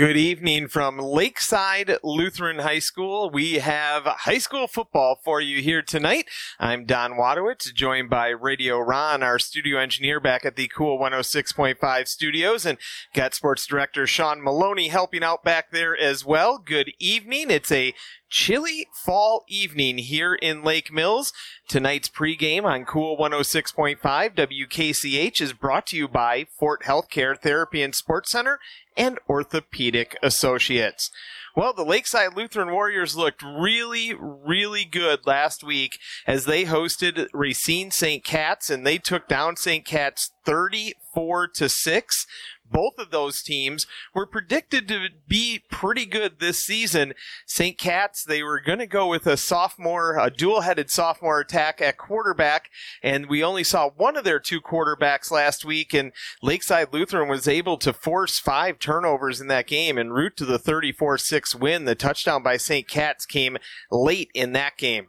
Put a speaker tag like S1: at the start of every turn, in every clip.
S1: Good evening from Lakeside Lutheran High School. We have high school football for you here tonight. I'm Don Wadowitz, joined by Radio Ron, our studio engineer back at the Cool 106.5 studios, and got sports director Sean Maloney helping out back there as well. Good evening. It's a chilly fall evening here in Lake Mills. Tonight's pregame on Cool 106.5 WKCH is brought to you by Fort Healthcare Therapy and Sports Center and Orthopedic Associates. Well, the Lakeside Lutheran Warriors looked really, really good last week as they hosted Racine St. Cat's and they took down St. Cat's 34 to 6 both of those teams were predicted to be pretty good this season. St. Cat's, they were going to go with a sophomore, a dual headed sophomore attack at quarterback, and we only saw one of their two quarterbacks last week, and Lakeside Lutheran was able to force five turnovers in that game and route to the 34 6 win. The touchdown by St. Cat's came late in that game.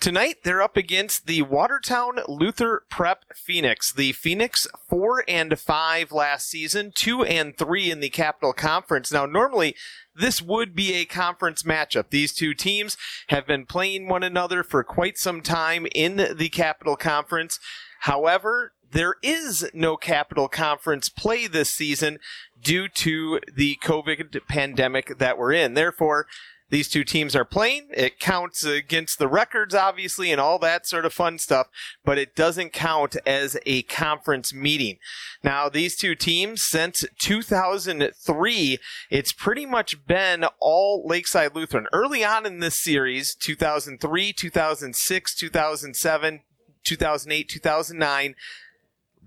S1: Tonight, they're up against the Watertown Luther Prep Phoenix. The Phoenix four and five last season, two and three in the Capital Conference. Now, normally, this would be a conference matchup. These two teams have been playing one another for quite some time in the Capital Conference. However, there is no Capital Conference play this season due to the COVID pandemic that we're in. Therefore, these two teams are playing. It counts against the records, obviously, and all that sort of fun stuff, but it doesn't count as a conference meeting. Now, these two teams, since 2003, it's pretty much been all Lakeside Lutheran. Early on in this series, 2003, 2006, 2007, 2008, 2009,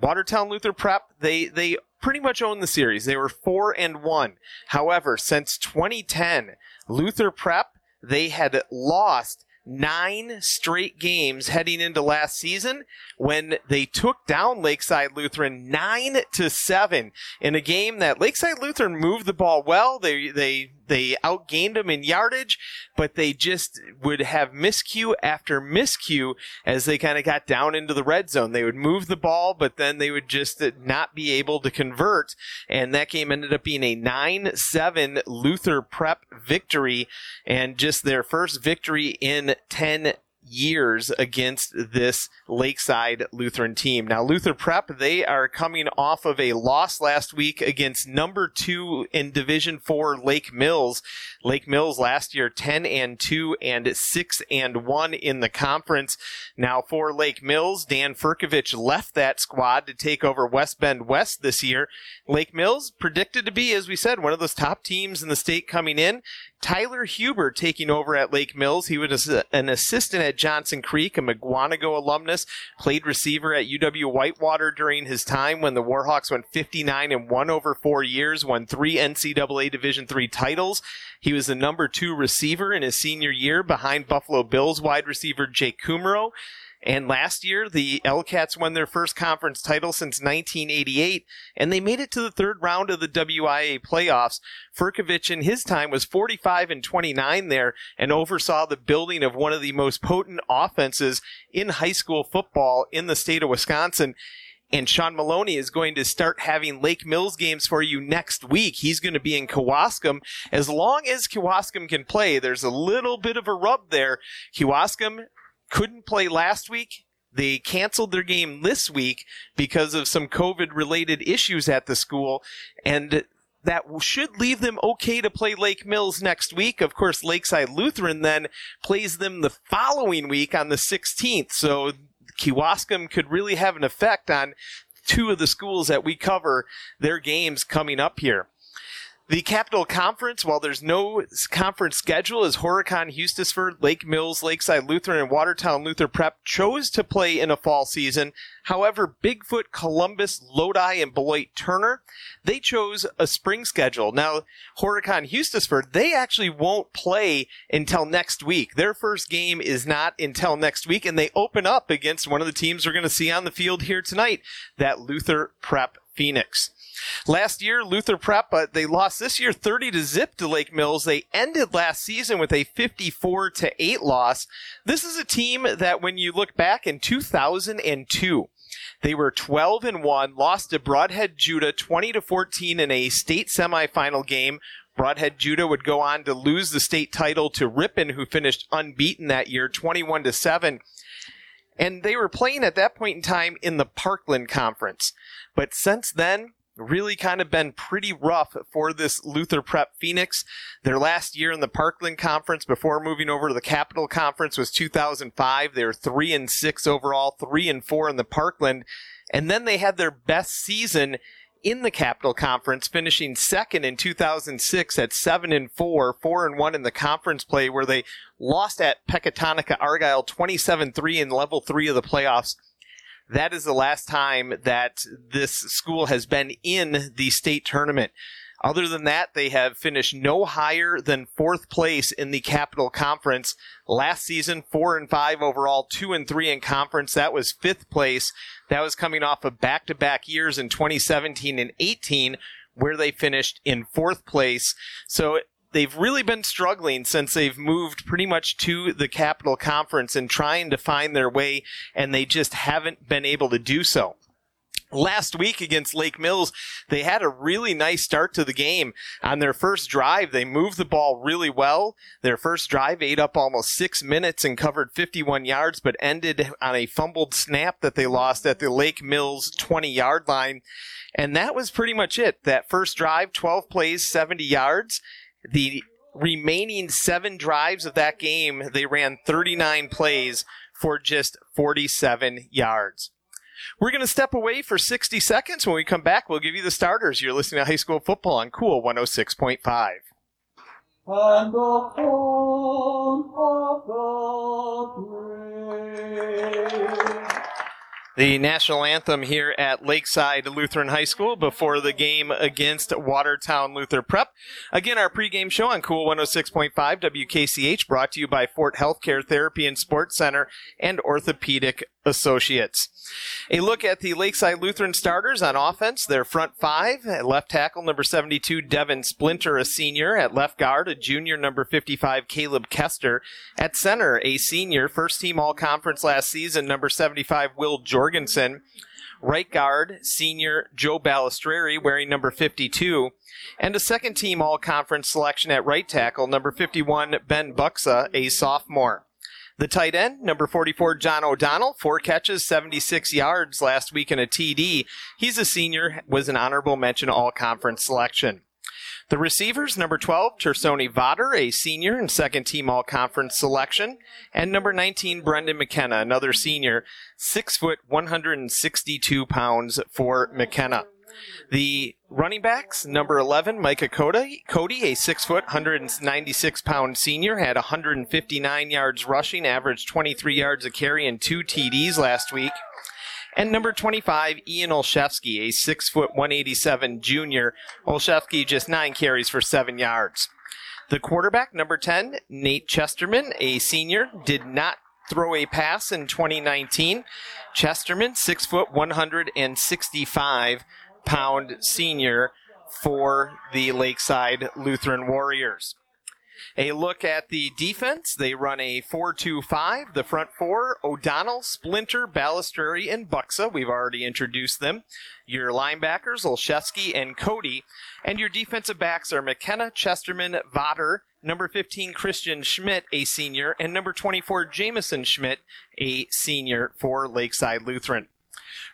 S1: Watertown Luther Prep, they, they pretty much owned the series. They were four and one. However, since 2010, Luther Prep, they had lost nine straight games heading into last season when they took down Lakeside Lutheran nine to seven in a game that Lakeside Lutheran moved the ball well. They they they outgained them in yardage, but they just would have miscue after miscue as they kind of got down into the red zone. They would move the ball, but then they would just not be able to convert. And that game ended up being a 9 7 Luther Prep victory and just their first victory in 10 years against this Lakeside Lutheran team. Now, Luther Prep, they are coming off of a loss last week against number two in Division Four Lake Mills. Lake Mills last year 10 and 2 and 6 and 1 in the conference. Now for Lake Mills, Dan Ferkovich left that squad to take over West Bend West this year. Lake Mills predicted to be, as we said, one of those top teams in the state coming in. Tyler Huber taking over at Lake Mills. He was an assistant at Johnson Creek, a Mukwonago alumnus, played receiver at UW Whitewater during his time when the Warhawks went 59 and 1 over four years, won three NCAA Division III titles. He was the number two receiver in his senior year behind Buffalo Bills wide receiver Jake Kumerow. And last year, the L-Cats won their first conference title since 1988, and they made it to the third round of the WIAA playoffs. Ferkovich in his time was 45 and 29 there and oversaw the building of one of the most potent offenses in high school football in the state of Wisconsin. And Sean Maloney is going to start having Lake Mills games for you next week. He's going to be in Kewaskum. As long as Kewaskum can play, there's a little bit of a rub there. Kewaskum couldn't play last week. They canceled their game this week because of some COVID related issues at the school. And that should leave them okay to play Lake Mills next week. Of course, Lakeside Lutheran then plays them the following week on the 16th. So Kewaskum could really have an effect on two of the schools that we cover their games coming up here. The Capital Conference, while there's no conference schedule, is Horicon, Hustisford, Lake Mills, Lakeside Lutheran, and Watertown Luther Prep chose to play in a fall season. However, Big Foot, Columbus, Lodi, and Beloit Turner, they chose a spring schedule. Now, Horicon, Hustisford, they actually won't play until next week. Their first game is not until next week, and they open up against one of the teams we're going to see on the field here tonight, that Luther Prep Phoenix. Last year, Luther Prep, but uh, they lost this year 30 to zip to Lake Mills. They ended last season with a 54 to 8 loss. This is a team that when you look back in 2002, they were 12 and 1, lost to Brodhead-Juda 20 to 14 in a state semifinal game Brodhead-Juda would go on to lose the state title to Ripon, who finished unbeaten that year, 21 to 7. And they were playing at that point in time in the Parkland Conference. But since then, really kind of been pretty rough for this Luther Prep Phoenix. Their last year in the Parkland Conference before moving over to the Capital Conference was 2005. They were 3 and 6 overall, 3 and 4 in the Parkland. And then they had their best season in the Capital Conference, finishing second in 2006 at 7 and 4, 4 and 1 in the conference play where they lost at Pecatonica Argyle 27-3 in level 3 of the playoffs that is the last time that this school has been in the state tournament. Other than that, they have finished no higher than fourth place in the Capital Conference. Last season, four and five overall, two and three in conference. That was fifth place. That was coming off of back to back years in 2017 and 18, where they finished in fourth place. So they've really been struggling since they've moved pretty much to the Capital Conference and trying to find their way, and they just haven't been able to do so last week against Lake Mills, they had a really nice start to the game. On their first drive, they moved the ball really well. Their first drive ate up almost six minutes and covered 51 yards, but ended on a fumbled snap that they lost at the Lake Mills 20 yard line. And that was pretty much it. That first drive, 12 plays, 70 yards. The remaining seven drives of that game, they ran 39 plays for just 47 yards. We're going to step away for 60 seconds. When we come back, we'll give you the starters. You're listening to High School Football on Cool 106.5. And the of the the national anthem here at Lakeside Lutheran High School before the game against Watertown Luther Prep. Again, our pregame show on Cool 106.5 WKCH brought to you by Fort Healthcare Therapy and Sports Center and Orthopedic Associates. A look at the Lakeside Lutheran starters on offense. Their front five at left tackle, number 72, Devin Splinter, a senior. At left guard, a junior, number 55, Caleb Kester. At center, a senior, first team all conference last season, number 75, Will Jorgensen. Right guard, senior Joe Balistreri, wearing number 52. And a second team all conference selection at right tackle, number 51, Ben Buxa, a sophomore. The tight end, number 44, John O'Donnell, four catches, 76 yards last week in a TD. He's a senior, was an honorable mention all conference selection. The receivers, number 12, Tersoni Vader, a senior and second team all conference selection. And number 19, Brendan McKenna, another senior, six foot, 162 pounds for McKenna. The running backs, number 11, Micah Cody, Cody a 6 foot, 196 pound senior, had 159 yards rushing, averaged 23 yards a carry and two TDs last week. And number 25, Ian Olszewski, a 6 foot, 187 junior. Olszewski just nine carries for seven yards. The quarterback, number 10, Nate Chesterman, a senior, did not throw a pass in 2019. Chesterman, 6 foot, 165 pound senior for the Lakeside Lutheran Warriors. A look at the defense. They run a 4 2 5. The front four O'Donnell, Splinter, Balistreri, and Buxa. We've already introduced them. Your linebackers, Olszewski and Cody. And your defensive backs are McKenna, Chesterman, Vader, number 15, Christian Schmidt, a senior, and number 24, Jameson Schmidt, a senior for Lakeside Lutheran.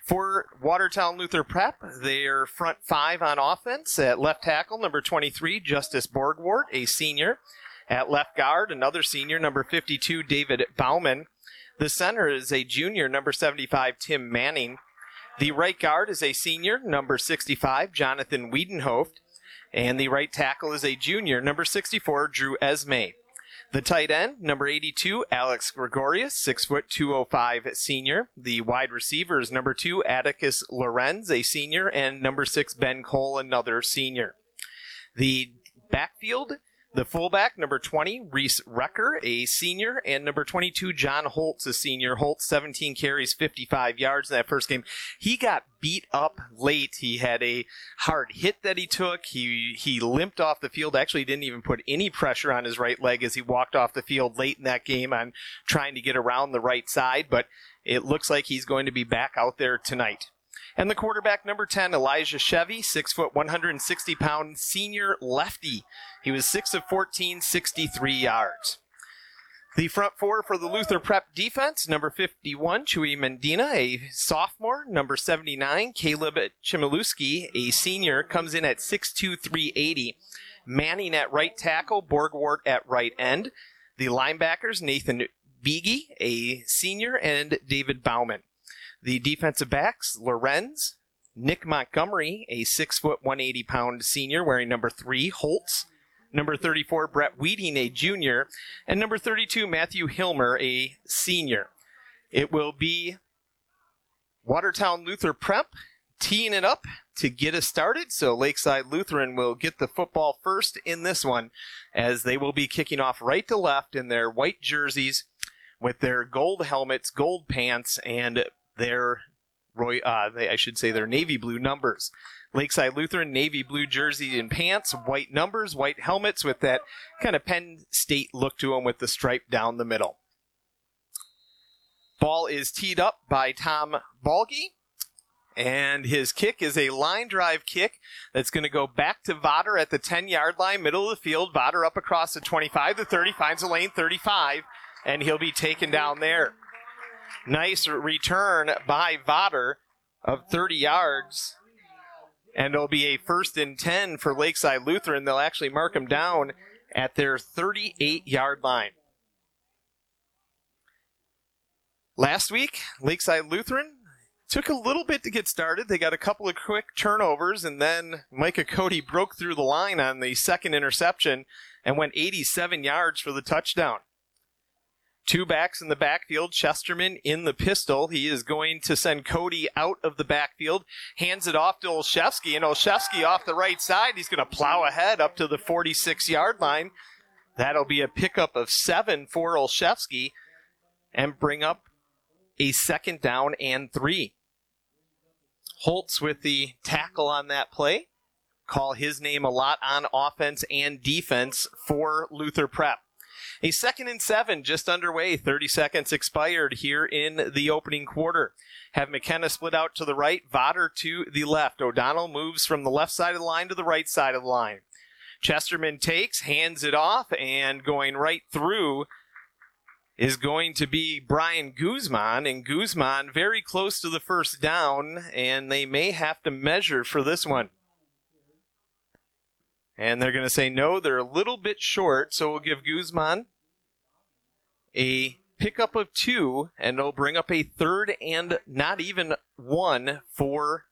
S1: For Watertown Luther Prep, their front five on offense at left tackle, number 23, Justice Borgwart, a senior. At left guard, another senior, number 52, David Bauman. The center is a junior, number 75, Tim Manning. The right guard is a senior, number 65, Jonathan Wiedenhoft. And the right tackle is a junior, number 64, Drew Esme. The tight end, number 82, Alex Gregorius, 6 foot 205 senior. The wide receiver is number 2, Atticus Lorenz, a senior, and number 6, Ben Cole, another senior. The backfield the fullback, number 20, Reese Recker, a senior, and number 22, John Holtz, a senior. Holtz, 17 carries, 55 yards in that first game. He got beat up late. He had a hard hit that he took. He, he limped off the field. Actually, didn't even put any pressure on his right leg as he walked off the field late in that game on trying to get around the right side, but it looks like he's going to be back out there tonight. And the quarterback number 10, Elijah Chevy, 6 foot 160 pound senior lefty. He was 6 of 14, 63 yards. The front four for the Luther Prep defense, number 51, Chewy Mendina, a sophomore. Number 79, Caleb Chmielewski, a senior, comes in at 6'2", 380. Manning at right tackle, Borgwart at right end. The linebackers, Nathan Beege, a senior, and David Bauman. The defensive backs, Lorenz, Nick Montgomery, a 6 foot 180 pound senior wearing number 3, Holtz, number 34, Brett Weeding, a junior, and number 32, Matthew Hilmer, a senior. It will be Watertown Luther Prep teeing it up to get us started. So Lakeside Lutheran will get the football first in this one as they will be kicking off right to left in their white jerseys with their gold helmets, gold pants, and their Roy, uh, I should say their navy blue numbers. Lakeside Lutheran, navy blue jersey and pants, white numbers, white helmets with that kind of Penn State look to them with the stripe down the middle. Ball is teed up by Tom Balgi. And his kick is a line drive kick that's going to go back to Vodder at the 10 yard line, middle of the field. Vodder up across the 25 the 30, finds a lane 35, and he'll be taken down there. Nice return by Vodder of 30 yards. And it'll be a first and 10 for Lakeside Lutheran. They'll actually mark him down at their 38 yard line. Last week, Lakeside Lutheran took a little bit to get started. They got a couple of quick turnovers, and then Micah Cody broke through the line on the second interception and went 87 yards for the touchdown. Two backs in the backfield. Chesterman in the pistol. He is going to send Cody out of the backfield. Hands it off to Olszewski, and Olszewski off the right side. He's going to plow ahead up to the 46 yard line. That'll be a pickup of seven for Olszewski and bring up a second down and three. Holtz with the tackle on that play. Call his name a lot on offense and defense for Luther Prep. A second and seven just underway. 30 seconds expired here in the opening quarter. Have McKenna split out to the right, Vodder to the left. O'Donnell moves from the left side of the line to the right side of the line. Chesterman takes, hands it off, and going right through is going to be Brian Guzman, and Guzman very close to the first down, and they may have to measure for this one. And they're going to say, no, they're a little bit short, so we'll give Guzman a pickup of two, and it'll bring up a third and not even one for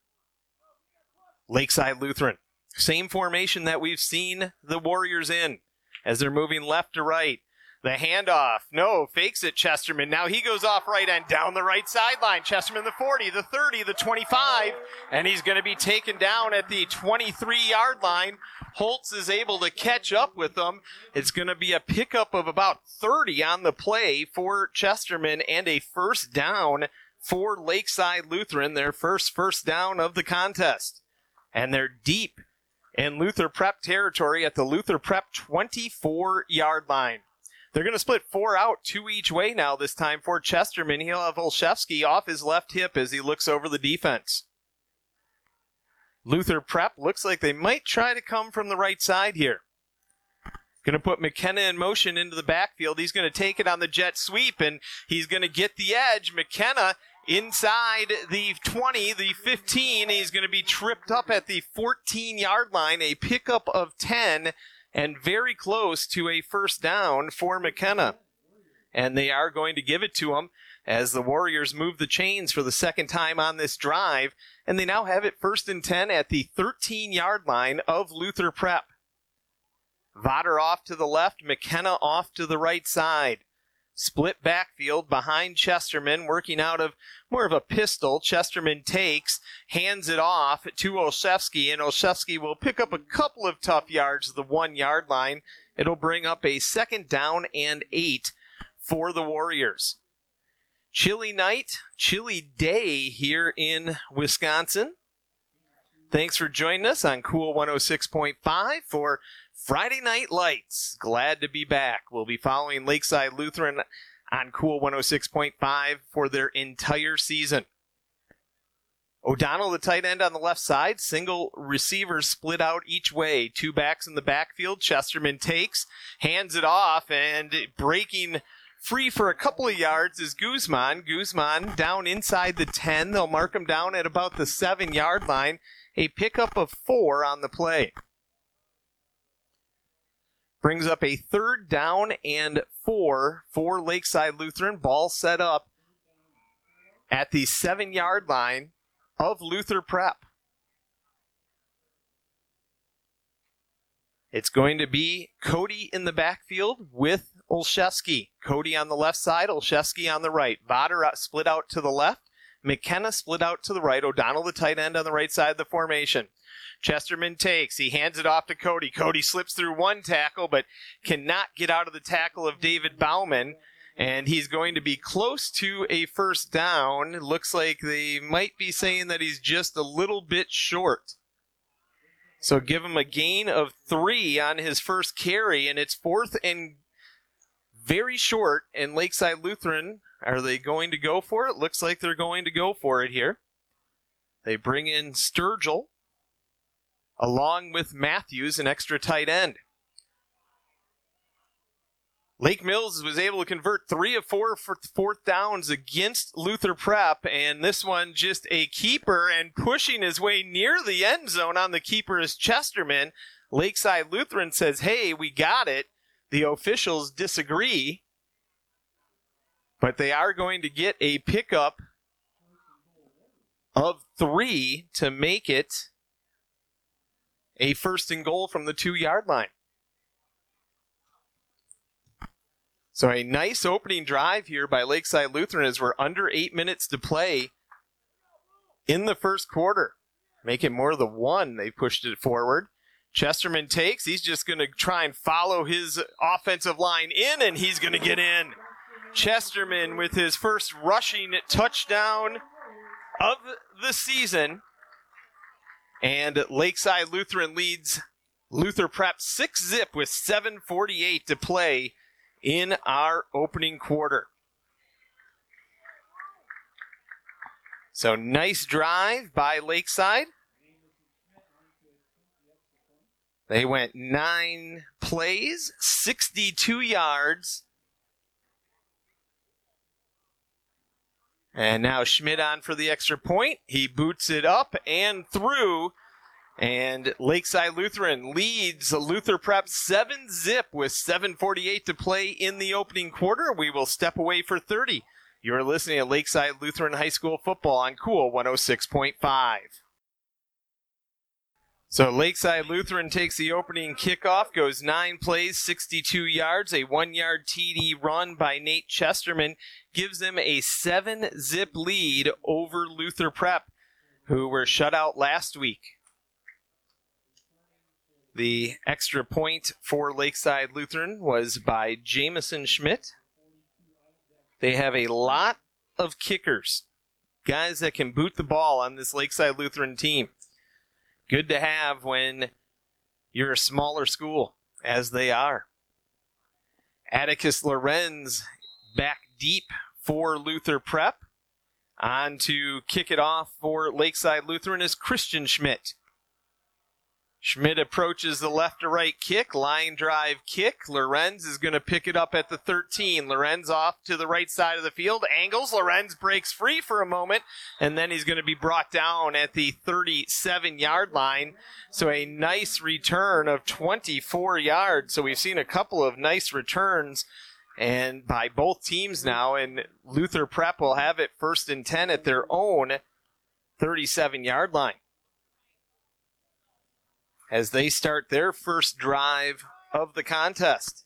S1: Lakeside Lutheran. Same formation that we've seen the Warriors in as they're moving left to right. The handoff. No, fakes it, Chesterman. Now he goes off right end down the right sideline. Chesterman, the 40, the 30, the 25, and he's going to be taken down at the 23 yard line. Holtz is able to catch up with them. It's going to be a pickup of about 30 on the play for Chesterman and a first down for Lakeside Lutheran, their first first down of the contest. And they're deep in Luther Prep territory at the Luther Prep 24 yard line. They're going to split four out, two each way now this time for Chesterman. He'll have Olszewski off his left hip as he looks over the defense. Luther Prep looks like they might try to come from the right side here. Going to put McKenna in motion into the backfield. He's going to take it on the jet sweep and he's going to get the edge. McKenna inside the 20, the 15. He's going to be tripped up at the 14 yard line. A pickup of 10 and very close to a first down for McKenna. And they are going to give it to him as the Warriors move the chains for the second time on this drive. And they now have it first and 10 at the 13 yard line of Luther Prep. Vodder off to the left, McKenna off to the right side. Split backfield behind Chesterman, working out of more of a pistol. Chesterman takes, hands it off to Olszewski, and Olszewski will pick up a couple of tough yards the one yard line. It'll bring up a second down and eight for the Warriors. Chilly night, chilly day here in Wisconsin. Thanks for joining us on Cool 106.5 for Friday Night Lights. Glad to be back. We'll be following Lakeside Lutheran on Cool 106.5 for their entire season. O'Donnell, the tight end on the left side, single receivers split out each way. Two backs in the backfield. Chesterman takes, hands it off, and breaking free for a couple of yards is Guzman. Guzman down inside the 10. They'll mark him down at about the seven yard line. A pickup of four on the play. Brings up a third down and four for Lakeside Lutheran. Ball set up at the seven yard line of Luther Prep. It's going to be Cody in the backfield with Olszewski. Cody on the left side, Olszewski on the right. Vodder split out to the left. McKenna split out to the right. O'Donnell, the tight end, on the right side of the formation. Chesterman takes. He hands it off to Cody. Cody slips through one tackle, but cannot get out of the tackle of David Bauman and he's going to be close to a first down. Looks like they might be saying that he's just a little bit short. So give him a gain of three on his first carry, and it's fourth and very short. And Lakeside Lutheran, are they going to go for it? Looks like they're going to go for it here. They bring in Sturgill along with Matthews, an extra tight end. Lake Mills was able to convert three of four for fourth downs against Luther Prep, and this one just a keeper and pushing his way near the end zone on the keeper is Chesterman. Lakeside Lutheran says, Hey, we got it. The officials disagree, but they are going to get a pickup of three to make it a first and goal from the two yard line. So a nice opening drive here by Lakeside Lutheran as we're under eight minutes to play in the first quarter. Make it more the one. They pushed it forward. Chesterman takes. He's just going to try and follow his offensive line in, and he's going to get in. Chesterman with his first rushing touchdown of the season. And Lakeside Lutheran leads Luther Prep 6 zip with 7.48 to play in our opening quarter. So nice drive by Lakeside. They went nine plays, 62 yards. And now Schmidt on for the extra point. He boots it up and through and Lakeside Lutheran leads Luther Prep 7 zip with 7.48 to play in the opening quarter. We will step away for 30. You're listening to Lakeside Lutheran High School football on Cool 106.5. So Lakeside Lutheran takes the opening kickoff, goes nine plays, 62 yards, a one yard TD run by Nate Chesterman gives them a seven zip lead over Luther Prep, who were shut out last week. The extra point for Lakeside Lutheran was by Jamison Schmidt. They have a lot of kickers, guys that can boot the ball on this Lakeside Lutheran team. Good to have when you're a smaller school, as they are. Atticus Lorenz back deep for Luther Prep. On to kick it off for Lakeside Lutheran is Christian Schmidt. Schmidt approaches the left to right kick, line drive kick. Lorenz is going to pick it up at the 13. Lorenz off to the right side of the field, angles. Lorenz breaks free for a moment, and then he's going to be brought down at the 37 yard line. So a nice return of 24 yards. So we've seen a couple of nice returns and by both teams now, and Luther Prep will have it first and 10 at their own 37 yard line as they start their first drive of the contest.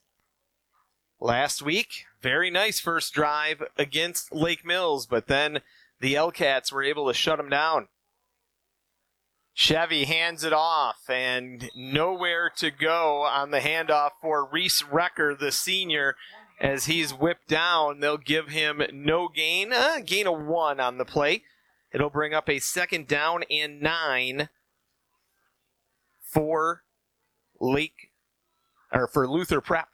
S1: Last week, very nice first drive against Lake Mills, but then the L-Cats were able to shut them down. Chevy hands it off and nowhere to go on the handoff for Reese Recker, the senior, as he's whipped down. They'll give him no gain, uh, gain of one on the play. It'll bring up a second down and nine for Lake or for Luther Prep.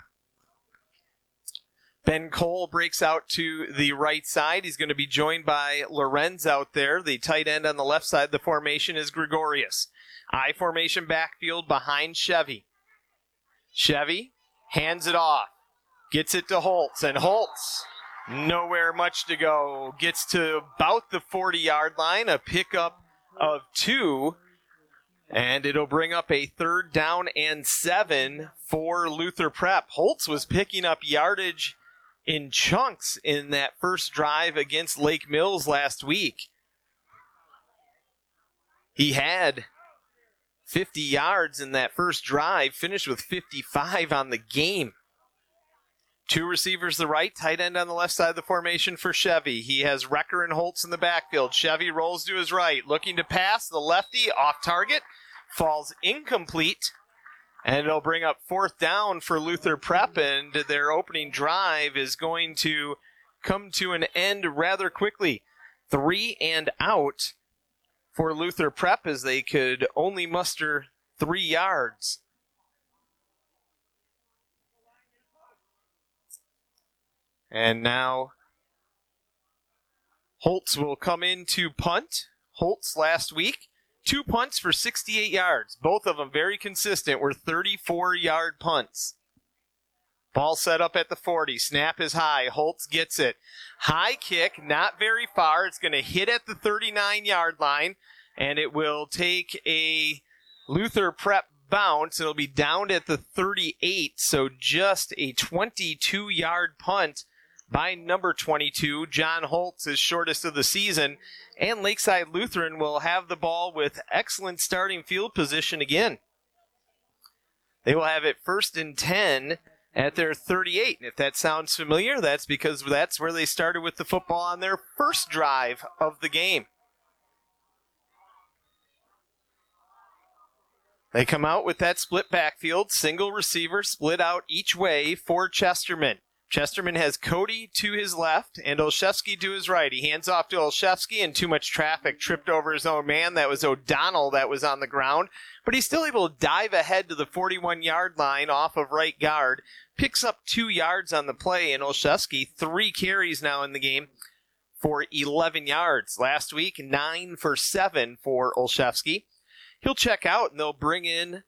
S1: Ben Cole breaks out to the right side. He's going to be joined by Lorenz out there. The tight end on the left side the formation is Gregorius. I formation backfield behind Chevy. Chevy hands it off, gets it to Holtz, and Holtz, nowhere much to go, gets to about the 40 yard line, a pickup of two, and it'll bring up a third down and seven for Luther Prep. Holtz was picking up yardage in chunks in that first drive against Lake Mills last week. He had 50 yards in that first drive, finished with 55 on the game. Two receivers the right, tight end on the left side of the formation for Chevy. He has Recker and Holtz in the backfield. Chevy rolls to his right, looking to pass. The lefty off target, falls incomplete. And it'll bring up fourth down for Luther Prep, and their opening drive is going to come to an end rather quickly. Three and out for Luther Prep as they could only muster three yards. And now Holtz will come in to punt. Holtz last week Two punts for 68 yards. Both of them very consistent. Were 34 yard punts. Ball set up at the 40. Snap is high. Holtz gets it. High kick, not very far. It's going to hit at the 39 yard line, and it will take a Luther prep bounce. It'll be down at the 38, so just a 22 yard punt by number 22. John Holtz is shortest of the season, and Lakeside Lutheran will have the ball with excellent starting field position again. They will have it first and 10 at their 38. And if that sounds familiar, that's because that's where they started with the football on their first drive of the game. They come out with that split backfield, single receiver split out each way for Chesterman. Chesterman has Cody to his left and Olszewski to his right. He hands off to Olszewski and too much traffic tripped over his own man. That was O'Donnell that was on the ground, but he's still able to dive ahead to the 41 yard line off of right guard. Picks up two yards on the play and Olszewski, three carries now in the game for 11 yards. Last week, nine for seven for Olszewski. He'll check out and they'll bring in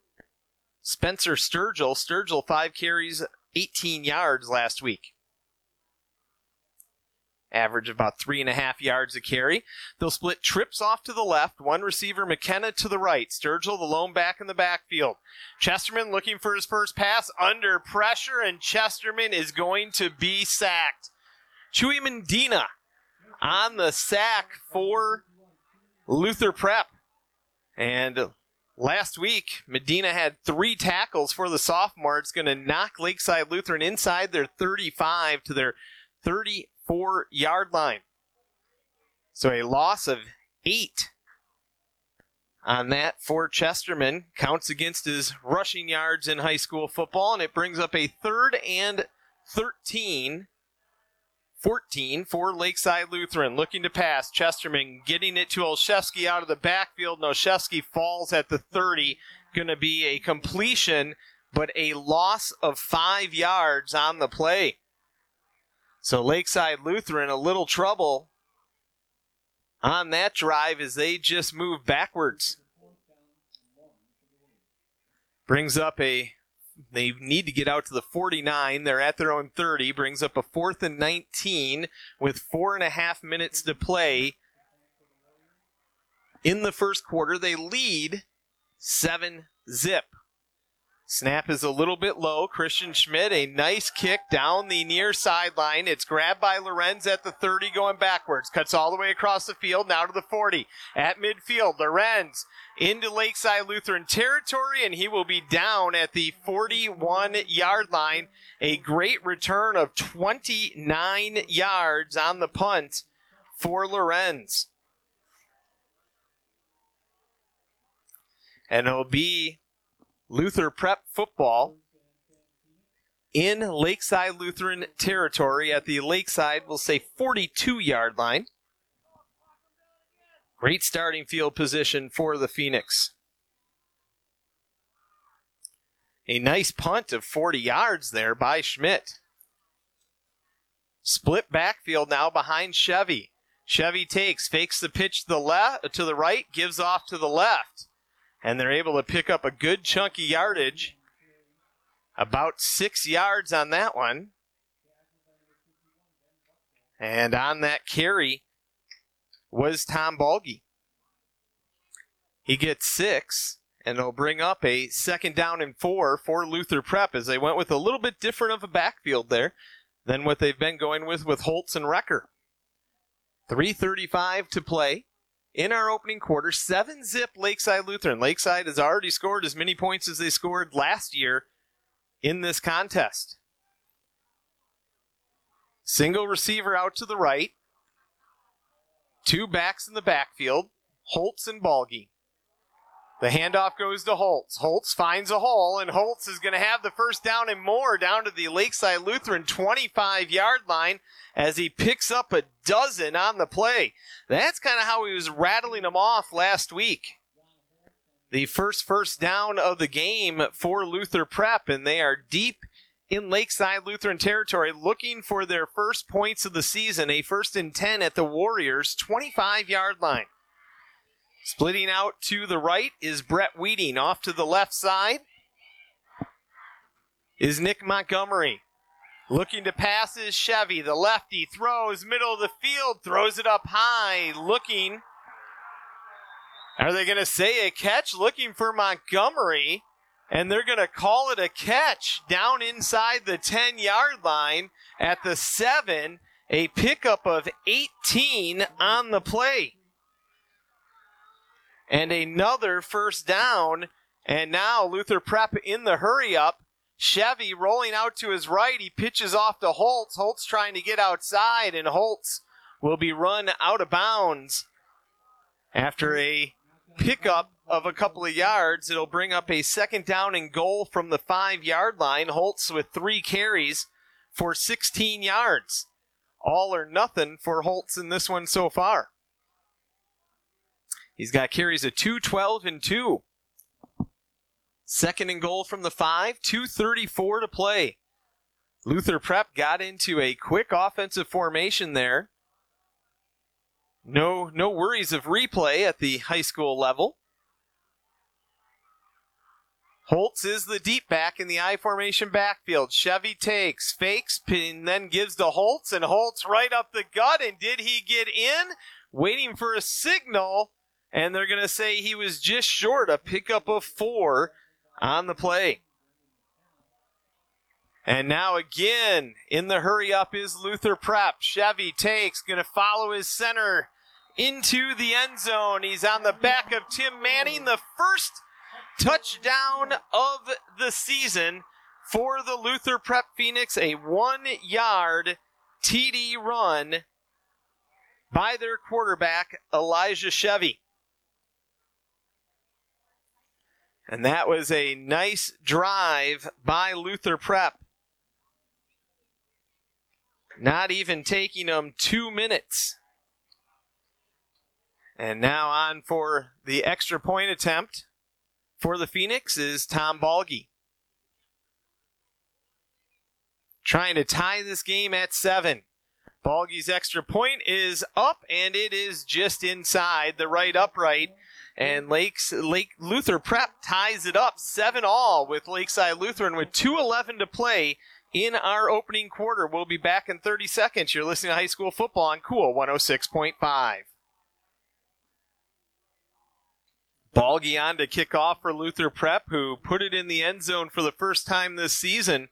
S1: Spencer Sturgill. Sturgill, five carries, 18 yards last week. Average about three and a half yards a carry. They'll split trips off to the left, one receiver McKenna to the right. Sturgill, the lone back in the backfield. Chesterman looking for his first pass under pressure, and Chesterman is going to be sacked. Chewy Mendina on the sack for Luther Prep. And Last week, Medina had three tackles for the sophomore. It's going to knock Lakeside Lutheran inside their 35 to their 34 yard line. So a loss of eight on that for Chesterman. Counts against his rushing yards in high school football, and it brings up a third and 13 14 for Lakeside Lutheran. Looking to pass. Chesterman getting it to Olszewski out of the backfield. And falls at the 30. Going to be a completion, but a loss of five yards on the play. So Lakeside Lutheran, a little trouble on that drive as they just move backwards. Brings up a they need to get out to the 49. They're at their own 30. Brings up a fourth and 19 with four and a half minutes to play. In the first quarter, they lead 7 zip. Snap is a little bit low. Christian Schmidt, a nice kick down the near sideline. It's grabbed by Lorenz at the 30 going backwards. Cuts all the way across the field, now to the 40. At midfield, Lorenz into Lakeside Lutheran territory, and he will be down at the 41 yard line. A great return of 29 yards on the punt for Lorenz. And it'll be Luther Prep football in Lakeside Lutheran territory at the Lakeside, we'll say 42 yard line. Great starting field position for the Phoenix. A nice punt of 40 yards there by Schmidt. Split backfield now behind Chevy. Chevy takes, fakes the pitch to the left, to the right, gives off to the left, and they're able to pick up a good chunky yardage. About six yards on that one. And on that carry was Tom Balgi. He gets six, and it'll bring up a second down and four for Luther Prep as they went with a little bit different of a backfield there than what they've been going with with Holtz and Recker. 335 to play in our opening quarter. Seven zip Lakeside Lutheran. Lakeside has already scored as many points as they scored last year in this contest. Single receiver out to the right. Two backs in the backfield. Holtz and Balgi. The handoff goes to Holtz. Holtz finds a hole, and Holtz is going to have the first down and more down to the Lakeside Lutheran 25 yard line as he picks up a dozen on the play. That's kind of how he was rattling them off last week. The first first down of the game for Luther Prep, and they are deep in Lakeside Lutheran territory looking for their first points of the season, a first and 10 at the Warriors 25 yard line. Splitting out to the right is Brett Weeding. Off to the left side is Nick Montgomery. Looking to pass is Chevy. The lefty throws, middle of the field, throws it up high. Looking. Are they going to say a catch? Looking for Montgomery. And they're going to call it a catch down inside the 10 yard line at the 7. A pickup of 18 on the play and another first down. And now Luther Prep in the hurry up. Chevy rolling out to his right. He pitches off to Holtz. Holtz trying to get outside, and Holtz will be run out of bounds after a pickup of a couple of yards. It'll bring up a second down and goal from the five yard line. Holtz with three carries for 16 yards. All or nothing for Holtz in this one so far. He's got carries of 2, 12, and 2. Second and goal from the 5, 2.34 to play. Luther Prep got into a quick offensive formation there. No, no worries of replay at the high school level. Holtz is the deep back in the I formation backfield. Chevy takes, fakes, and then gives to Holtz, and Holtz right up the gut. And did he get in? Waiting for a signal and they're going to say he was just short a pickup of four on the play. And now again in the hurry up is Luther Prep. Chevy takes, going to follow his center into the end zone. He's on the back of Tim Manning, the first touchdown of the season for the Luther Prep Phoenix, a one yard TD run by their quarterback, Elijah Chevy. And that was a nice drive by Luther Prep. Not even taking them two minutes. And now on for the extra point attempt for the Phoenix is Tom Balgi. Trying to tie this game at seven. Balgi's extra point is up and it is just inside the right upright and Lakes Lake Luther Prep ties it up seven all with Lakeside Lutheran with 2:11 to play in our opening quarter. We'll be back in 30 seconds. You're listening to high school football on Cool 106.5. Balgi on to kick off for Luther Prep, who put it in the end zone for the first time this season.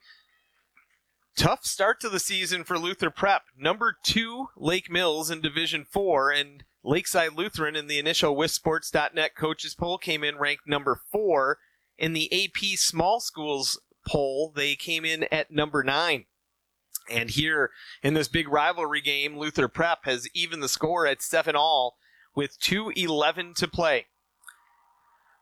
S1: Tough start to the season for Luther Prep. Number two, Lake Mills in Division Four, and Lakeside Lutheran in the initial WisSports.net coaches poll came in ranked number four. In the AP Small Schools poll, they came in at number nine. And here in this big rivalry game, Luther Prep has even the score at seven all with 2.11 to play.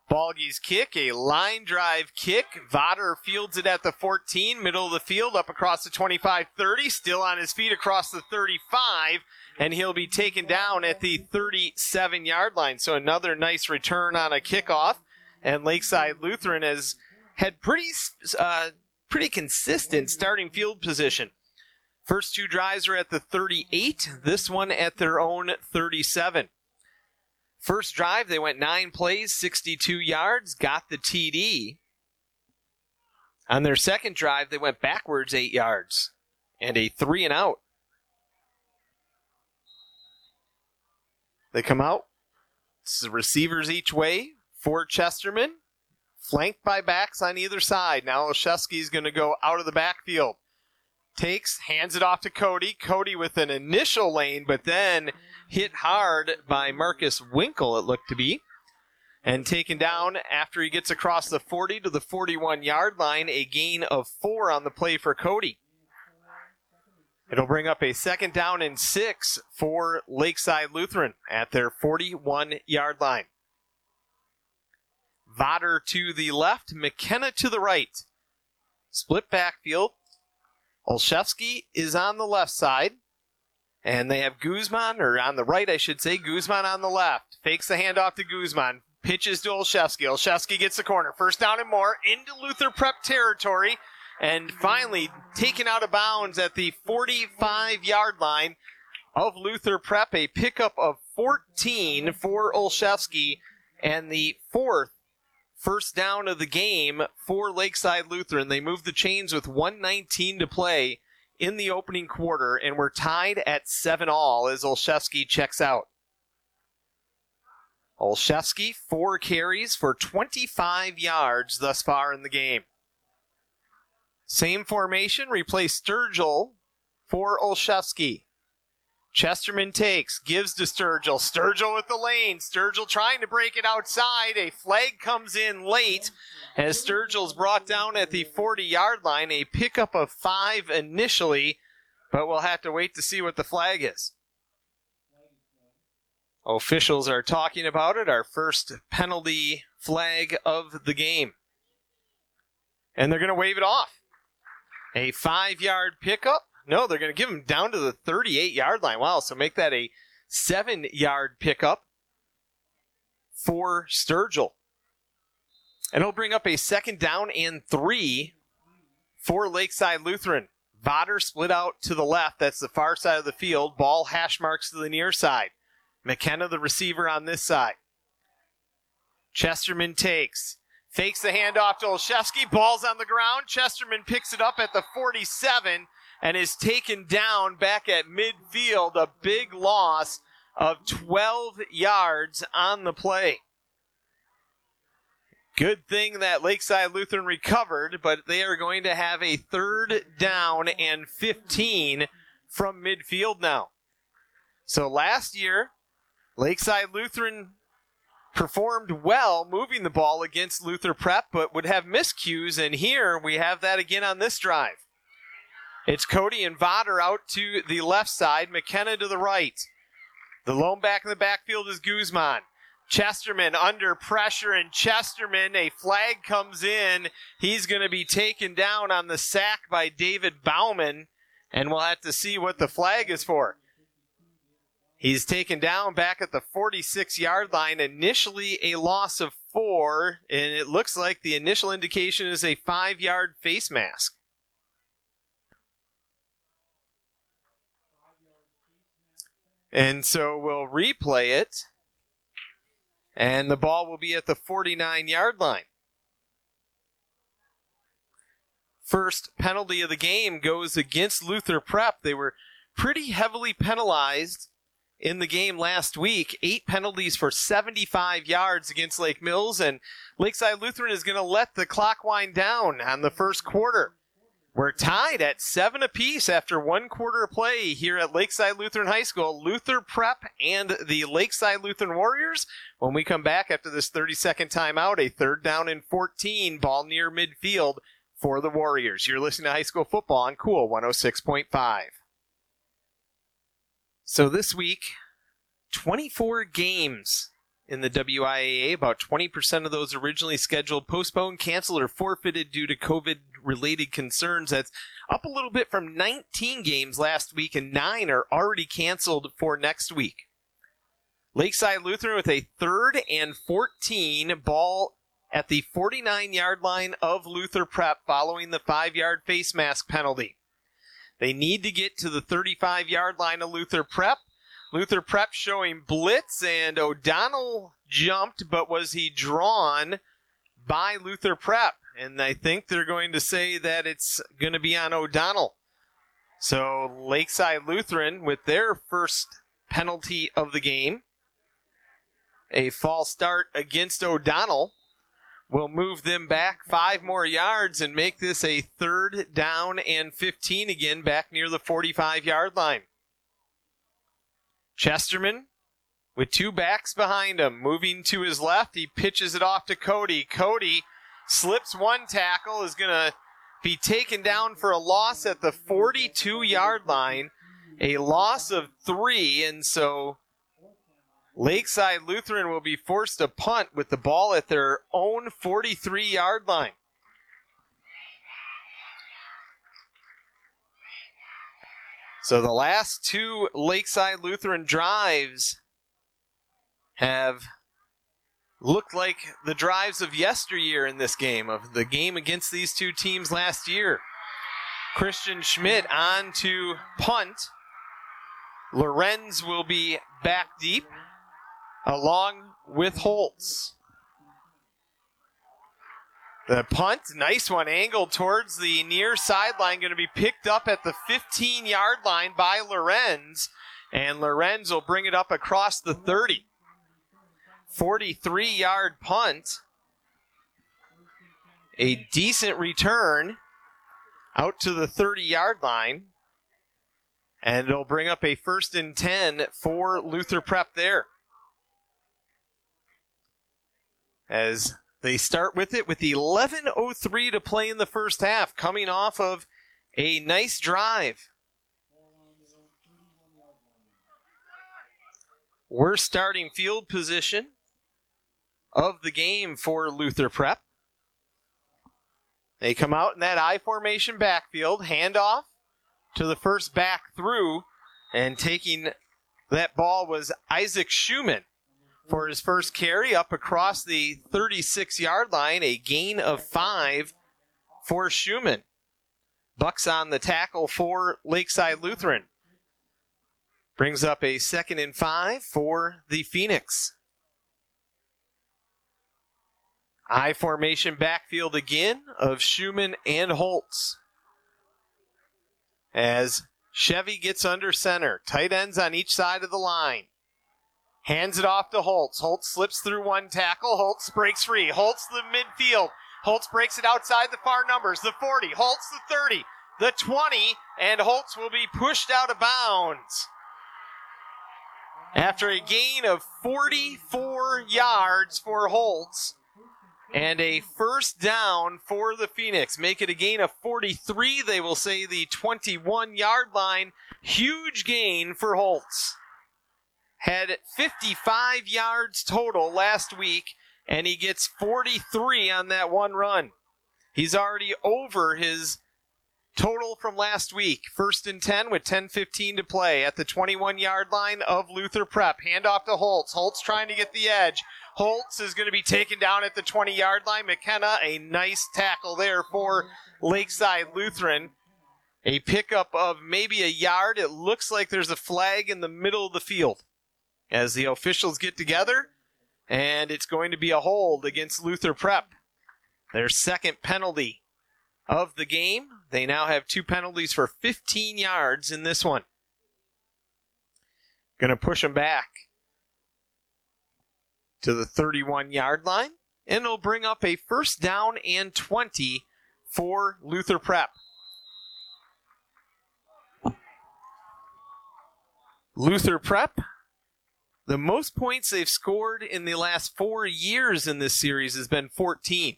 S1: Balgi's kick, a line drive kick. Vodder fields it at the 14, middle of the field, up across the 25 30, still on his feet across the 35, and he'll be taken down at the 37 yard line. So another nice return on a kickoff. And Lakeside Lutheran has had pretty, uh, pretty consistent starting field position. First two drives are at the 38, this one at their own 37. First drive, they went nine plays, 62 yards, got the TD. On their second drive, they went backwards eight yards and a three and out. They come out. Receivers each way for Chesterman, flanked by backs on either side. Now is going to go out of the backfield. Takes, hands it off to Cody. Cody with an initial lane, but then hit hard by Marcus Winkle, it looked to be. And taken down after he gets across the 40 to the 41 yard line, a gain of four on the play for Cody. It'll bring up a second down and six for Lakeside Lutheran at their 41 yard line. Vodder to the left, McKenna to the right. Split backfield. Olszewski is on the left side. And they have Guzman, or on the right, I should say, Guzman on the left. Fakes the handoff to Guzman. Pitches to Olszewski. Olszewski gets the corner. First down and more into Luther Prep territory. And finally taken out of bounds at the 45 yard line of Luther Prep. A pickup of 14 for Olszewski and the fourth first down of the game for Lakeside Lutheran. They moved the chains with 119 to play in the opening quarter, and we're tied at 7 all as Olszewski checks out. Olszewski, four carries for 25 yards thus far in the game. Same formation, replace Sturgill for Olszewski. Chesterman takes, gives to Sturgill. Sturgill with the lane. Sturgill trying to break it outside. A flag comes in late as Sturgill's brought down at the 40 yard line. A pickup of five initially, but we'll have to wait to see what the flag is. Officials are talking about it. Our first penalty flag of the game. And they're going to wave it off. A five yard pickup no, they're going to give him down to the 38 yard line. Wow, so make that a seven yard pickup for Sturgill. And he'll bring up a second down and three for Lakeside Lutheran. Vodder split out to the left. That's the far side of the field. Ball hash marks to the near side. McKenna, the receiver, on this side. Chesterman takes. Fakes the handoff to Olszewski. Ball's on the ground. Chesterman picks it up at the 47 and is taken down back at midfield. A big loss of 12 yards on the play. Good thing that Lakeside Lutheran recovered, but they are going to have a third down and 15 from midfield now. So last year, Lakeside Lutheran performed well moving the ball against Luther Prep, but would have miscues, and here we have that again on this drive. It's Cody and Vodder out to the left side, McKenna to the right. The lone back in the backfield is Guzman. Chesterman under pressure, and Chesterman, a flag comes in. He's going to be taken down on the sack by David Bauman, and we'll have to see what the flag is for. He's taken down back at the 46 yard line. Initially a loss of four, and it looks like the initial indication is a five yard face mask. And so we'll replay it. And the ball will be at the 49 yard line. First penalty of the game goes against Luther Prep. They were pretty heavily penalized in the game last week. Eight penalties for 75 yards against Lake Mills, and Lakeside Lutheran is going to let the clock wind down on the first quarter. We're tied at seven apiece after one quarter of play here at Lakeside Lutheran High School. Luther Prep and the Lakeside Lutheran Warriors. When we come back after this 30 second timeout, a third down and 14, ball near midfield for the Warriors. You're listening to high school football on Cool 106.5. So this week, 24 games in the WIAA. About 20% of those originally scheduled postponed, canceled, or forfeited due to COVID related concerns. That's up a little bit from 19 games last week, and nine are already canceled for next week. Lakeside Lutheran with a third and 14 ball at the 49 yard line of Luther Prep following the five yard face mask penalty. They need to get to the 35 yard line of Luther Prep. Luther Prep showing blitz, and O'Donnell jumped, but was he drawn by Luther Prep? And I think they're going to say that it's going to be on O'Donnell. So Lakeside Lutheran with their first penalty of the game. A false start against O'Donnell will move them back five more yards and make this a third down and 15 again back near the 45 yard line. Chesterman with two backs behind him, moving to his left. He pitches it off to Cody. Cody slips one tackle, is going to be taken down for a loss at the 42 yard line, a loss of three, and so Lakeside Lutheran will be forced to punt with the ball at their own 43 yard line. So the last two Lakeside Lutheran drives have looked like the drives of yesteryear in this game, of the game against these two teams last year. Christian Schmidt on to punt. Lorenz will be back deep along with Holtz. The punt, nice one, angled towards the near sideline, going to be picked up at the 15 yard line by Lorenz, and Lorenz will bring it up across the 30. 43 yard punt. A decent return out to the 30 yard line. And it'll bring up a first and 10 for Luther Prep there. As they start with it with 11.03 to play in the first half, coming off of a nice drive. We're starting field position of the game for Luther Prep. They come out in that I formation backfield, handoff to the first back through, and taking that ball was Isaac Schumann for his first carry up across the 36 yard line, a gain of five for Schumann. Bucks on the tackle for Lakeside Lutheran. Brings up a second and five for the Phoenix. I formation backfield again of Schumann and Holtz. As Chevy gets under center, tight ends on each side of the line. Hands it off to Holtz. Holtz slips through one tackle. Holtz breaks free. Holtz the midfield. Holtz breaks it outside the far numbers. The 40. Holtz the 30. The 20. And Holtz will be pushed out of bounds. After a gain of 44 yards for Holtz and a first down for the Phoenix. Make it a gain of 43. They will say the 21 yard line. Huge gain for Holtz had 55 yards total last week, and he gets 43 on that one run. He's already over his total from last week. First and 10 with 10:15 to play at the 21 yard line of Luther Prep. Hand off to Holtz. Holtz trying to get the edge. Holtz is going to be taken down at the 20 yard line. McKenna, a nice tackle there for Lakeside Lutheran. A pickup of maybe a yard. It looks like there's a flag in the middle of the field as the officials get together, and it's going to be a hold against Luther Prep. Their second penalty of the game. They now have two penalties for 15 yards in this one. Going to push them back to the 31 yard line, and it'll bring up a first down and 20 for Luther Prep. Luther Prep the most points they've scored in the last four years in this series has been 14.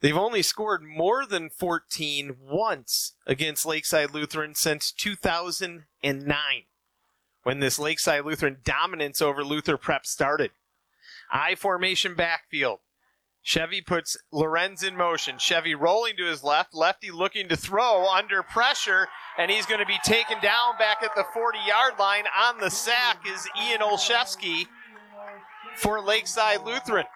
S1: They've only scored more than 14 once against Lakeside Lutheran since 2009, when this Lakeside Lutheran dominance over Luther Prep started. I formation backfield. Chevy puts Lorenz in motion. Chevy rolling to his left. Lefty looking to throw under pressure, and he's going to be taken down back at the 40 yard line. On the sack is Ian Olszewski for Lakeside Lutheran.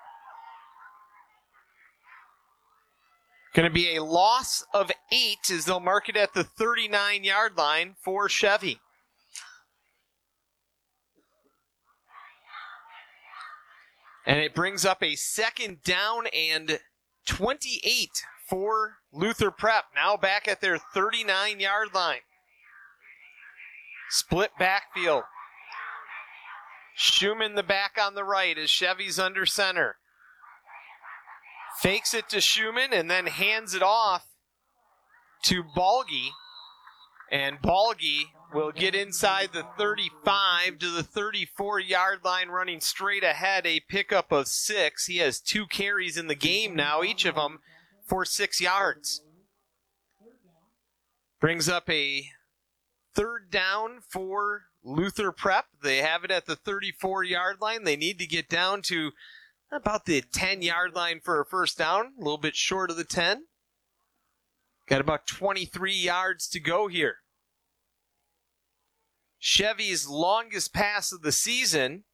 S1: Going to be a loss of eight as they'll mark it at the 39 yard line for Chevy. And it brings up a second down and 28 for Luther Prep. Now back at their 39 yard line. Split backfield. Schumann the back on the right as Chevy's under center. Fakes it to Schumann and then hands it off to Balgi. And Balgi will get inside the 35 to the 34 yard line, running straight ahead. A pickup of six. He has two carries in the game now, each of them for six yards. Brings up a third down for Luther Prep. They have it at the 34 yard line. They need to get down to about the 10 yard line for a first down, a little bit short of the 10. Got about 23 yards to go here. Chevy's longest pass of the season,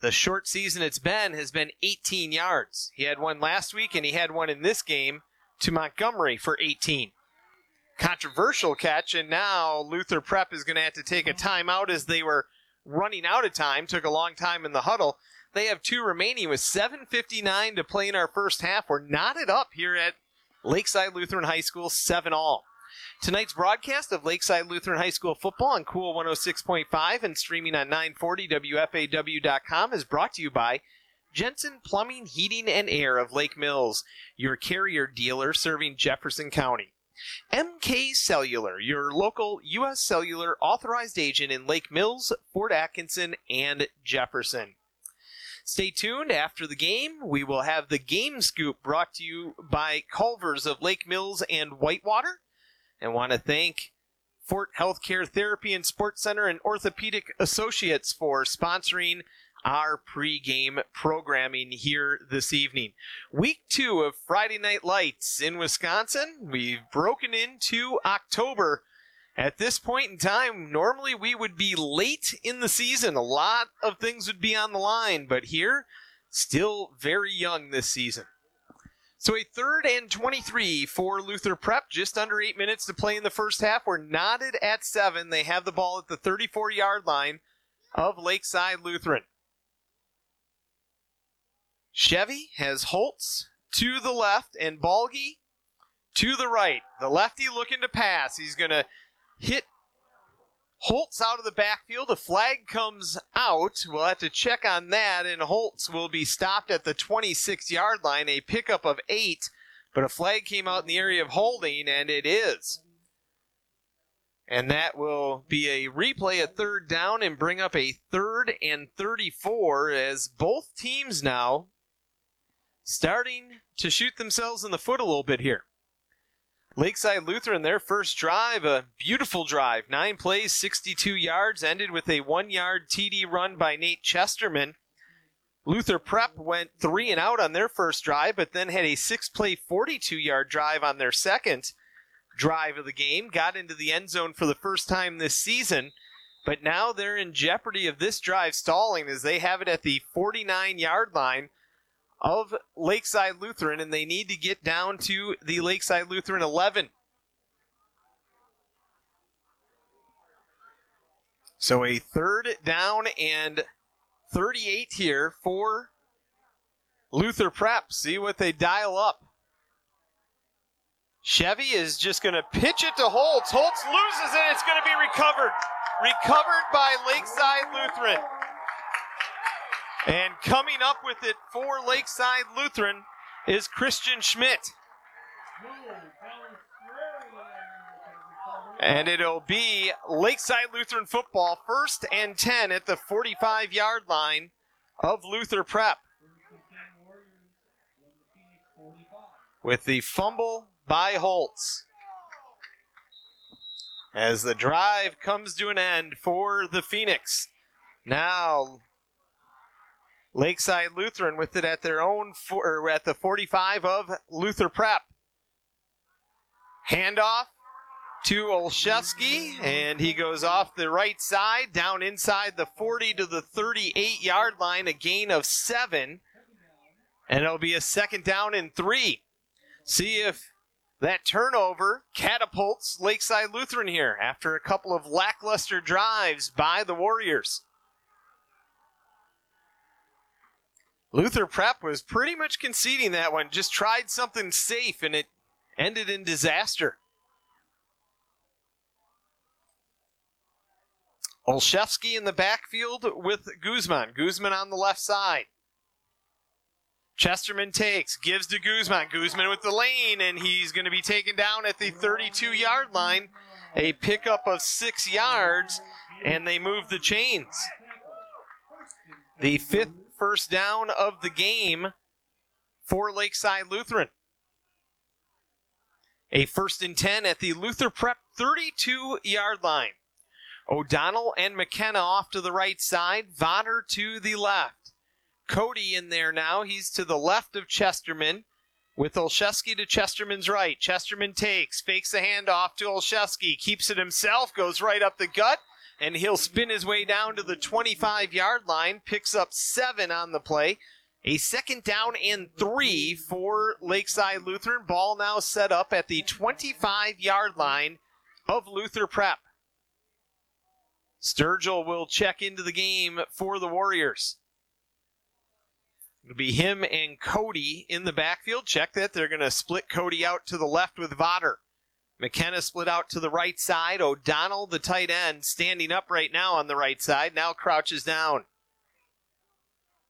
S1: the short season it's been, has been 18 yards. He had one last week and he had one in this game to Montgomery for 18. Controversial catch, and now Luther Prep is going to have to take a timeout as they were running out of time. Took a long time in the huddle. They have two remaining with 7.59 to play in our first half. We're knotted up here at Lakeside Lutheran High School, 7 all. Tonight's broadcast of Lakeside Lutheran High School football on Cool 106.5 and streaming on 940WFAW.com is brought to you by Jensen Plumbing, Heating, and Air of Lake Mills, your carrier dealer serving Jefferson County. MK Cellular, your local U.S. Cellular authorized agent in Lake Mills, Fort Atkinson, and Jefferson. Stay tuned after the game. We will have the game scoop brought to you by Culver's of Lake Mills and Whitewater. And want to thank Fort Healthcare Therapy and Sports Center and Orthopedic Associates for sponsoring our pregame programming here this evening. Week two of Friday Night Lights in Wisconsin. We've broken into October at this point in time, normally we would be late in the season. A lot of things would be on the line, but here, still very young this season. So a third and 23 for Luther Prep, just under eight minutes to play in the first half. We're knotted at seven. They have the ball at the 34 yard line of Lakeside Lutheran. Chevy has Holtz to the left and Balgi to the right. The lefty looking to pass. He's going to hit Holtz out of the backfield. A flag comes out. We'll have to check on that, and Holtz will be stopped at the 26 yard line. A pickup of eight, but a flag came out in the area of holding, and it is. And that will be a replay at third down and bring up a third and 34 as both teams now starting to shoot themselves in the foot a little bit here. Lakeside Lutheran, their first drive, a beautiful drive. Nine plays, 62 yards, ended with a one yard TD run by Nate Chesterman. Luther Prep went three and out on their first drive, but then had a six play, 42 yard drive on their second drive of the game. Got into the end zone for the first time this season, but now they're in jeopardy of this drive stalling as they have it at the 49 yard line of Lakeside Lutheran, and they need to get down to the Lakeside Lutheran 11. So a third down and 38 here for Luther Prep. See what they dial up. Chevy is just going to pitch it to Holtz. Holtz loses it. It's going to be recovered. Recovered by Lakeside Lutheran. And coming up with it for Lakeside Lutheran is Christian Schmidt. And it'll be Lakeside Lutheran football first and 10 at the 45 yard line of Luther Prep. With the fumble by Holtz. As the drive comes to an end for the Phoenix. Now Lakeside Lutheran with it at their own, or at the 45 of Luther Prep. Handoff to Olszewski, and he goes off the right side, down inside the 40 to the 38 yard line, a gain of seven, and it'll be a second down and three. See if that turnover catapults Lakeside Lutheran here after a couple of lackluster drives by the Warriors. Luther Prep was pretty much conceding that one, just tried something safe and it ended in disaster. Olszewski in the backfield with Guzman. Guzman on the left side. Chesterman takes, gives to Guzman. Guzman with the lane, and he's going to be taken down at the 32 yard line. A pickup of six yards, and they move the chains. The fifth first down of the game for Lakeside Lutheran. A first and 10 at the Luther Prep 32 yard line. O'Donnell and McKenna off to the right side, Vodder to the left. Cody in there now. He's to the left of Chesterman with Olszewski to Chesterman's right. Chesterman takes, fakes the handoff to Olszewski, keeps it himself, goes right up the gut, and he'll spin his way down to the 25 yard line, picks up seven on the play. A second down and three for Lakeside Lutheran. Ball now set up at the 25 yard line of Luther Prep. Sturgill will check into the game for the Warriors. It'll be him and Cody in the backfield. Check that. They're going to split Cody out to the left with Vodder. McKenna split out to the right side. O'Donnell, the tight end, standing up right now on the right side, now crouches down.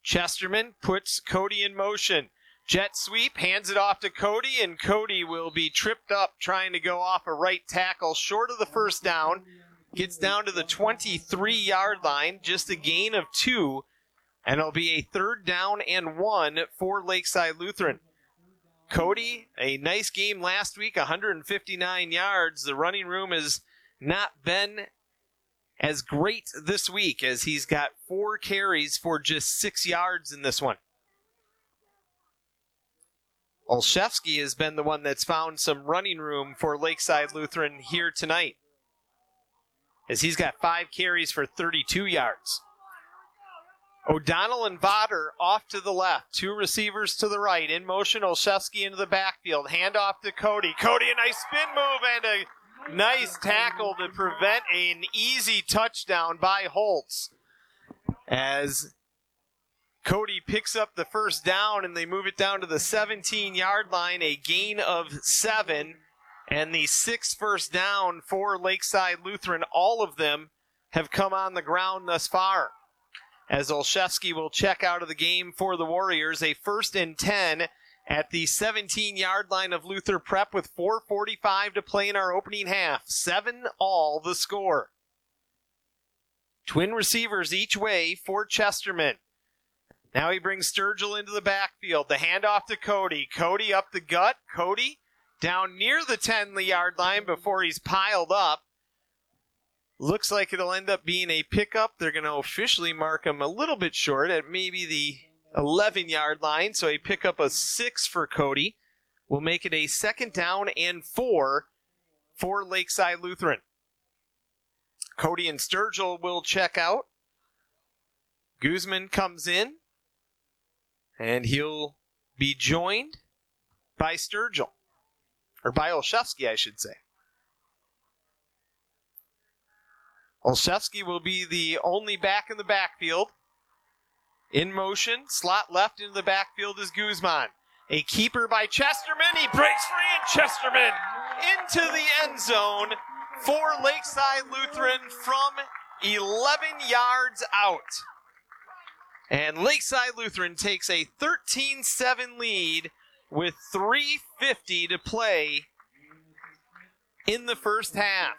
S1: Chesterman puts Cody in motion. Jet sweep, hands it off to Cody, and Cody will be tripped up trying to go off a right tackle short of the first down. Gets down to the 23 yard line, just a gain of two and it'll be a third down and one for Lakeside Lutheran. Cody, a nice game last week, 159 yards. The running room has not been as great this week as he's got four carries for just six yards in this one. Olszewski has been the one that's found some running room for Lakeside Lutheran here tonight, as he's got five carries for 32 yards. O'Donnell and Vodder off to the left. Two receivers to the right. In motion, Olszewski into the backfield. Hand off to Cody. Cody, a nice spin move and a nice tackle to prevent an easy touchdown by Holtz. As Cody picks up the first down and they move it down to the 17 yard line, a gain of seven, and the sixth first down for Lakeside Lutheran. All of them have come on the ground thus far as Olszewski will check out of the game for the Warriors. A first and 10 at the 17 yard line of Luther Prep with 4.45 to play in our opening half. 7 all the score. Twin receivers each way for Chesterman. Now he brings Sturgill into the backfield. The handoff to Cody. Cody up the gut. Cody down near the 10 yard line before he's piled up. Looks like it'll end up being a pickup. They're going to officially mark him a little bit short at maybe the 11 yard line. So a pickup of six for Cody will make it a second down and four for Lakeside Lutheran. Cody and Sturgill will check out. Guzman comes in, and he'll be joined by Sturgill, or by Olszewski, I should say. Olszewski will be the only back in the backfield. In motion, slot left into the backfield is Guzman. A keeper by Chesterman. He breaks free and Chesterman into the end zone for Lakeside Lutheran from 11 yards out. And Lakeside Lutheran takes a 13 7 lead with 3.50 to play in the first half.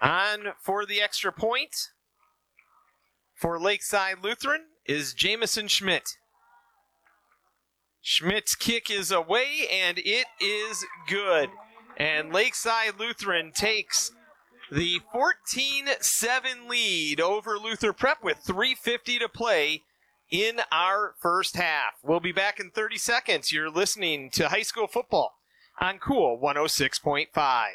S1: On for the extra point for Lakeside Lutheran is Jamison Schmidt. Schmidt's kick is away and it is good. And Lakeside Lutheran takes the 14 7 lead over Luther Prep with 3.50 to play in our first half. We'll be back in 30 seconds. You're listening to high school football on Cool 106.5.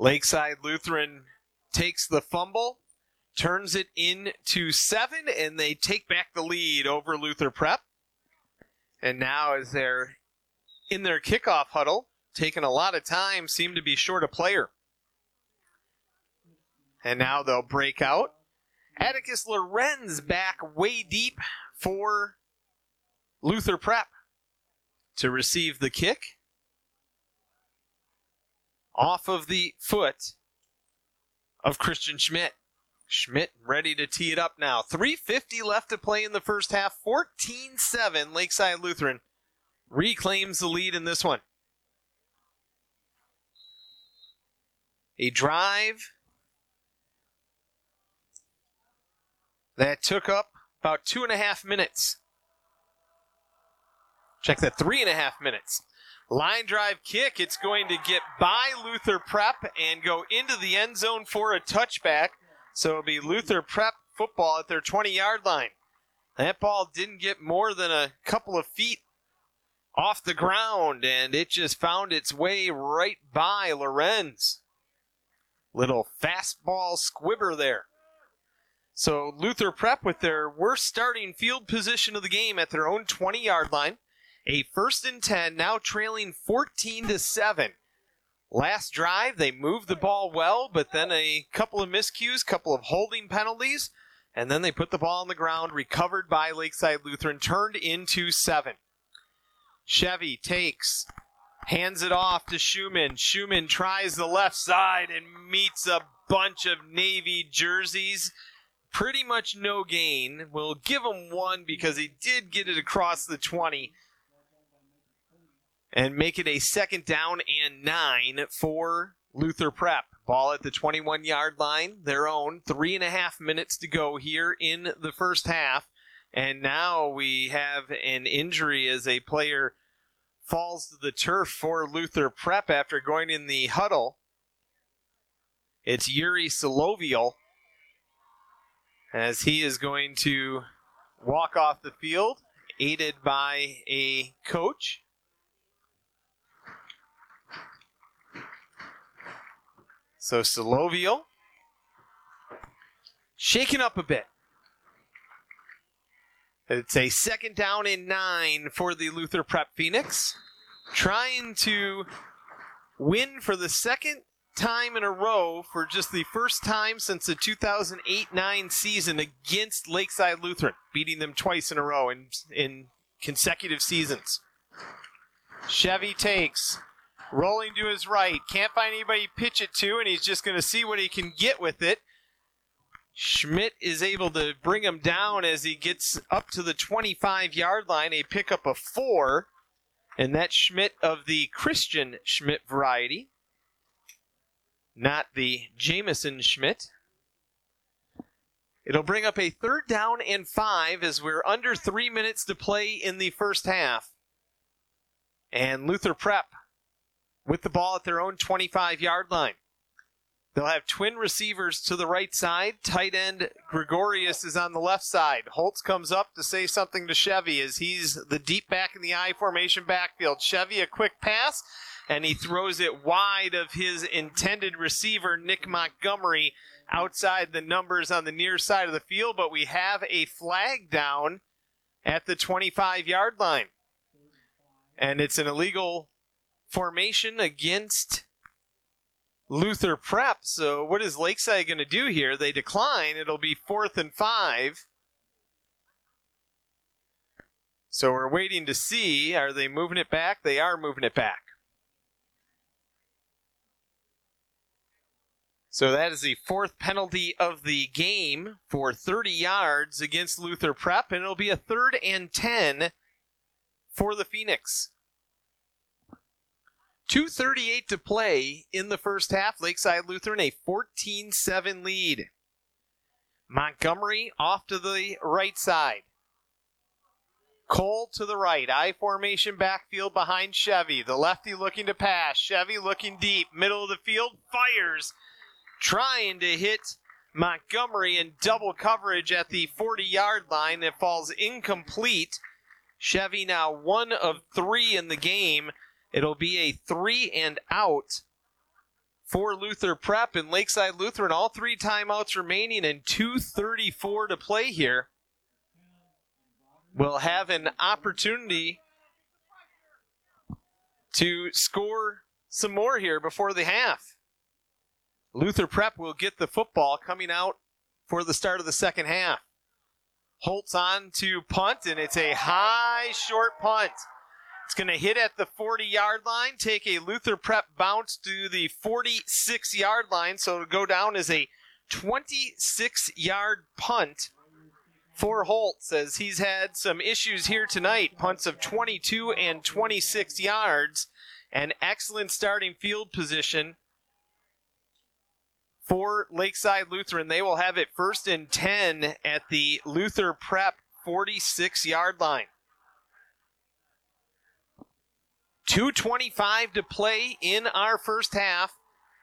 S1: Lakeside Lutheran takes the fumble, turns it into seven, and they take back the lead over Luther Prep. And now, as they're in their kickoff huddle, taking a lot of time, seem to be short a player. And now they'll break out. Atticus Lorenz back way deep for Luther Prep to receive the kick. Off of the foot of Christian Schmidt. Schmidt ready to tee it up now. 350 left to play in the first half. 14-7 Lakeside Lutheran reclaims the lead in this one. A drive that took up about two and a half minutes. Check that, three and a half minutes. Line drive kick. It's going to get by Luther Prep and go into the end zone for a touchback. So it'll be Luther Prep football at their 20 yard line. That ball didn't get more than a couple of feet off the ground and it just found its way right by Lorenz. Little fastball squibber there. So Luther Prep with their worst starting field position of the game at their own 20 yard line. A first and 10, now trailing 14 to 7. Last drive, they moved the ball well, but then a couple of miscues, couple of holding penalties, and then they put the ball on the ground, recovered by Lakeside Lutheran, turned into seven. Chevy takes, hands it off to Schumann. Schumann tries the left side and meets a bunch of Navy jerseys pretty much no gain. We'll give him one because he did get it across the 20 and make it a second down and nine for Luther Prep. Ball at the 21 yard line, their own. Three and a half minutes to go here in the first half. And now we have an injury as a player falls to the turf for Luther Prep after going in the huddle. It's Yuri Solovial as he is going to walk off the field, aided by a coach. So Solovio shaken up a bit. It's a second down and nine for the Luther Prep Phoenix. Trying to win for the second time in a row for just the first time since the 2008-9 season against Lakeside Lutheran, beating them twice in a row in, in consecutive seasons. Chevy takes, rolling to his right, can't find anybody to pitch it to, and he's just going to see what he can get with it. Schmidt is able to bring him down as he gets up to the 25 yard line, a pickup of four. And that Schmidt of the Christian Schmidt variety not the Jameson Schmidt. It'll bring up a third down and five as we're under three minutes to play in the first half. And Luther Prep with the ball at their own 25 yard line. They'll have twin receivers to the right side. Tight end Gregorius is on the left side. Holtz comes up to say something to Chevy as he's the deep back in the I formation backfield. Chevy, a quick pass and he throws it wide of his intended receiver, Nick Montgomery, outside the numbers on the near side of the field. But we have a flag down at the 25 yard line. And it's an illegal formation against Luther Prep. So, what is Lakeside going to do here? They decline. It'll be fourth and five. So, we're waiting to see. Are they moving it back? They are moving it back. So that is the fourth penalty of the game for 30 yards against Luther Prep, and it'll be a third and 10 for the Phoenix. 238 to play in the first half. Lakeside Lutheran a 14-7 lead. Montgomery off to the right side. Cole to the right. I formation backfield behind Chevy. The lefty looking to pass. Chevy looking deep. Middle of the field. Fires trying to hit Montgomery in double coverage at the 40 yard line. It falls incomplete. Chevy now one of three in the game. It'll be a three and out for Luther Prep and Lakeside Lutheran. All three timeouts remaining and 2.34 to play here. Will have an opportunity to score some more here before the half. Luther Prep will get the football coming out for the start of the second half. Holtz on to punt, and it's a high, short punt. It's going to hit at the 40 yard line, take a Luther Prep bounce to the 46 yard line, so it'll go down as a 26 yard punt for Holtz as he's had some issues here tonight. Punts of 22 and 26 yards. An excellent starting field position for Lakeside Lutheran. They will have it first and 10 at the Luther Prep 46 yard line. 225 to play in our first half.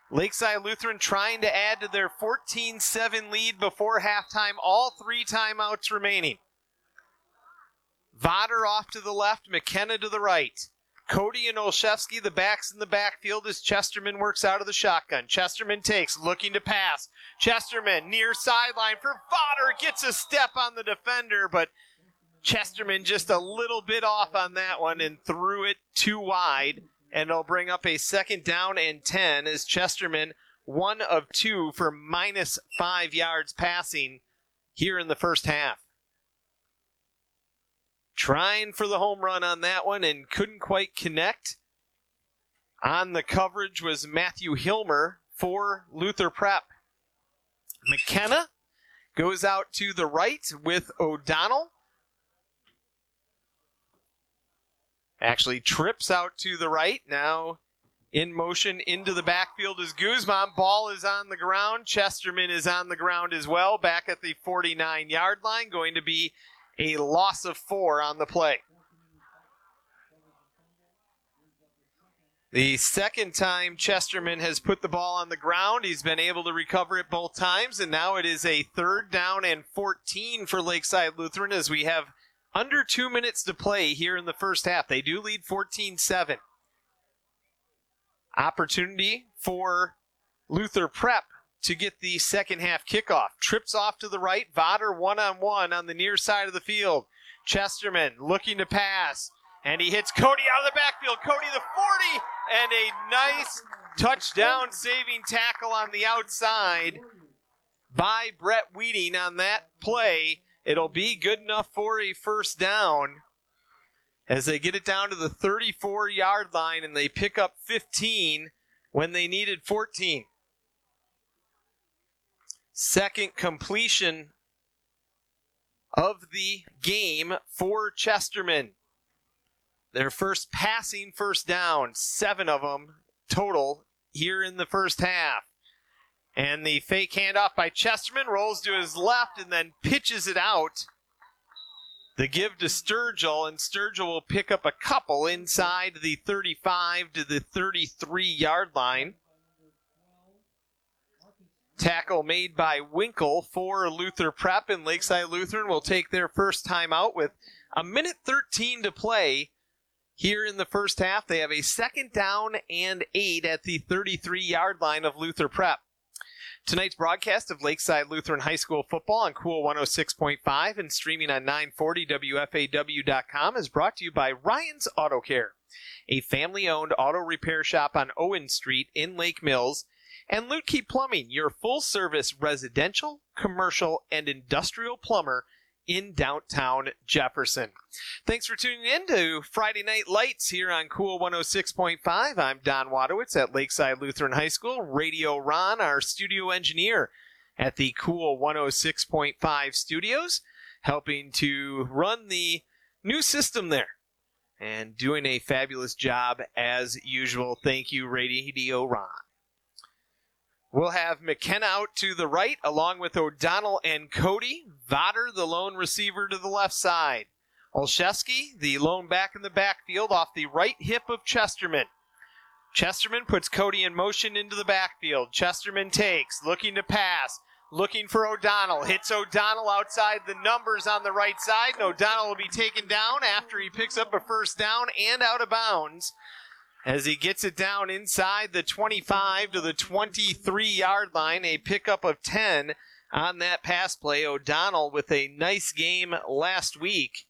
S1: Lakeside Lutheran trying to add to their 14 7 lead before halftime, all three timeouts remaining. Vodder off to the left, McKenna to the right. Cody and Olszewski, the backs in the backfield as Chesterman works out of the shotgun. Chesterman takes, looking to pass. Chesterman near sideline for Vodder, gets a step on the defender, but Chesterman just a little bit off on that one and threw it too wide. And it'll bring up a second down and 10 as Chesterman, one of two for minus five yards passing here in the first half trying for the home run on that one and couldn't quite connect. On the coverage was Matthew Hilmer for Luther Prep. McKenna goes out to the right with O'Donnell. Actually trips out to the right. Now in motion into the backfield is Guzman. Ball is on the ground. Chesterman is on the ground as well, back at the 49 yard line. Going to be a loss of four on the play. The second time Chesterman has put the ball on the ground, he's been able to recover it both times, and now it is a third down and 14 for Lakeside Lutheran as we have under two minutes to play here in the first half. They do lead 14 7. Opportunity for Luther Prep to get the second half kickoff. Trips off to the right. Vodder one on one on the near side of the field. Chesterman looking to pass. And he hits Cody out of the backfield. Cody the 40 and a nice touchdown saving tackle on the outside by Brett Weeding on that play. It'll be good enough for a first down as they get it down to the 34 yard line and they pick up 15 when they needed 14 second completion of the game for Chesterman. Their first passing first down, seven of them total here in the first half. And the fake handoff by Chesterman rolls to his left and then pitches it out. The give to Sturgill, and Sturgill will pick up a couple inside the 35 to the 33 yard line. Tackle made by Winkle for Luther Prep, and Lakeside Lutheran will take their first time out with a minute 13 to play here in the first half. They have a second down and eight at the 33 yard line of Luther Prep. Tonight's broadcast of Lakeside Lutheran High School football on Cool 106.5 and streaming on 940WFAW.com is brought to you by Ryan's Auto Care, a family owned auto repair shop on Owen Street in Lake Mills and Lutke Plumbing, your full service residential, commercial, and industrial plumber in downtown Jefferson. Thanks for tuning in to Friday Night Lights here on Cool 106.5. I'm Don Wadowitz at Lakeside Lutheran High School. Radio Ron, our studio engineer at the Cool 106.5 studios, helping to run the new system there and doing a fabulous job as usual. Thank you, Radio Ron. We'll have McKenna out to the right, along with O'Donnell and Cody. Vodder, the lone receiver, to the left side. Olszewski, the lone back in the backfield, off the right hip of Chesterman. Chesterman puts Cody in motion into the backfield. Chesterman takes, looking to pass, looking for O'Donnell. Hits O'Donnell outside the numbers on the right side, and O'Donnell will be taken down after he picks up a first down and out of bounds as he gets it down inside the 25 to the 23 yard line. A pickup of 10 on that pass play. O'Donnell with a nice game last week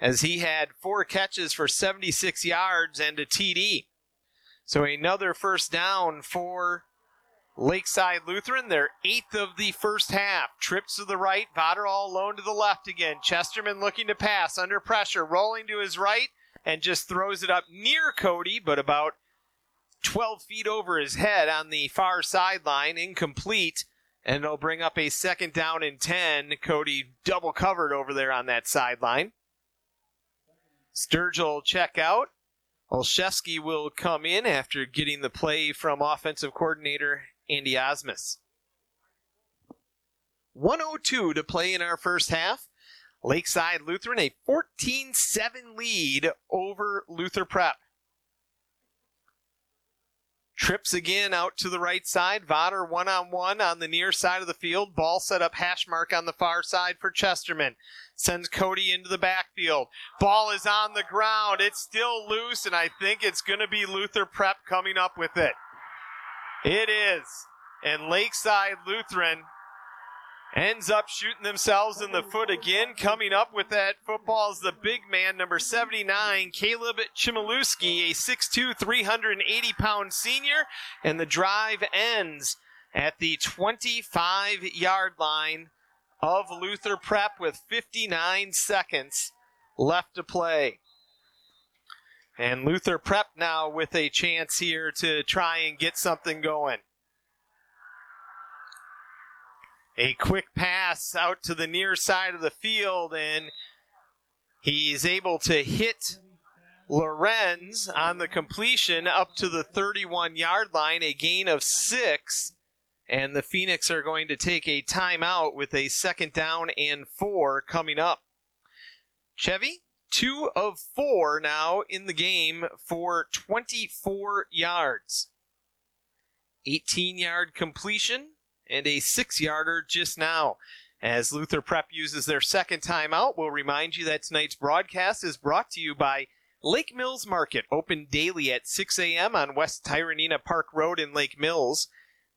S1: as he had four catches for 76 yards and a TD. So another first down for Lakeside Lutheran, their eighth of the first half. Trips to the right, Vodder all alone to the left again. Chesterman looking to pass under pressure, rolling to his right, and just throws it up near Cody, but about 12 feet over his head on the far sideline, incomplete. And it'll bring up a second down and 10. Cody double covered over there on that sideline. Sturgill check out. Olszewski will come in after getting the play from offensive coordinator Andy Osmus. 102 to play in our first half. Lakeside Lutheran a 14 7 lead over Luther Prep. Trips again out to the right side. Vodder one on one on the near side of the field. Ball set up hash mark on the far side for Chesterman. Sends Cody into the backfield. Ball is on the ground. It's still loose, and I think it's going to be Luther Prep coming up with it. It is. And Lakeside Lutheran ends up shooting themselves in the foot again. Coming up with that football is the big man, number 79, Caleb Chmielewski, a 6'2, 380 pound senior. And the drive ends at the 25 yard line of Luther Prep with 59 seconds left to play. And Luther Prep now with a chance here to try and get something going. A quick pass out to the near side of the field, and he's able to hit Lorenz on the completion up to the 31 yard line, a gain of six. And the Phoenix are going to take a timeout with a second down and four coming up. Chevy, two of four now in the game for 24 yards. 18 yard completion and a six yarder just now. As Luther Prep uses their second timeout, we'll remind you that tonight's broadcast is brought to you by Lake Mills Market, open daily at 6 a.m. on West Tyranena Park Road in Lake Mills.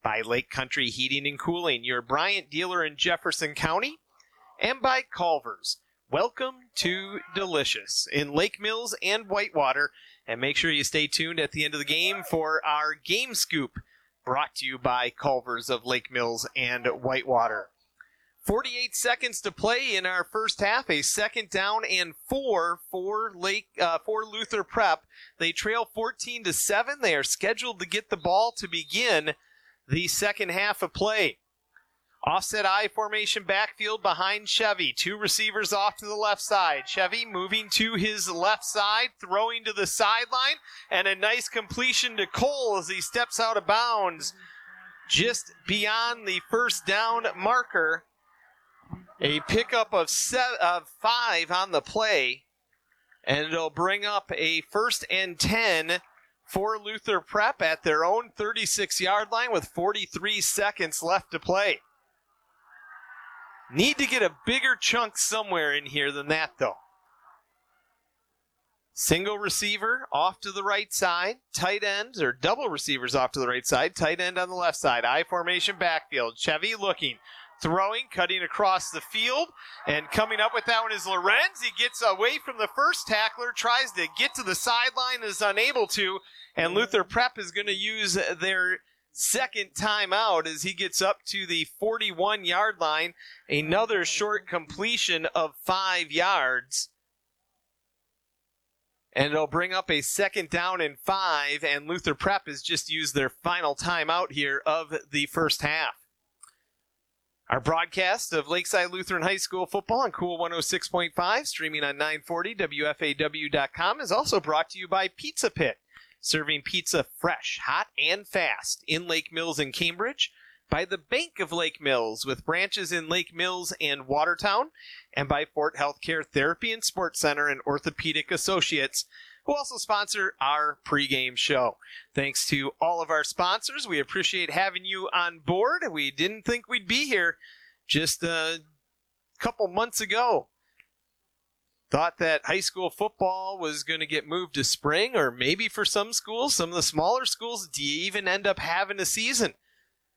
S1: By Lake Country Heating and Cooling, your Bryant dealer in Jefferson County. And by Culver's. Welcome to Delicious in Lake Mills and Whitewater. And make sure you stay tuned at the end of the game for our game scoop brought to you by Culver's of Lake Mills and Whitewater. 48 seconds to play in our first half. A second down and four for Lake uh, for Luther Prep. They trail 14 to seven. They are scheduled to get the ball to begin the second half of play. Offset I formation backfield behind Chevy. Two receivers off to the left side. Chevy moving to his left side, throwing to the sideline, and a nice completion to Cole as he steps out of bounds just beyond the first down marker. A pickup of, seven, of five on the play, and it'll bring up a first and 10 for Luther Prep at their own 36 yard line with 43 seconds left to play. Need to get a bigger chunk somewhere in here than that, though. Single receiver off to the right side, tight ends or double receivers off to the right side, tight end on the left side, I formation backfield. Chevy looking, throwing, cutting across the field, and coming up with that one is Lorenz. He gets away from the first tackler, tries to get to the sideline, is unable to, and Luther Prep is going to use their second time out as he gets up to the 41 yard line. Another short completion of five yards. And it'll bring up a second down and five, and Luther Prep has just used their final timeout here of the first half. Our broadcast of Lakeside Lutheran High School football on Cool 106.5, streaming on 940 WFAW.com, is also brought to you by Pizza Pit serving pizza fresh, hot, and fast in Lake Mills and Cambridge by the Bank of Lake Mills with branches in Lake Mills and Watertown, and by Fort Healthcare Therapy and Sports Center and Orthopedic Associates, who also sponsor our pregame show. Thanks to all of our sponsors. We appreciate having you on board. We didn't think we'd be here just a couple months ago thought that high school football was going to get moved to spring, or maybe for some schools, some of the smaller schools, do you even end up having a season?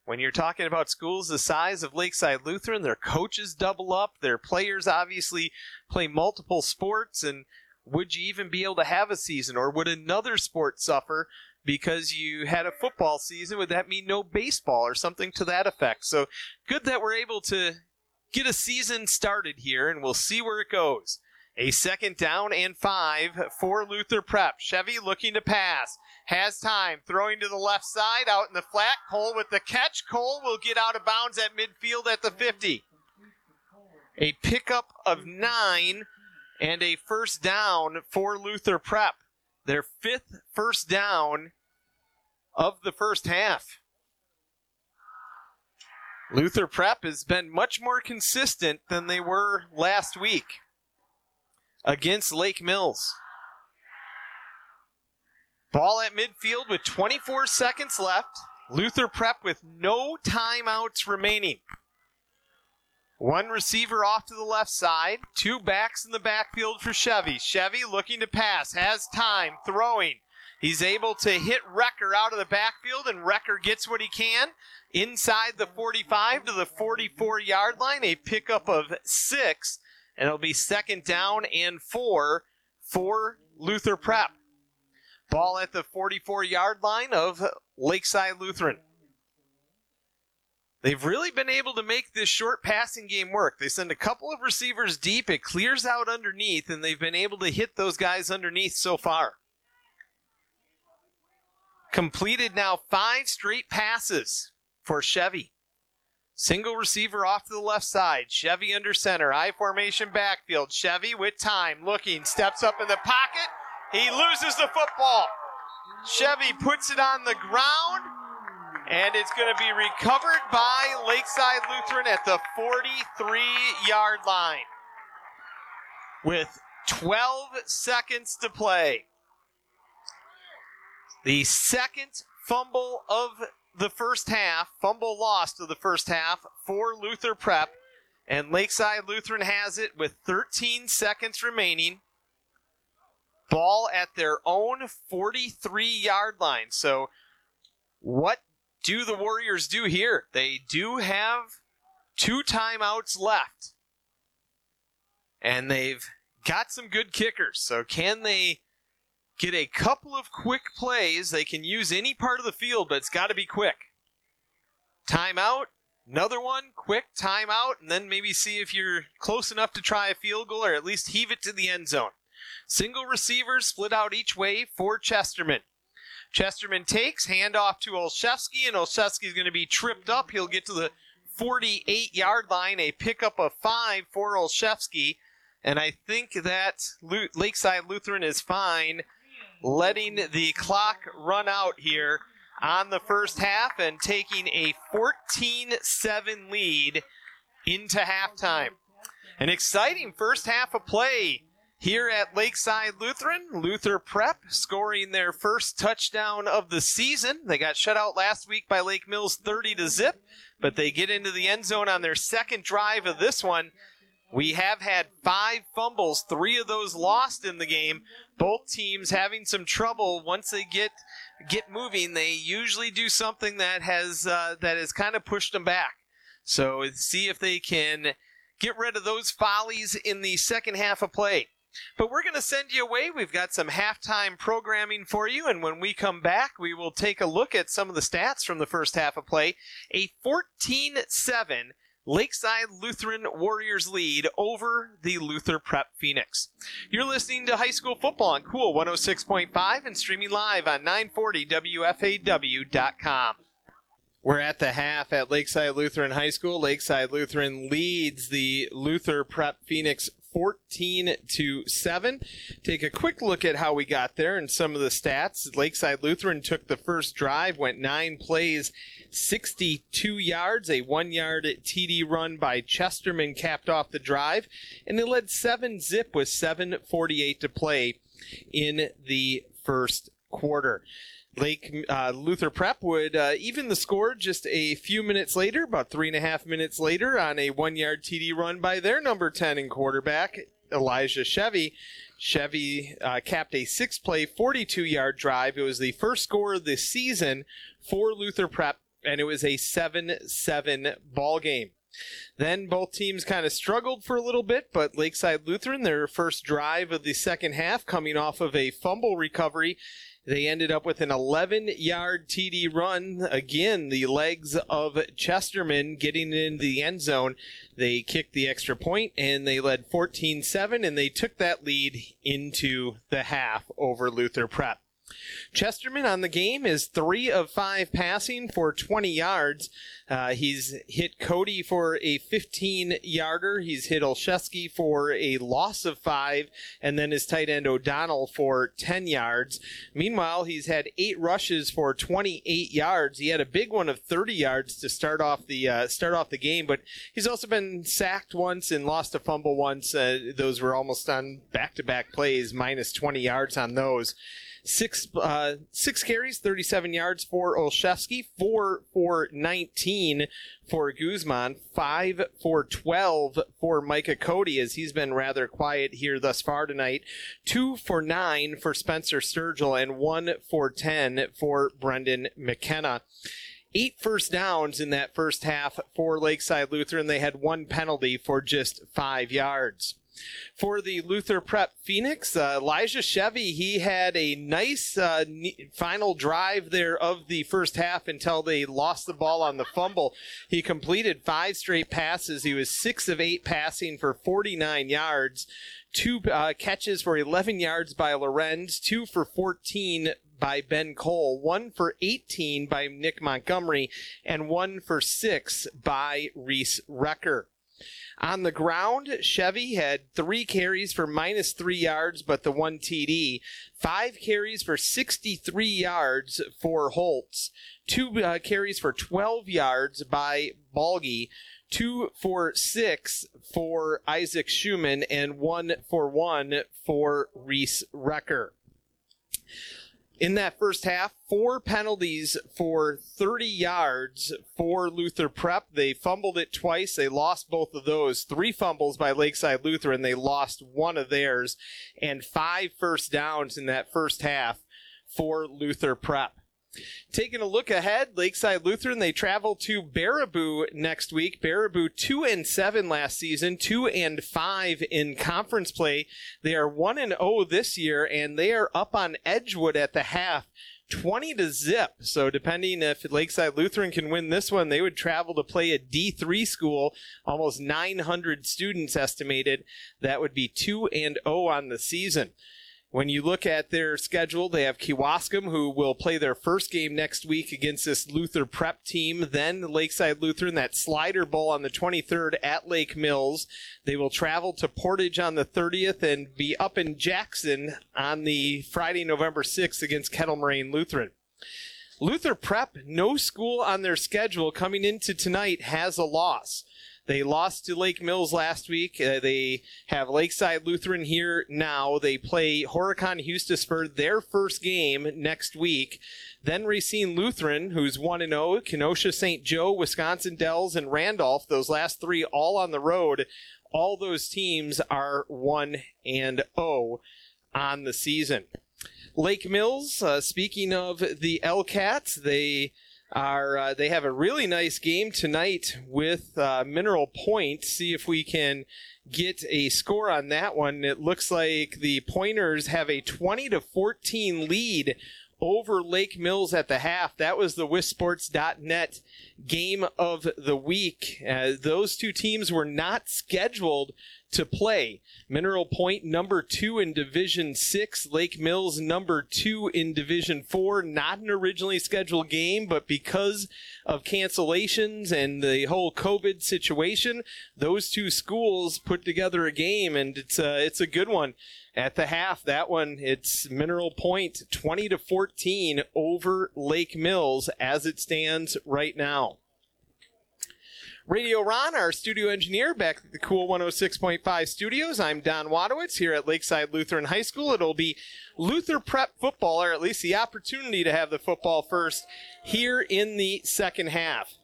S1: When you're talking about schools the size of Lakeside Lutheran, their coaches double up, their players obviously play multiple sports, and would you even be able to have a season, or would another sport suffer because you had a football season? Would that mean no baseball or something to that effect? So good that we're able to get a season started here, and we'll see where it goes. A second down and five for Luther Prep. Chevy looking to pass. Has time. Throwing to the left side out in the flat. Cole with the catch. Cole will get out of bounds at midfield at the 50. A pickup of nine and a first down for Luther Prep. Their fifth first down of the first half. Luther Prep has been much more consistent than they were last week against Lake Mills. Ball at midfield with 24 seconds left. Luther Prep with no timeouts remaining. One receiver off to the left side, two backs in the backfield for Chevy. Chevy looking to pass, has time, throwing. He's able to hit Recker out of the backfield, and Recker gets what he can inside the 45 to the 44 yard line. A pickup of six and it'll be second down and four for Luther Prep. Ball at the 44 yard line of Lakeside Lutheran. They've really been able to make this short passing game work. They send a couple of receivers deep, it clears out underneath, and they've been able to hit those guys underneath so far. Completed now five straight passes for Chevy. Single receiver off to the left side. Chevy under center. I formation backfield. Chevy with time. Looking. Steps up in the pocket. He loses the football. Chevy puts it on the ground. And it's going to be recovered by Lakeside Lutheran at the 43 yard line. With 12 seconds to play. The second fumble of the first half, fumble lost of the first half for Luther Prep. And Lakeside Lutheran has it with 13 seconds remaining. Ball at their own 43 yard line. So, what do the Warriors do here? They do have two timeouts left. And they've got some good kickers. So, can they get a couple of quick plays. They can use any part of the field, but it's got to be quick. Timeout, another one, quick timeout, and then maybe see if you're close enough to try a field goal or at least heave it to the end zone. Single receivers split out each way for Chesterman. Chesterman takes, handoff to Olszewski, and Olszewski is going to be tripped up. He'll get to the 48 yard line, a pickup of five for Olszewski. And I think that Lakeside Lutheran is fine letting the clock run out here on the first half and taking a 14 7 lead into halftime. An exciting first half of play here at Lakeside Lutheran. Luther Prep scoring their first touchdown of the season. They got shut out last week by Lake Mills 30 to zip, but they get into the end zone on their second drive of this one. We have had five fumbles, three of those lost in the game. Both teams having some trouble once they get get moving. They usually do something that has uh, that has kind of pushed them back. So see if they can get rid of those follies in the second half of play. But we're going to send you away. We've got some halftime programming for you. And when we come back, we will take a look at some of the stats from the first half of play. A 14 7 Lakeside Lutheran Warriors lead over the Luther Prep Phoenix. You're listening to high school football on Cool 106.5 and streaming live on 940WFAW.com. We're at the half at Lakeside Lutheran High School. Lakeside Lutheran leads the Luther Prep Phoenix 14 to 7. Take a quick look at how we got there and some of the stats. Lakeside Lutheran took the first drive, went nine plays, 62 yards. A one yard TD run by Chesterman capped off the drive, and they led 7 zip with 7.48 to play in the first quarter. Lake uh, Luther Prep would uh, even the score just a few minutes later, about three and a half minutes later, on a one yard TD run by their number 10 and quarterback, Elijah Chevy. Chevy uh, capped a six play, 42 yard drive. It was the first score of the season for Luther Prep, and it was a 7 7 ball game. Then both teams kind of struggled for a little bit, but Lakeside Lutheran, their first drive of the second half, coming off of a fumble recovery, they ended up with an 11 yard TD run. Again, the legs of Chesterman getting in the end zone. They kicked the extra point and they led 14 7, and they took that lead into the half over Luther Prep. Chesterman on the game is three of five passing for 20 yards. Uh, he's hit Cody for a 15 yarder. He's hit Olszewski for a loss of five, and then his tight end O'Donnell for 10 yards. Meanwhile, he's had eight rushes for 28 yards. He had a big one of 30 yards to start off the uh, start off the game, but he's also been sacked once and lost a fumble once. Uh, those were almost on back-to-back plays, minus 20 yards on those. Six uh, six carries, 37 yards for Olszewski, four for 19 for Guzman, five for 12 for Micah Cody, as he's been rather quiet here thus far tonight, two for nine for Spencer Sturgill, and one for 10 for Brendan McKenna eight first downs in that first half for Lakeside Lutheran. They had one penalty for just five yards. For the Luther Prep Phoenix, uh, Elijah Chevy, he had a nice uh, final drive there of the first half until they lost the ball on the fumble. He completed five straight passes. He was six of eight passing for 49 yards. Two uh, catches for 11 yards by Lorenz, two for 14 by Ben Cole, one for 18 by Nick Montgomery, and one for six by Reese Recker. On the ground, Chevy had three carries for minus three yards, but the one TD. Five carries for 63 yards for Holtz. Two uh, carries for 12 yards by Balgi. Two for six for Isaac Schumann, and one for one for Reese Recker in that first half, four penalties for 30 yards for Luther Prep. They fumbled it twice. They lost both of those. Three fumbles by Lakeside Luther, and they lost one of theirs. And five first downs in that first half for Luther Prep. Taking a look ahead, Lakeside Lutheran they travel to Baraboo next week. Baraboo two and seven last season, two and five in conference play. They are one and zero this year, and they are up on Edgewood at the half. 20 to zip. So depending if Lakeside Lutheran can win this one, they would travel to play a D3 school, almost 900 students estimated. That would be 2 and 0 on the season. When you look at their schedule, they have Kewaskum, who will play their first game next week against this Luther prep team. Then Lakeside Lutheran, that Slider Bowl on the 23rd at Lake Mills. They will travel to Portage on the 30th and be up in Jackson on the Friday, November 6th against Kettle Moraine Lutheran. Luther Prep, no school on their schedule coming into tonight, has a loss. They lost to Lake Mills last week. Uh, they have Lakeside Lutheran here now. They play Horicon Hustisford their first game next week. Then Racine Lutheran, who's 1 0, Kenosha St. Joe, Wisconsin Dells, and Randolph. Those last three all on the road. All those teams are 1 and 0 on the season. Lake Mills, uh, speaking of the L-Cats, they are uh, they have a really nice game tonight with uh, Mineral Point. See if we can get a score on that one. It looks like the Pointers have a 20 to 14 lead over Lake Mills at the half. That was the WisSports.net game of the week. Uh, those two teams were not scheduled to play. Mineral Point number two in Division Six, Lake Mills number two in Division Four. Not an originally scheduled game, but because of cancellations and the whole COVID situation, those two schools put together a game, and it's a, it's a good one. At the half, that one it's Mineral Point 20 to 14 over Lake Mills as it stands right now. Radio Ron, our studio engineer, back at the cool 106.5 studios. I'm Don Wadowitz here at Lakeside Lutheran High School. It'll be Luther Prep football, or at least the opportunity to have the football first here in the second half.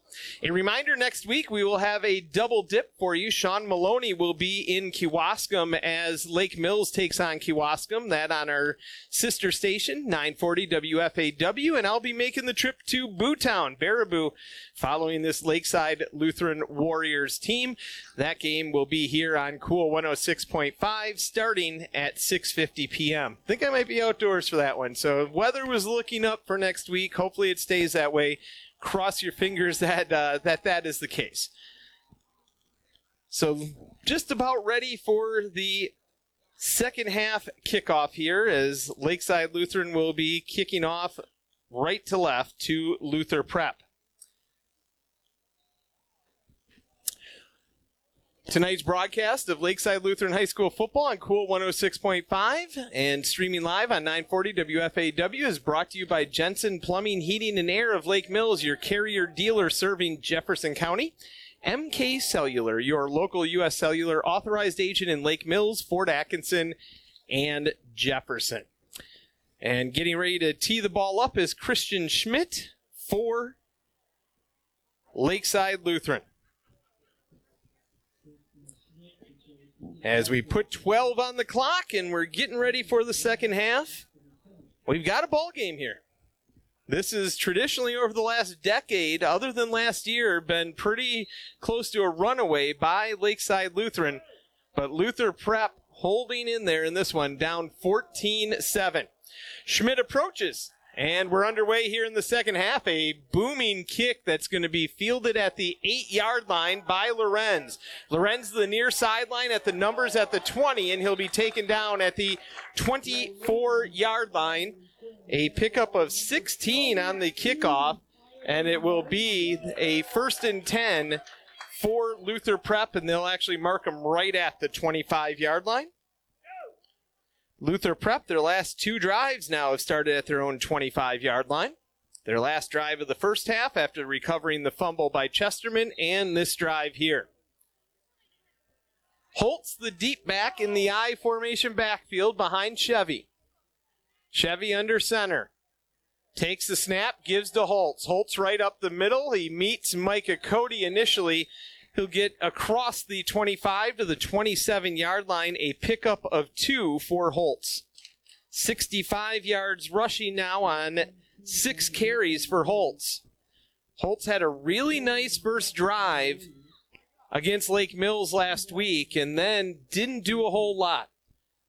S1: A reminder next week we will have a double dip for you. Sean Maloney will be in Kewaskum as Lake Mills takes on Kewaskum. That on our sister station, 940 WFAW. And I'll be making the trip to Bootown, Baraboo, following this Lakeside Lutheran Warriors team. That game will be here on Cool 106.5 starting at 6:50 p.m. I think I might be outdoors for that one. So weather was looking up for next week. Hopefully it stays that way. Cross your fingers that uh, that that is the case. So just about ready for the second half kickoff here as Lakeside Lutheran will be kicking off right to left to Luther Prep. Tonight's broadcast of Lakeside Lutheran High School football on Cool 106.5 and streaming live on 940 WFAW is brought to you by Jensen Plumbing, Heating, and Air of Lake Mills, your carrier dealer serving Jefferson County. MK Cellular, your local U.S. Cellular authorized agent in Lake Mills, Fort Atkinson, and Jefferson. And getting ready to tee the ball up is Christian Schmidt for Lakeside Lutheran. As we put 12 on the clock and we're getting ready for the second half, we've got a ball game here. This is traditionally over the last decade, other than last year, been pretty close to a runaway by Lakeside Lutheran. But Luther Prep holding in there in this one, down 14 7. Schmidt approaches. And we're underway here in the second half. A booming kick that's going to be fielded at the eight yard line by Lorenz. Lorenz, the near sideline at the numbers at the 20, and he'll be taken down at the 24 yard line. A pickup of 16 on the kickoff, and it will be a first and 10 for Luther Prep, and they'll actually mark them right at the 25 yard line. Luther Prep, their last two drives now have started at their own 25 yard line. Their last drive of the first half after recovering the fumble by Chesterman, and this drive here. Holtz, the deep back in the I formation backfield behind Chevy. Chevy under center. Takes the snap, gives to Holtz. Holtz right up the middle. He meets Micah Cody initially He'll get across the 25 to the 27 yard line, a pickup of two for Holtz. 65 yards rushing now on six carries for Holtz. Holtz had a really nice first drive against Lake Mills last week and then didn't do a whole lot.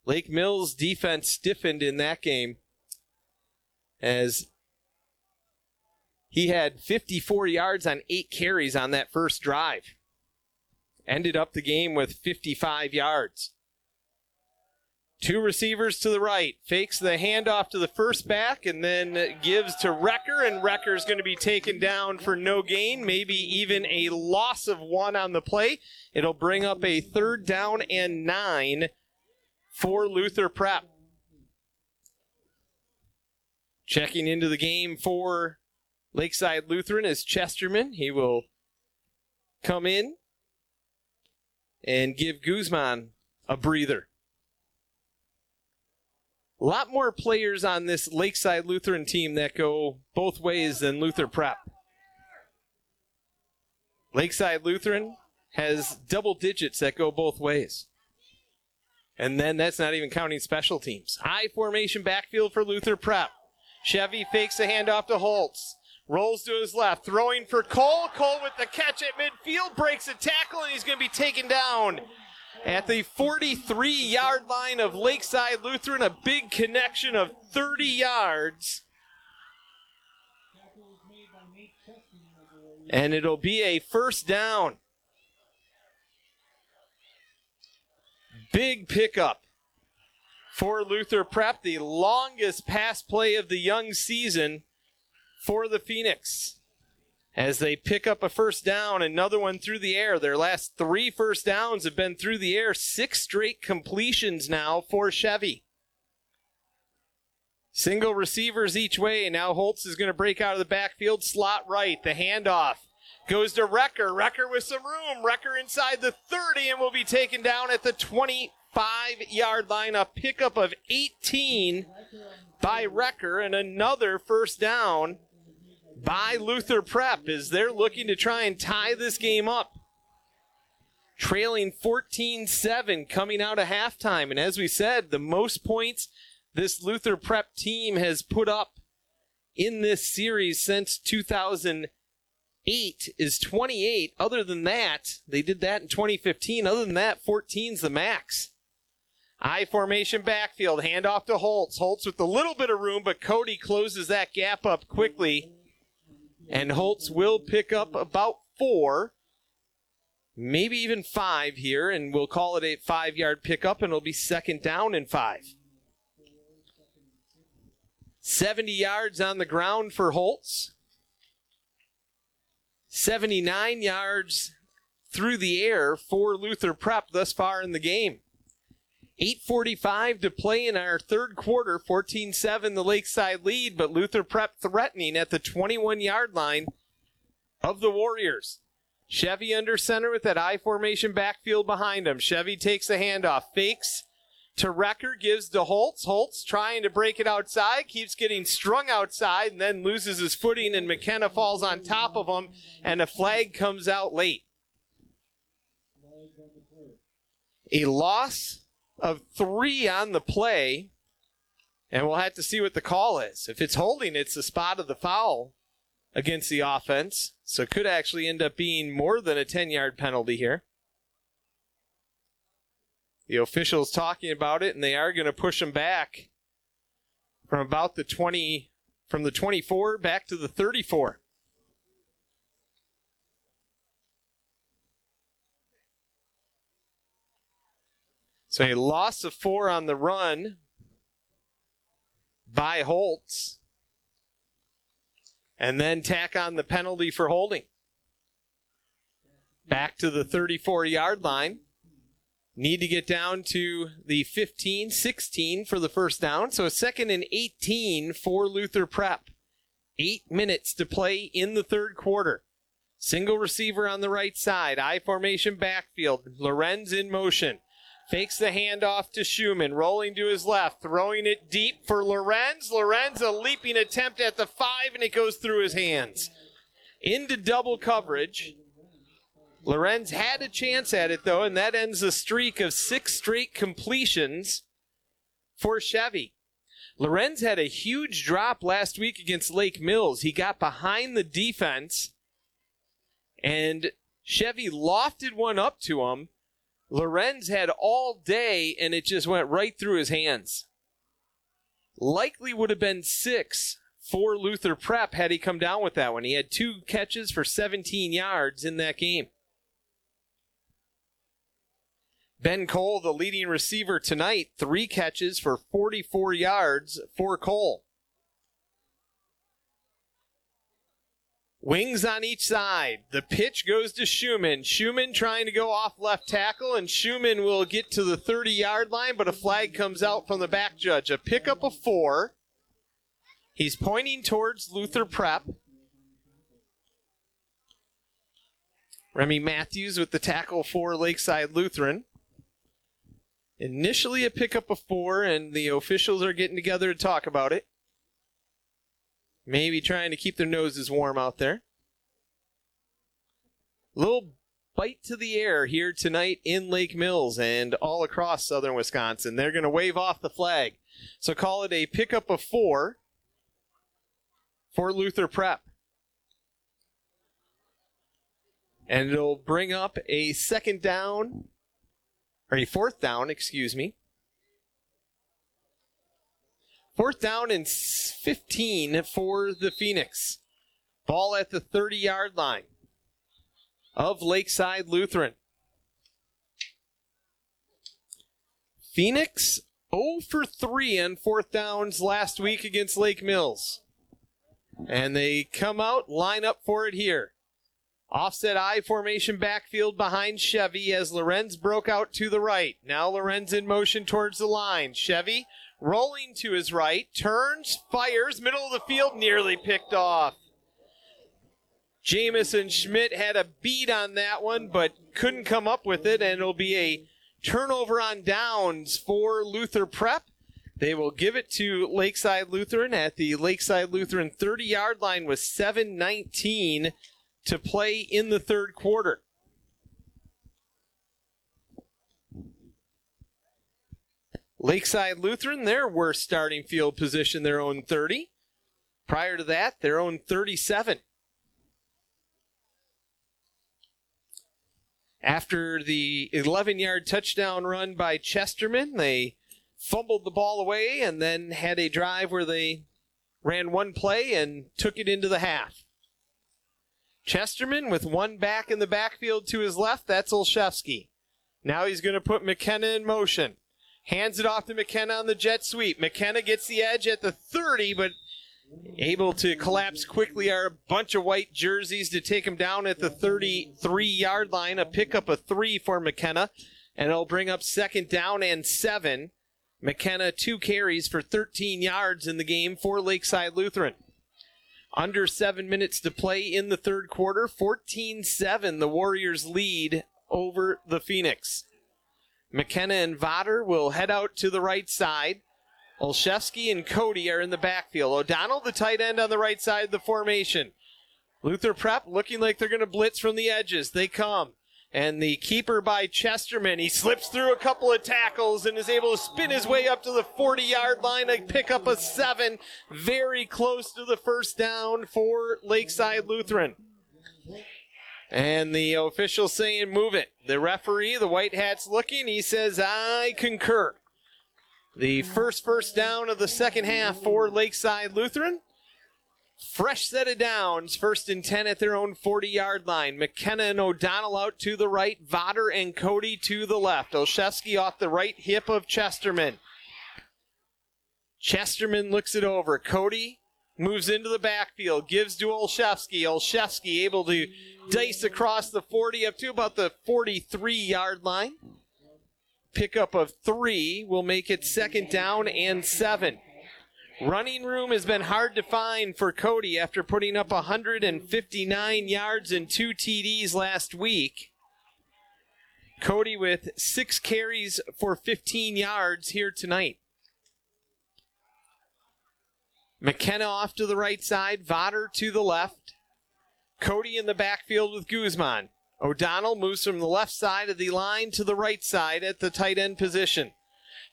S1: Lake Mills defense stiffened in that game as he had 54 yards on eight carries on that first drive ended up the game with 55 yards. Two receivers to the right. Fakes the handoff to the first back and then gives to Recker, and Recker's going to be taken down for no gain, maybe even a loss of one on the play. It'll bring up a third down and nine for Luther Prep. Checking into the game for Lakeside Lutheran is Chesterman. He will come in and give Guzman a breather. A lot more players on this Lakeside Lutheran team that go both ways than Luther Prep. Lakeside Lutheran has double digits that go both ways. And then that's not even counting special teams. I formation backfield for Luther Prep. Chevy fakes a handoff to Holtz. Rolls to his left, throwing for Cole. Cole with the catch at midfield, breaks a tackle, and he's going to be taken down at the 43 yard line of Lakeside Lutheran. A big connection of 30 yards. And it'll be a first down. Big pickup for Luther Prep, the longest pass play of the young season for the Phoenix as they pick up a first down, another one through the air. Their last three first downs have been through the air, six straight completions now for Chevy. Single receivers each way, and now Holtz is going to break out of the backfield, slot right. The handoff goes to Recker. Recker with some room. Recker inside the 30 and will be taken down at the 25 yard line. A pickup of 18 by Recker and another first down by Luther Prep as they're looking to try and tie this game up. Trailing 14 7 coming out of halftime. And as we said, the most points this Luther Prep team has put up in this series since 2008 is 28. Other than that, they did that in 2015. Other than that, 14's the max. I formation backfield, handoff to Holtz. Holtz with a little bit of room, but Cody closes that gap up quickly. And Holtz will pick up about four, maybe even five here, and we'll call it a five yard pickup, and it'll be second down and five. 70 yards on the ground for Holtz. 79 yards through the air for Luther Prep thus far in the game. 8.45 to play in our third quarter, 14 7 the Lakeside lead, but Luther Prep threatening at the 21 yard line of the Warriors. Chevy under center with that I formation backfield behind him. Chevy takes the handoff, fakes, to Recker, gives to Holtz. Holtz trying to break it outside, keeps getting strung outside, and then loses his footing, and McKenna falls on top of him, and a flag comes out late. A loss of three on the play, and we'll have to see what the call is. If it's holding, it's the spot of the foul against the offense, so it could actually end up being more than a 10 yard penalty here. The officials talking about it, and they are going to push them back from about the 20, from the 24 back to the 34. So a loss of four on the run by Holtz. And then tack on the penalty for holding. Back to the 34 yard line. Need to get down to the 15 16 for the first down. So a second and 18 for Luther Prep. Eight minutes to play in the third quarter. Single receiver on the right side. I formation backfield. Lorenz in motion. Fakes the handoff to Schumann, rolling to his left, throwing it deep for Lorenz. Lorenz, a leaping attempt at the five, and it goes through his hands. Into double coverage. Lorenz had a chance at it, though, and that ends a streak of six straight completions for Chevy. Lorenz had a huge drop last week against Lake Mills. He got behind the defense, and Chevy lofted one up to him. Lorenz had all day, and it just went right through his hands. Likely would have been six for Luther Prep had he come down with that one. He had two catches for 17 yards in that game. Ben Cole, the leading receiver tonight, three catches for 44 yards for Cole. Wings on each side. The pitch goes to Schumann. Schumann trying to go off left tackle, and Schumann will get to the 30 yard line, but a flag comes out from the back judge. A pickup of four. He's pointing towards Luther Prep. Remy Matthews with the tackle for Lakeside Lutheran. Initially a pickup of four, and the officials are getting together to talk about it. Maybe trying to keep their noses warm out there. Little bite to the air here tonight in Lake Mills and all across southern Wisconsin. They're going to wave off the flag. So call it a pickup of four for Luther Prep. And it'll bring up a second down or a fourth down, excuse me. Fourth down and 15 for the Phoenix. Ball at the 30 yard line of Lakeside Lutheran. Phoenix 0 for 3 on fourth downs last week against Lake Mills. And they come out, line up for it here. Offset I formation backfield behind Chevy as Lorenz broke out to the right. Now Lorenz in motion towards the line. Chevy rolling to his right, turns, fires, middle of the field, nearly picked off. Jamison Schmidt had a beat on that one, but couldn't come up with it, and it'll be a turnover on downs for Luther Prep. They will give it to Lakeside Lutheran at the Lakeside Lutheran 30 yard line with 7.19 to play in the third quarter. Lakeside Lutheran, their worst starting field position, their own 30. Prior to that, their own 37. After the 11 yard touchdown run by Chesterman, they fumbled the ball away and then had a drive where they ran one play and took it into the half. Chesterman with one back in the backfield to his left, that's Olszewski. Now he's going to put McKenna in motion. Hands it off to McKenna on the jet sweep. McKenna gets the edge at the 30, but able to collapse quickly are a bunch of white jerseys to take him down at the 33 yard line. A pickup of three for McKenna, and it'll bring up second down and seven. McKenna, two carries for 13 yards in the game for Lakeside Lutheran. Under seven minutes to play in the third quarter. 14 7, the Warriors lead over the Phoenix. McKenna and Vodder will head out to the right side. Olszewski and Cody are in the backfield. O'Donnell, the tight end, on the right side of the formation. Luther Prep looking like they're going to blitz from the edges. They come. And the keeper by Chesterman, he slips through a couple of tackles and is able to spin his way up to the 40 yard line and pick up a seven, very close to the first down for Lakeside Lutheran. And the official saying, move it. The referee, the white hat's looking. He says, I concur. The first first down of the second half for Lakeside Lutheran. Fresh set of downs, first and 10 at their own 40 yard line. McKenna and O'Donnell out to the right, Vodder and Cody to the left. Olszewski off the right hip of Chesterman. Chesterman looks it over. Cody moves into the backfield, gives to Olszewski. Olszewski able to dice across the 40 up to about the 43 yard line. Pickup of three will make it second down and seven. Running room has been hard to find for Cody after putting up 159 yards and two TDs last week. Cody with six carries for 15 yards here tonight. McKenna off to the right side, Vodder to the left. Cody in the backfield with Guzman. O'Donnell moves from the left side of the line to the right side at the tight end position.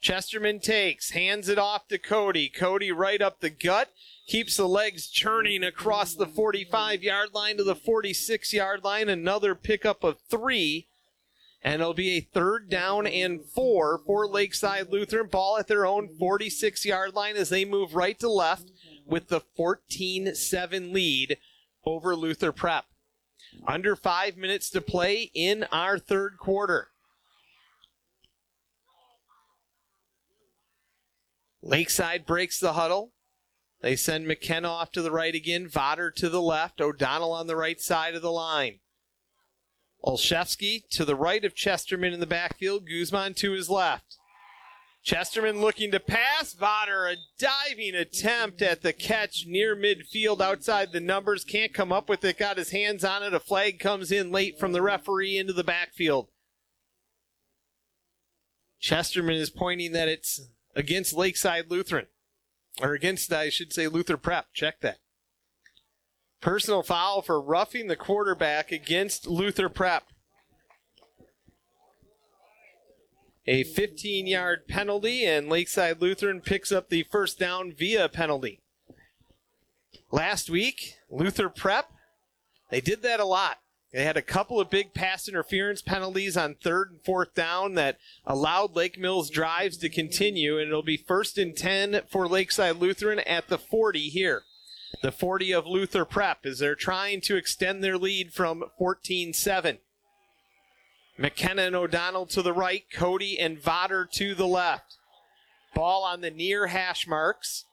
S1: Chesterman takes, hands it off to Cody. Cody right up the gut, keeps the legs churning across the 45 yard line to the 46 yard line. Another pickup of three. And it'll be a third down and four for Lakeside Lutheran. Ball at their own 46 yard line as they move right to left with the 14 7 lead over Luther Prep. Under five minutes to play in our third quarter. Lakeside breaks the huddle. They send McKenna off to the right again, Vodder to the left, O'Donnell on the right side of the line. Olszewski to the right of Chesterman in the backfield, Guzman to his left. Chesterman looking to pass. Vodder, a diving attempt at the catch near midfield outside the numbers. Can't come up with it. Got his hands on it. A flag comes in late from the referee into the backfield. Chesterman is pointing that it's against Lakeside Lutheran. Or against, I should say, Luther Prep. Check that. Personal foul for roughing the quarterback against Luther Prep. A 15 yard penalty, and Lakeside Lutheran picks up the first down via penalty. Last week, Luther Prep, they did that a lot. They had a couple of big pass interference penalties on third and fourth down that allowed Lake Mills drives to continue, and it'll be first and 10 for Lakeside Lutheran at the 40 here. The 40 of Luther Prep as they're trying to extend their lead from 14 7. McKenna and O'Donnell to the right, Cody and Vodder to the left. Ball on the near hash marks.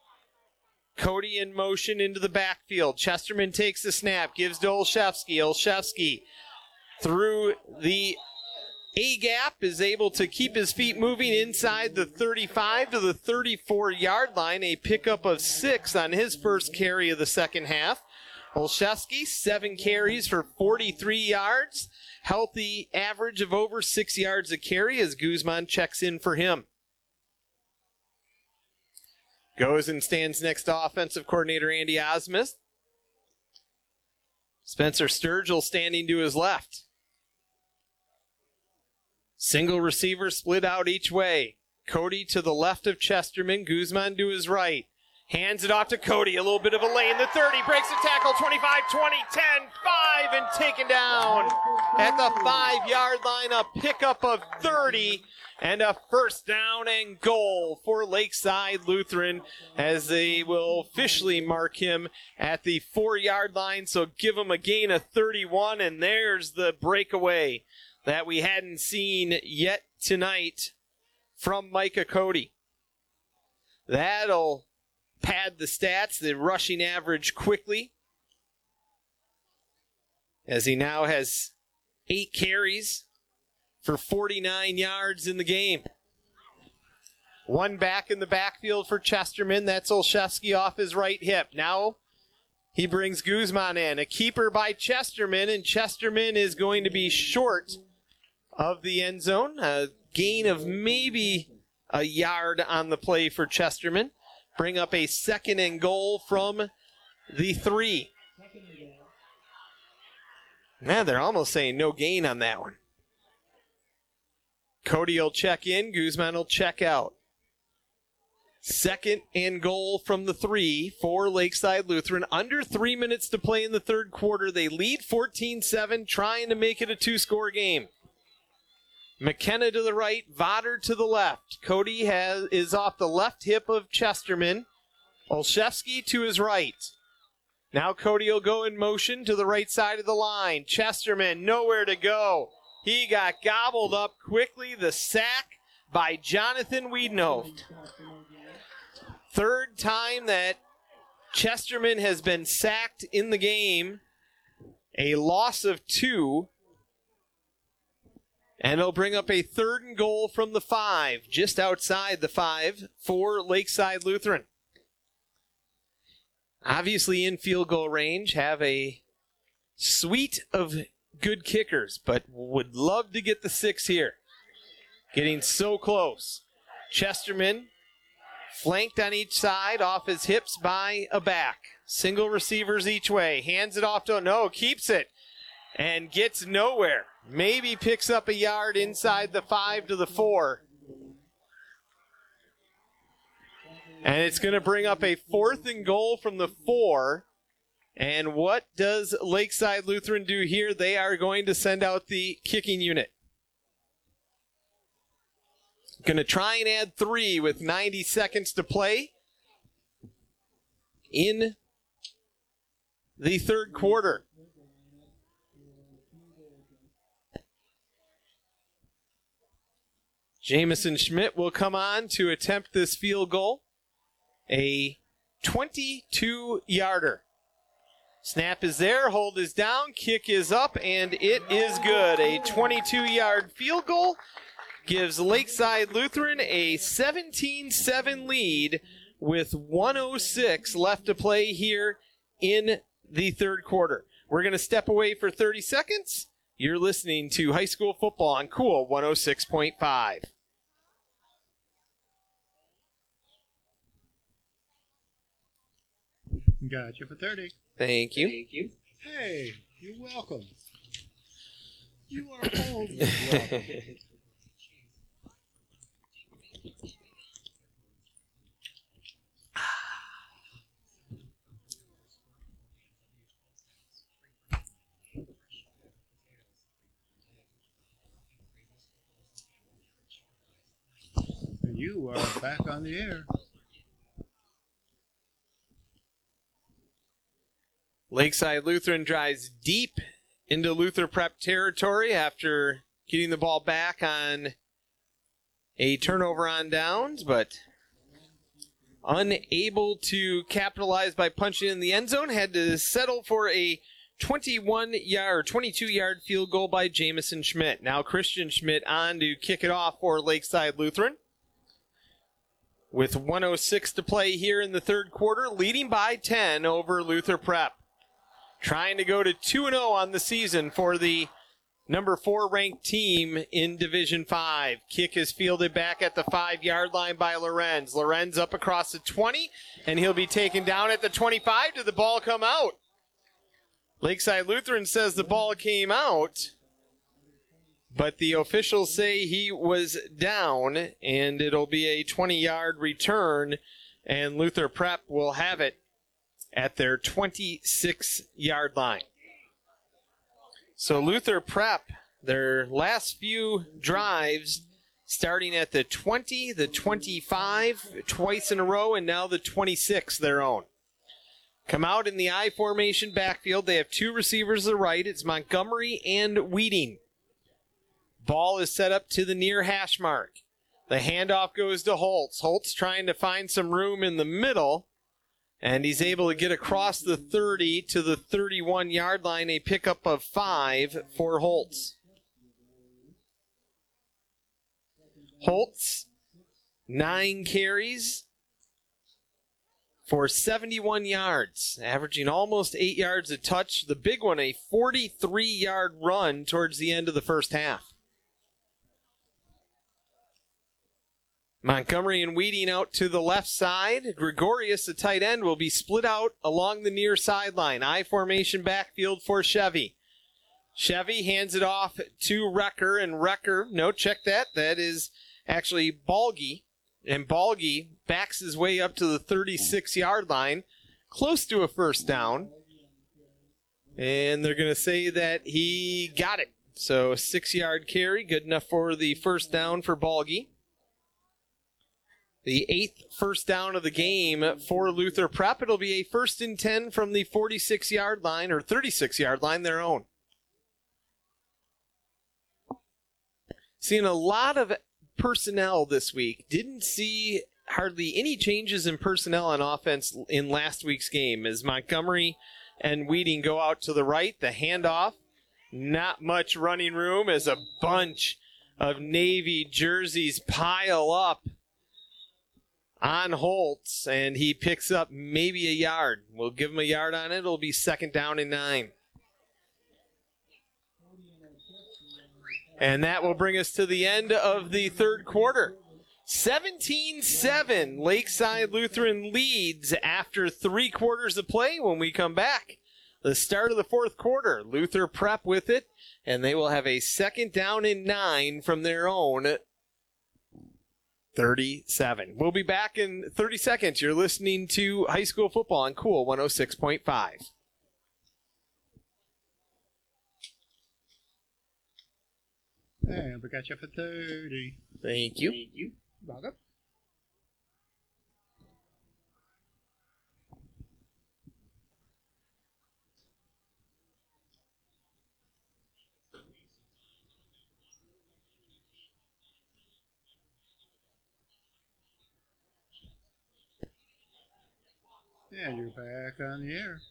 S1: Cody in motion into the backfield. Chesterman takes the snap, gives to Olszewski. Olszewski through the A gap is able to keep his feet moving inside the 35 to the 34 yard line. A pickup of six on his first carry of the second half. Olszewski, seven carries for 43 yards healthy average of over six yards a carry as Guzman checks in for him. Goes and stands next to offensive coordinator Andy Osmuth. Spencer Sturgill standing to his left. Single receiver split out each way. Cody to the left of Chesterman, Guzman to his right. Hands it off to Cody. A little bit of a lane. The 30 breaks the tackle. 25, 20, 10, 5, and taken down at the five yard line. A pickup of 30 and a first down and goal for Lakeside Lutheran as they will officially mark him at the four yard line. So give him a gain of 31, and there's the breakaway that we hadn't seen yet tonight from Micah Cody. That'll pad the stats, the rushing average quickly, as he now has eight carries for 49 yards in the game. One back in the backfield for Chesterman. That's Olszewski off his right hip. Now he brings Guzman in. A keeper by Chesterman, and Chesterman is going to be short of the end zone. A gain of maybe a yard on the play for Chesterman bring up a second and goal from the three. Man, they're almost saying no gain on that one. Cody will check in, Guzman will check out. Second and goal from the three for Lakeside Lutheran. Under three minutes to play in the third quarter. They lead 14 7, trying to make it a two score game. McKenna to the right, Vodder to the left. Cody has is off the left hip of Chesterman. Olszewski to his right. Now Cody will go in motion to the right side of the line. Chesterman nowhere to go. He got gobbled up quickly. The sack by Jonathan Wiedenhoft. Third time that Chesterman has been sacked in the game. A loss of two. And it'll bring up a third and goal from the five, just outside the five for Lakeside Lutheran. Obviously, in field goal range, have a suite of good kickers, but would love to get the six here. Getting so close. Chesterman flanked on each side, off his hips by a back. Single receivers each way. Hands it off to no, keeps it and gets nowhere. Maybe picks up a yard inside the five to the four. And it's going to bring up a fourth and goal from the four. And what does Lakeside Lutheran do here? They are going to send out the kicking unit. Going to try and add three with 90 seconds to play in the third quarter. Jamison Schmidt will come on to attempt this field goal. A 22 yarder. Snap is there, hold is down, kick is up, and it is good. A 22 yard field goal gives Lakeside Lutheran a 17 7 lead with 106 left to play here in the third quarter. We're going to step away for 30 seconds. You're listening to high school football on Cool 106.5.
S2: Got you for 30.
S1: Thank you.
S3: Thank you.
S2: Hey, you're welcome. You are always welcome. you are back on the air.
S1: Lakeside Lutheran drives deep into Luther Prep territory after getting the ball back on a turnover on downs, but unable to capitalize by punching in the end zone. Had to settle for a 21 yard, 22 yard field goal by Jamison Schmidt. Now Christian Schmidt on to kick it off for Lakeside Lutheran. With 106 to play here in the third quarter, leading by 10 over Luther Prep trying to go to 2 0 on the season for the number four ranked team in Division 5. Kick is fielded back at the five yard line by Lorenz. Lorenz up across the 20, and he'll be taken down at the 25. Did the ball come out? Lakeside Lutheran says the ball came out, but the officials say he was down, and it'll be a 20 yard return, and Luther Prep will have it at their 26 yard line. So Luther Prep, their last few drives, starting at the 20, the 25, twice in a row, and now the 26, their own. Come out in the I formation backfield. They have two receivers to the right. It's Montgomery and Weeding. Ball is set up to the near hash mark. The handoff goes to Holtz. Holtz trying to find some room in the middle and he's able to get across the 30 to the 31 yard line, a pickup of five for Holtz. Holtz, nine carries for 71 yards, averaging almost eight yards a touch. The big one, a 43 yard run towards the end of the first half. Montgomery and Weeding out to the left side. Gregorius, the tight end, will be split out along the near sideline. I formation backfield for Chevy. Chevy hands it off to Recker, and Recker, no, check that. That is actually Balgi. And Balgi backs his way up to the 36 yard line, close to a first down. And they're going to say that he got it. So, six yard carry, good enough for the first down for Balgi. The eighth first down of the game for Luther Prep. It'll be a first and 10 from the 46 yard line or 36 yard line, their own. Seeing a lot of personnel this week. Didn't see hardly any changes in personnel on offense in last week's game as Montgomery and Weeding go out to the right. The handoff, not much running room as a bunch of Navy jerseys pile up on Holtz, and he picks up maybe a yard. We'll give him a yard on it. It'll be second down and nine. And that will bring us to the end of the third quarter. 17 7, Lakeside Lutheran leads after three quarters of play when we come back. The start of the fourth quarter, Luther prep with it, and they will have a second down and nine from their own 37. We'll be back in 30 seconds. You're listening to high school football on Cool 106.5.
S2: And we got you for 30.
S1: Thank you.
S2: Thank you. Welcome. And you're back on the air.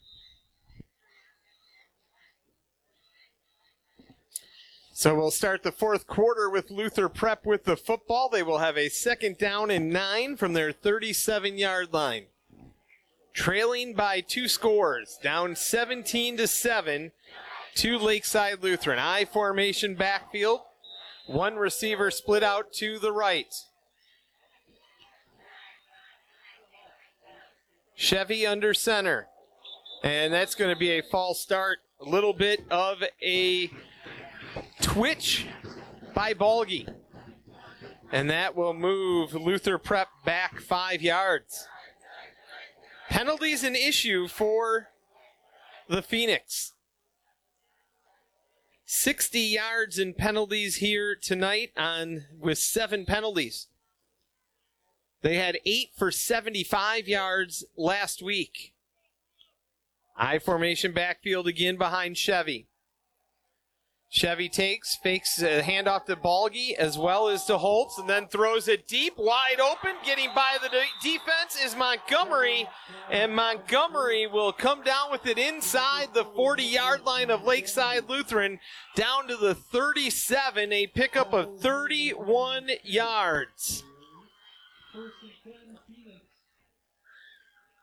S1: So we'll start the fourth quarter with Luther Prep with the football. They will have a second down and nine from their 37 yard line. Trailing by two scores, down 17 to 7 to Lakeside Lutheran. I formation backfield. One receiver split out to the right. Chevy under center. And that's going to be a false start. A little bit of a twitch by Balgi. And that will move Luther Prep back five yards. Penalties an issue for the Phoenix. 60 yards in penalties here tonight on with seven penalties. They had eight for 75 yards last week. I formation backfield again behind Chevy. Chevy takes, fakes a handoff to Balgi as well as to Holtz, and then throws it deep, wide open. Getting by the de- defense is Montgomery, and Montgomery will come down with it inside the 40 yard line of Lakeside Lutheran, down to the 37, a pickup of 31 yards.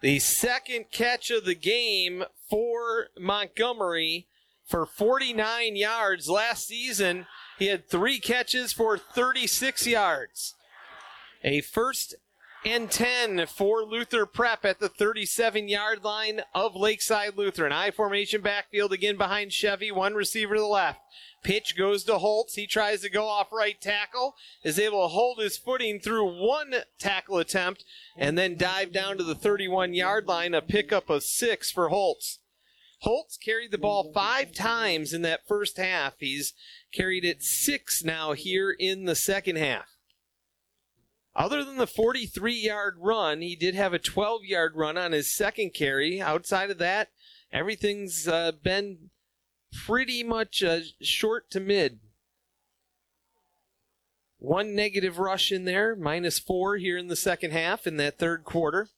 S1: The second catch of the game for Montgomery for 49 yards. Last season, he had three catches for 36 yards. A first and 10 for Luther Prep at the 37 yard line of Lakeside Lutheran. I formation backfield again behind Chevy, one receiver to the left. Pitch goes to Holtz. He tries to go off right tackle, is able to hold his footing through one tackle attempt, and then dive down to the 31 yard line, a pickup of six for Holtz. Holtz carried the ball five times in that first half. He's carried it six now here in the second half. Other than the 43 yard run, he did have a 12 yard run on his second carry. Outside of that, everything's uh, been pretty much uh, short to mid. One negative rush in there, minus four here in the second half in that third quarter.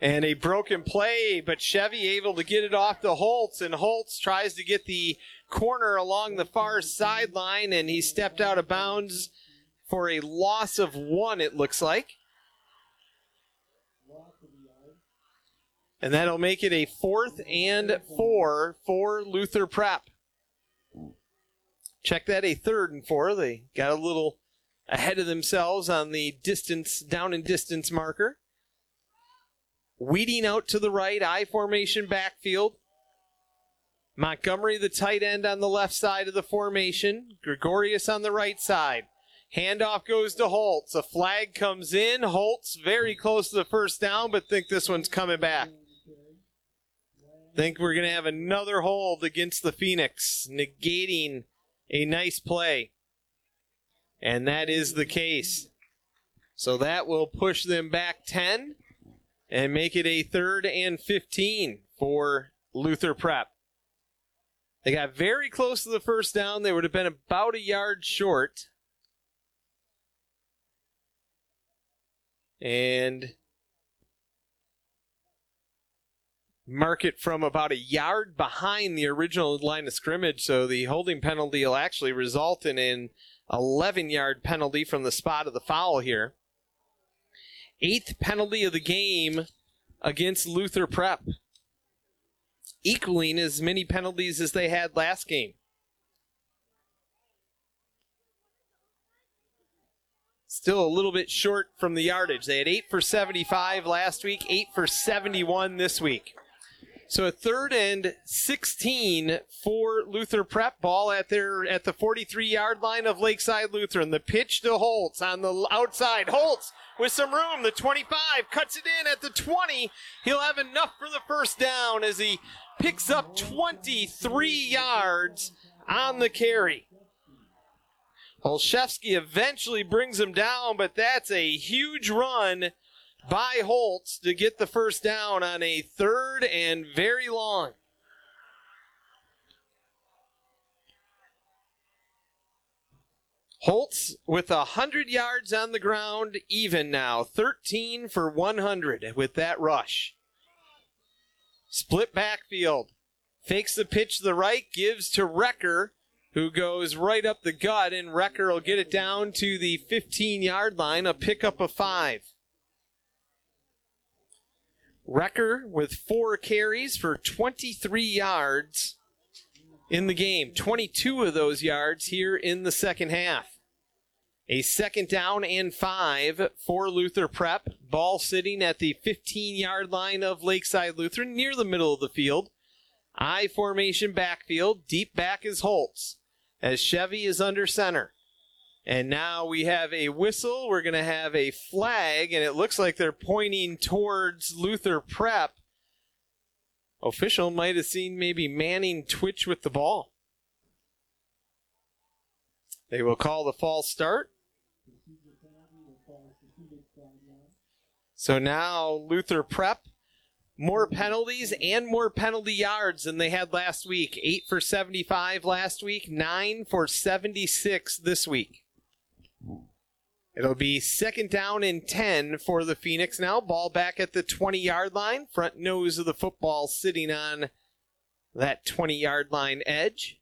S1: And a broken play, but Chevy able to get it off to Holtz, and Holtz tries to get the corner along the far sideline, and he stepped out of bounds for a loss of one, it looks like. And that'll make it a fourth and four for Luther Prep. Check that, a third and four. They got a little ahead of themselves on the distance, down and distance marker. Weeding out to the right, I formation backfield. Montgomery, the tight end, on the left side of the formation. Gregorius on the right side. Handoff goes to Holtz. A flag comes in. Holtz very close to the first down, but think this one's coming back. Think we're going to have another hold against the Phoenix, negating a nice play. And that is the case. So that will push them back 10 and make it a third and 15 for Luther Prep. They got very close to the first down. They would have been about a yard short. And mark it from about a yard behind the original line of scrimmage. So the holding penalty will actually result in an 11 yard penalty from the spot of the foul here. Eighth penalty of the game against Luther Prep, equaling as many penalties as they had last game. Still a little bit short from the yardage. They had 8 for 75 last week, 8 for 71 this week. So a third and 16 for Luther Prep ball at their at the 43 yard line of Lakeside Lutheran. The pitch to Holtz on the outside. Holtz with some room. The 25 cuts it in at the 20. He'll have enough for the first down as he picks up 23 yards on the carry. Olszewski eventually brings him down, but that's a huge run by Holtz to get the first down on a third and very long. Holtz with 100 yards on the ground, even now. 13 for 100 with that rush. Split backfield. Fakes the pitch to the right, gives to Recker, who goes right up the gut, and Recker will get it down to the 15 yard line, a pickup of five. Recker with four carries for 23 yards in the game. 22 of those yards here in the second half. A second down and five for Luther Prep. Ball sitting at the 15 yard line of Lakeside Lutheran near the middle of the field. I formation backfield. Deep back is Holtz as Chevy is under center. And now we have a whistle. We're going to have a flag, and it looks like they're pointing towards Luther Prep. Official might have seen maybe Manning twitch with the ball. They will call the false start. So now Luther Prep, more penalties and more penalty yards than they had last week. Eight for 75 last week, nine for 76 this week. It'll be second down and 10 for the Phoenix now. Ball back at the 20 yard line. Front nose of the football sitting on that 20 yard line edge.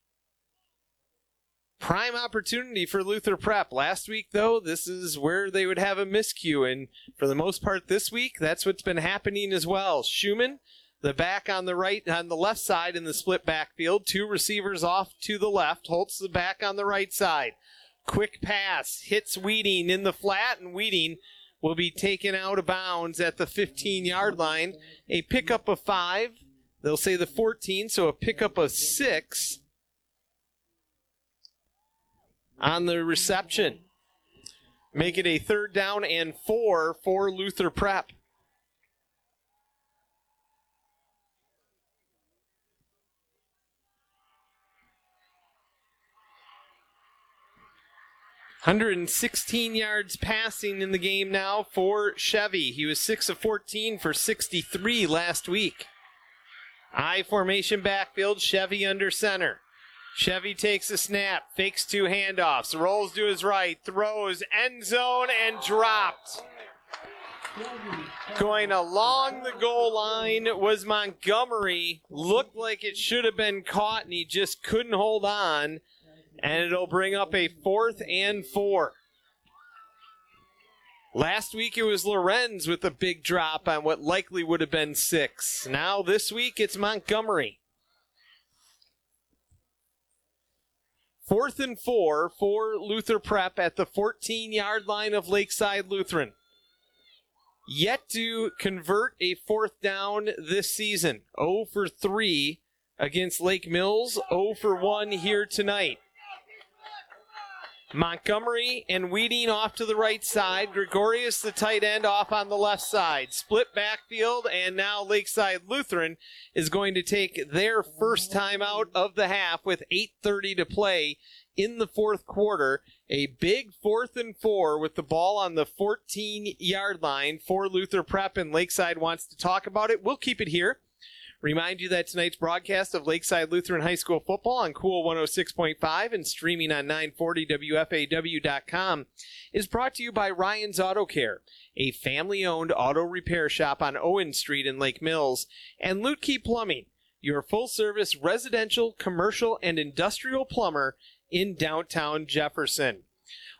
S1: Prime opportunity for Luther Prep. Last week, though, this is where they would have a miscue. And for the most part this week, that's what's been happening as well. Schumann, The back on the right, on the left side in the split backfield. Two receivers off to the left. Holtz the back on the right side. Quick pass hits Weeding in the flat, and Weeding will be taken out of bounds at the 15 yard line. A pickup of five. They'll say the 14, so a pickup of six on the reception. Make it a third down and four for Luther Prep. Hundred and sixteen yards passing in the game now for Chevy. He was six of fourteen for sixty-three last week. I formation backfield, Chevy under center. Chevy takes a snap, fakes two handoffs, rolls to his right, throws end zone and dropped. Going along the goal line was Montgomery. Looked like it should have been caught and he just couldn't hold on. And it'll bring up a fourth and four. Last week it was Lorenz with a big drop on what likely would have been six. Now this week it's Montgomery. Fourth and four for Luther Prep at the 14 yard line of Lakeside Lutheran. Yet to convert a fourth down this season. 0 for 3 against Lake Mills, 0 for 1 here tonight. Montgomery and Weeding off to the right side. Gregorius, the tight end, off on the left side. Split backfield, and now Lakeside Lutheran is going to take their first time out of the half with 8.30 to play in the fourth quarter. A big fourth and four with the ball on the 14 yard line for Luther Prep, and Lakeside wants to talk about it. We'll keep it here. Remind you that tonight's broadcast of Lakeside Lutheran High School football on Cool 106.5 and streaming on 940WFAW.com is brought to you by Ryan's Auto Care, a family owned auto repair shop on Owen Street in Lake Mills, and Lutke Plumbing, your full service residential, commercial, and industrial plumber in downtown Jefferson.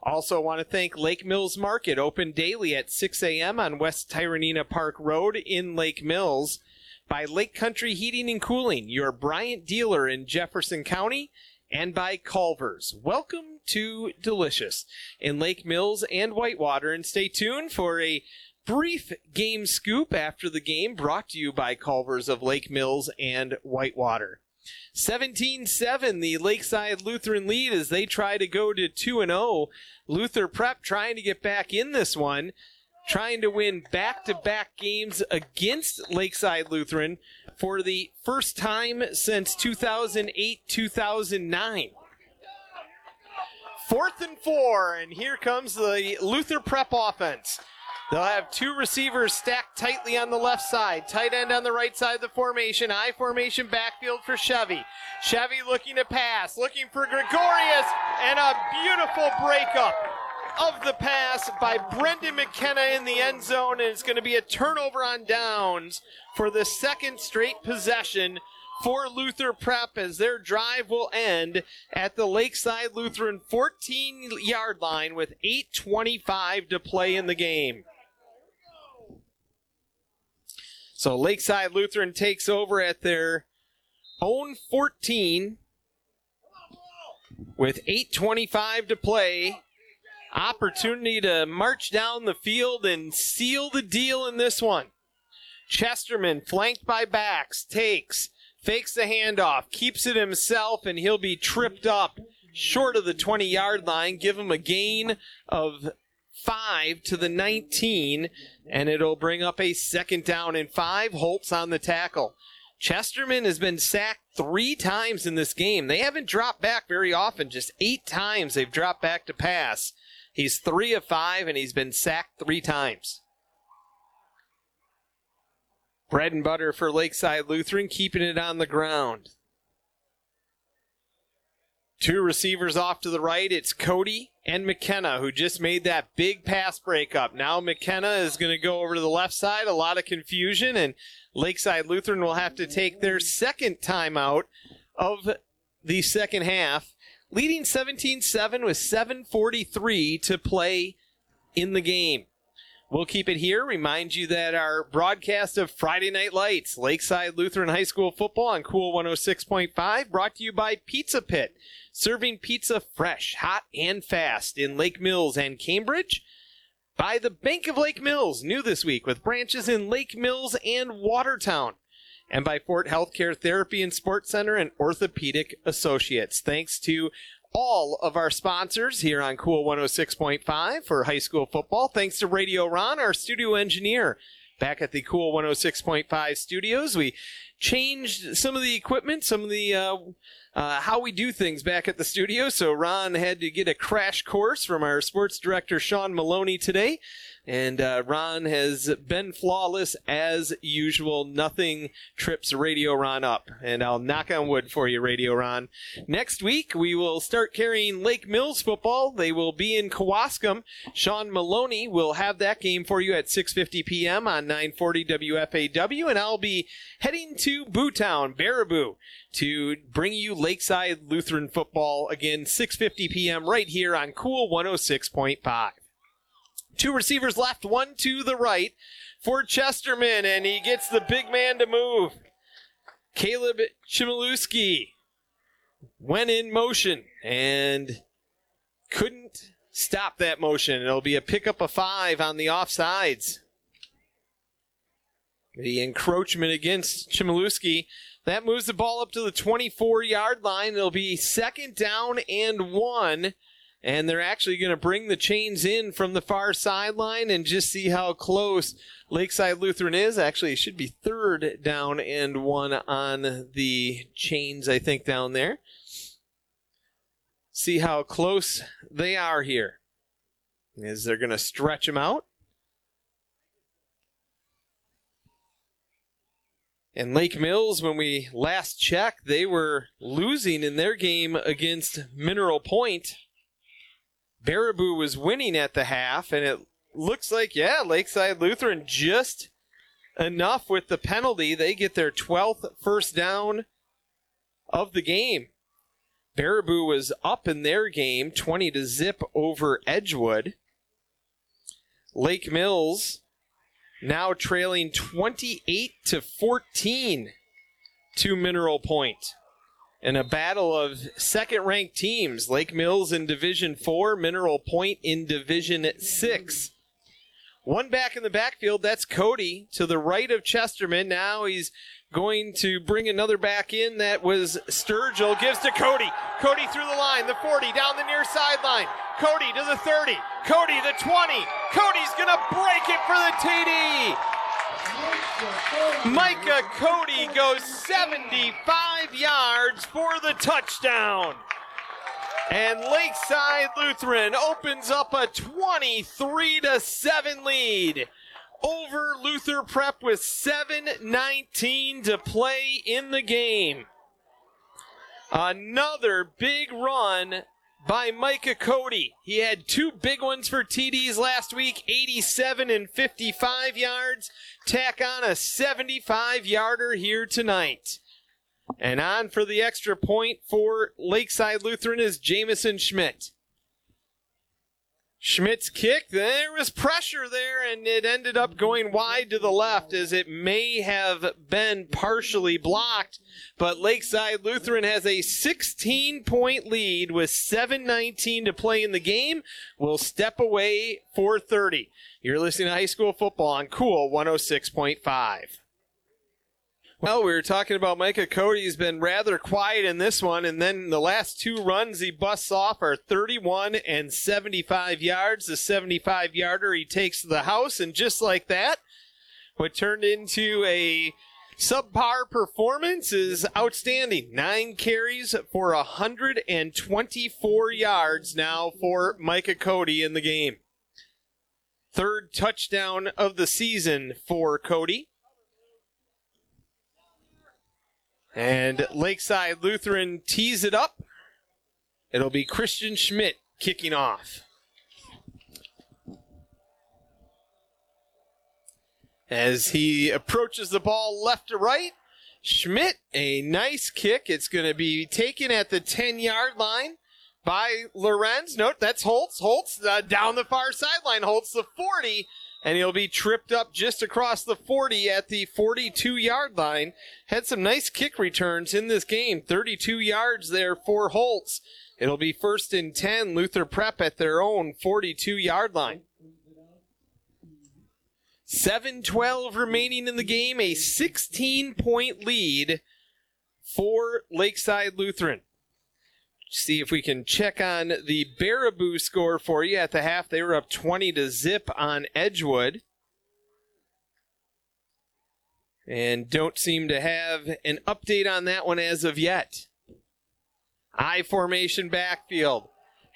S1: Also, want to thank Lake Mills Market, open daily at 6 a.m. on West Tyranena Park Road in Lake Mills by Lake Country Heating and Cooling, your Bryant dealer in Jefferson County, and by Culver's. Welcome to Delicious in Lake Mills and Whitewater, and stay tuned for a brief game scoop after the game brought to you by Culver's of Lake Mills and Whitewater. 17 7, the Lakeside Lutheran lead as they try to go to 2 0. Luther Prep trying to get back in this one trying to win back to back games against Lakeside Lutheran for the first time since 2008 2009. Fourth and four, and here comes the Luther Prep offense. They'll have two receivers stacked tightly on the left side, tight end on the right side of the formation, I formation backfield for Chevy. Chevy looking to pass, looking for Gregorius, and a beautiful breakup of the pass by Brendan McKenna in the end zone, and it's going to be a turnover on downs for the second straight possession for Luther Prep as their drive will end at the Lakeside Lutheran 14 yard line with 8.25 to play in the game. So Lakeside Lutheran takes over at their own 14 with 8.25 to play opportunity to march down the field and seal the deal in this one. Chesterman, flanked by backs, takes, fakes the handoff, keeps it himself, and he'll be tripped up short of the 20 yard line. Give him a gain of five to the 19, and it'll bring up a second down and five. Holtz on the tackle. Chesterman has been sacked three times in this game. They haven't dropped back very often, just eight times they've dropped back to pass. He's three of five, and he's been sacked three times. Bread and butter for Lakeside Lutheran, keeping it on the ground. Two receivers off to the right. It's Cody and McKenna who just made that big pass breakup. Now McKenna is going to go over to the left side. A lot of confusion, and Lakeside Lutheran will have to take their second timeout of the second half leading 17 7 with 7.43 to play in the game. We'll keep it here. Remind you that our broadcast of Friday Night Lights, Lakeside Lutheran High School football on Cool 106.5, brought to you by Pizza Pit, serving pizza fresh, hot, and fast in Lake Mills and Cambridge. By the Bank of Lake Mills, new this week with branches in Lake Mills and Watertown. And by Fort Healthcare Therapy and Sports Center and Orthopedic Associates. Thanks to all of our sponsors here on Cool 106.5 for high school football. Thanks to Radio Ron, our studio engineer. Back at the Cool 106.5 studios, we changed some of the equipment, some of the uh, uh, how we do things back at the studio. So Ron had to get a crash course from our sports director Sean Maloney today. And uh, Ron has been flawless as usual. Nothing trips Radio Ron up. And I'll knock on wood for you, Radio Ron. Next week, we will start carrying Lake Mills football. They will be in Kewaskum. Sean Maloney will have that game for you at 6.50 p.m. on 940 WFAW. And I'll be heading to Bootown, Baraboo, to bring you Lakeside Lutheran football again, 6.50 p.m. right here on Cool 106.5. Two receivers left, one to the right for Chesterman, and he gets the big man to move. Caleb Chmielewski went in motion and couldn't stop that motion. It'll be a pickup of five on the offsides. The encroachment against Chmielewski. That moves the ball up to the 24 yard line. It'll be second down and one and they're actually going to bring the chains in from the far sideline and just see how close Lakeside Lutheran is. Actually, it should be third down and one on the chains, I think, down there. See how close they are here. Is they're going to stretch them out. And Lake Mills, when we last checked, they were losing in their game against Mineral Point Baraboo was winning at the half, and it looks like, yeah, Lakeside Lutheran just enough with the penalty. They get their 12th first down of the game. Baraboo was up in their game, 20 to zip over Edgewood. Lake Mills now trailing 28 to 14 to Mineral Point in a battle of second ranked teams Lake Mills in Division 4, Mineral Point in Division 6. One back in the backfield, that's Cody to the right of Chesterman. Now he's going to bring another back in. That was Sturgill. Gives to Cody. Cody through the line, the 40, down the near sideline. Cody to the 30. Cody the 20. Cody's going to break it for the TD. Micah Cody goes 75 yards for the touchdown. And Lakeside Lutheran opens up a 23 to 7 lead over Luther Prep with 7:19 to play in the game. Another big run by Micah Cody. He had two big ones for TDs last week 87 and 55 yards. Tack on a 75 yarder here tonight. And on for the extra point for Lakeside Lutheran is Jamison Schmidt. Schmidt's kick, there was pressure there, and it ended up going wide to the left as it may have been partially blocked. But Lakeside Lutheran has a 16 point lead with 7.19 to play in the game. Will step away for 30. You're listening to high school football on Cool 106.5. Well, we were talking about Micah Cody. He's been rather quiet in this one, and then the last two runs he busts off are 31 and 75 yards. The 75 yarder he takes to the house, and just like that, what turned into a subpar performance is outstanding. Nine carries for 124 yards now for Micah Cody in the game. Third touchdown of the season for Cody. And Lakeside Lutheran tees it up. It'll be Christian Schmidt kicking off. As he approaches the ball left to right, Schmidt, a nice kick. It's going to be taken at the 10 yard line by Lorenz. Note that's Holtz. Holtz uh, down the far sideline. Holtz the 40 and he'll be tripped up just across the 40 at the 42 yard line. Had some nice kick returns in this game, 32 yards there for Holtz. It'll be first and 10, Luther Prep at their own 42 yard line. 7 12 remaining in the game, a 16 point lead for Lakeside Lutheran. See if we can check on the Baraboo score for you at the half. They were up 20 to zip on Edgewood. And don't seem to have an update on that one as of yet. I formation backfield.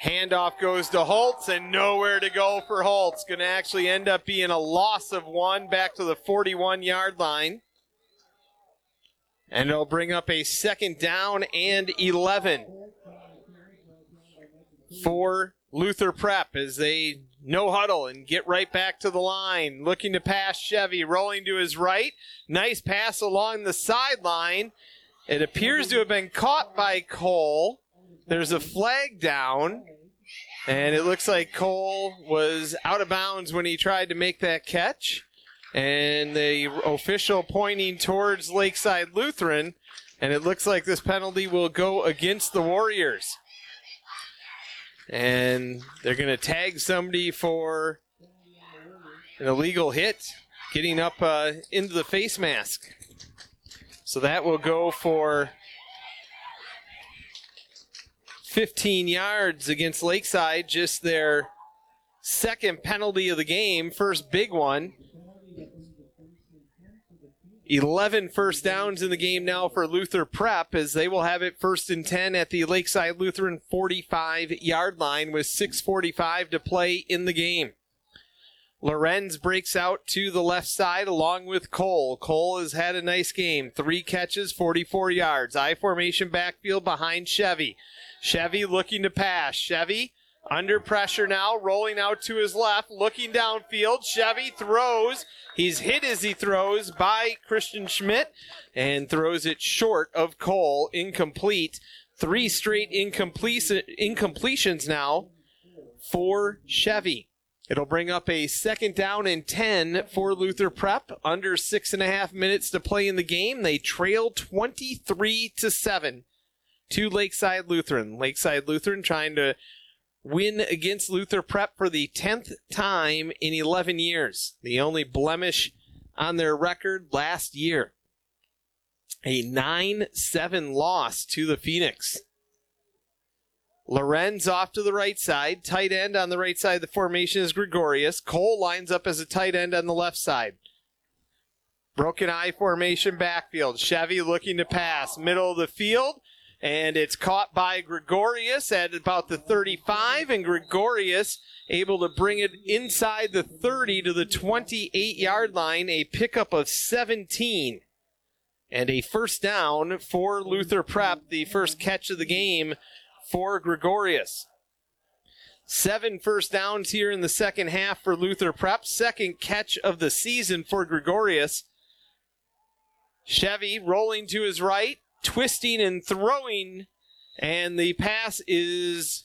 S1: Handoff goes to Holtz and nowhere to go for Holtz. Going to actually end up being a loss of one back to the 41 yard line. And it'll bring up a second down and 11 for Luther Prep as they no huddle and get right back to the line. Looking to pass Chevy, rolling to his right. Nice pass along the sideline. It appears to have been caught by Cole. There's a flag down, and it looks like Cole was out of bounds when he tried to make that catch. And the official pointing towards Lakeside Lutheran, and it looks like this penalty will go against the Warriors. And they're going to tag somebody for an illegal hit, getting up uh, into the face mask. So that will go for 15 yards against Lakeside, just their second penalty of the game, first big one. 11 first downs in the game now for Luther Prep as they will have it first and 10 at the Lakeside Lutheran 45 yard line with 6.45 to play in the game. Lorenz breaks out to the left side along with Cole. Cole has had a nice game. Three catches, 44 yards. I formation backfield behind Chevy. Chevy looking to pass. Chevy under pressure now, rolling out to his left, looking downfield. Chevy throws. He's hit as he throws by Christian Schmidt and throws it short of Cole. Incomplete. Three straight incompletions now for Chevy. It'll bring up a second down and 10 for Luther Prep. Under six and a half minutes to play in the game. They trail 23 to 7 to Lakeside Lutheran. Lakeside Lutheran trying to win against Luther Prep for the 10th time in 11 years. The only blemish on their record last year. A 9 7 loss to the Phoenix. Lorenz off to the right side. Tight end on the right side of the formation is Gregorius. Cole lines up as a tight end on the left side. Broken I formation backfield. Chevy looking to pass. Middle of the field and it's caught by Gregorius at about the 35, and Gregorius able to bring it inside the 30 to the 28 yard line, a pickup of 17. And a first down for Luther Prep, the first catch of the game for Gregorius. Seven first downs here in the second half for Luther Prep. Second catch of the season for Gregorius. Chevy rolling to his right, twisting and throwing, and the pass is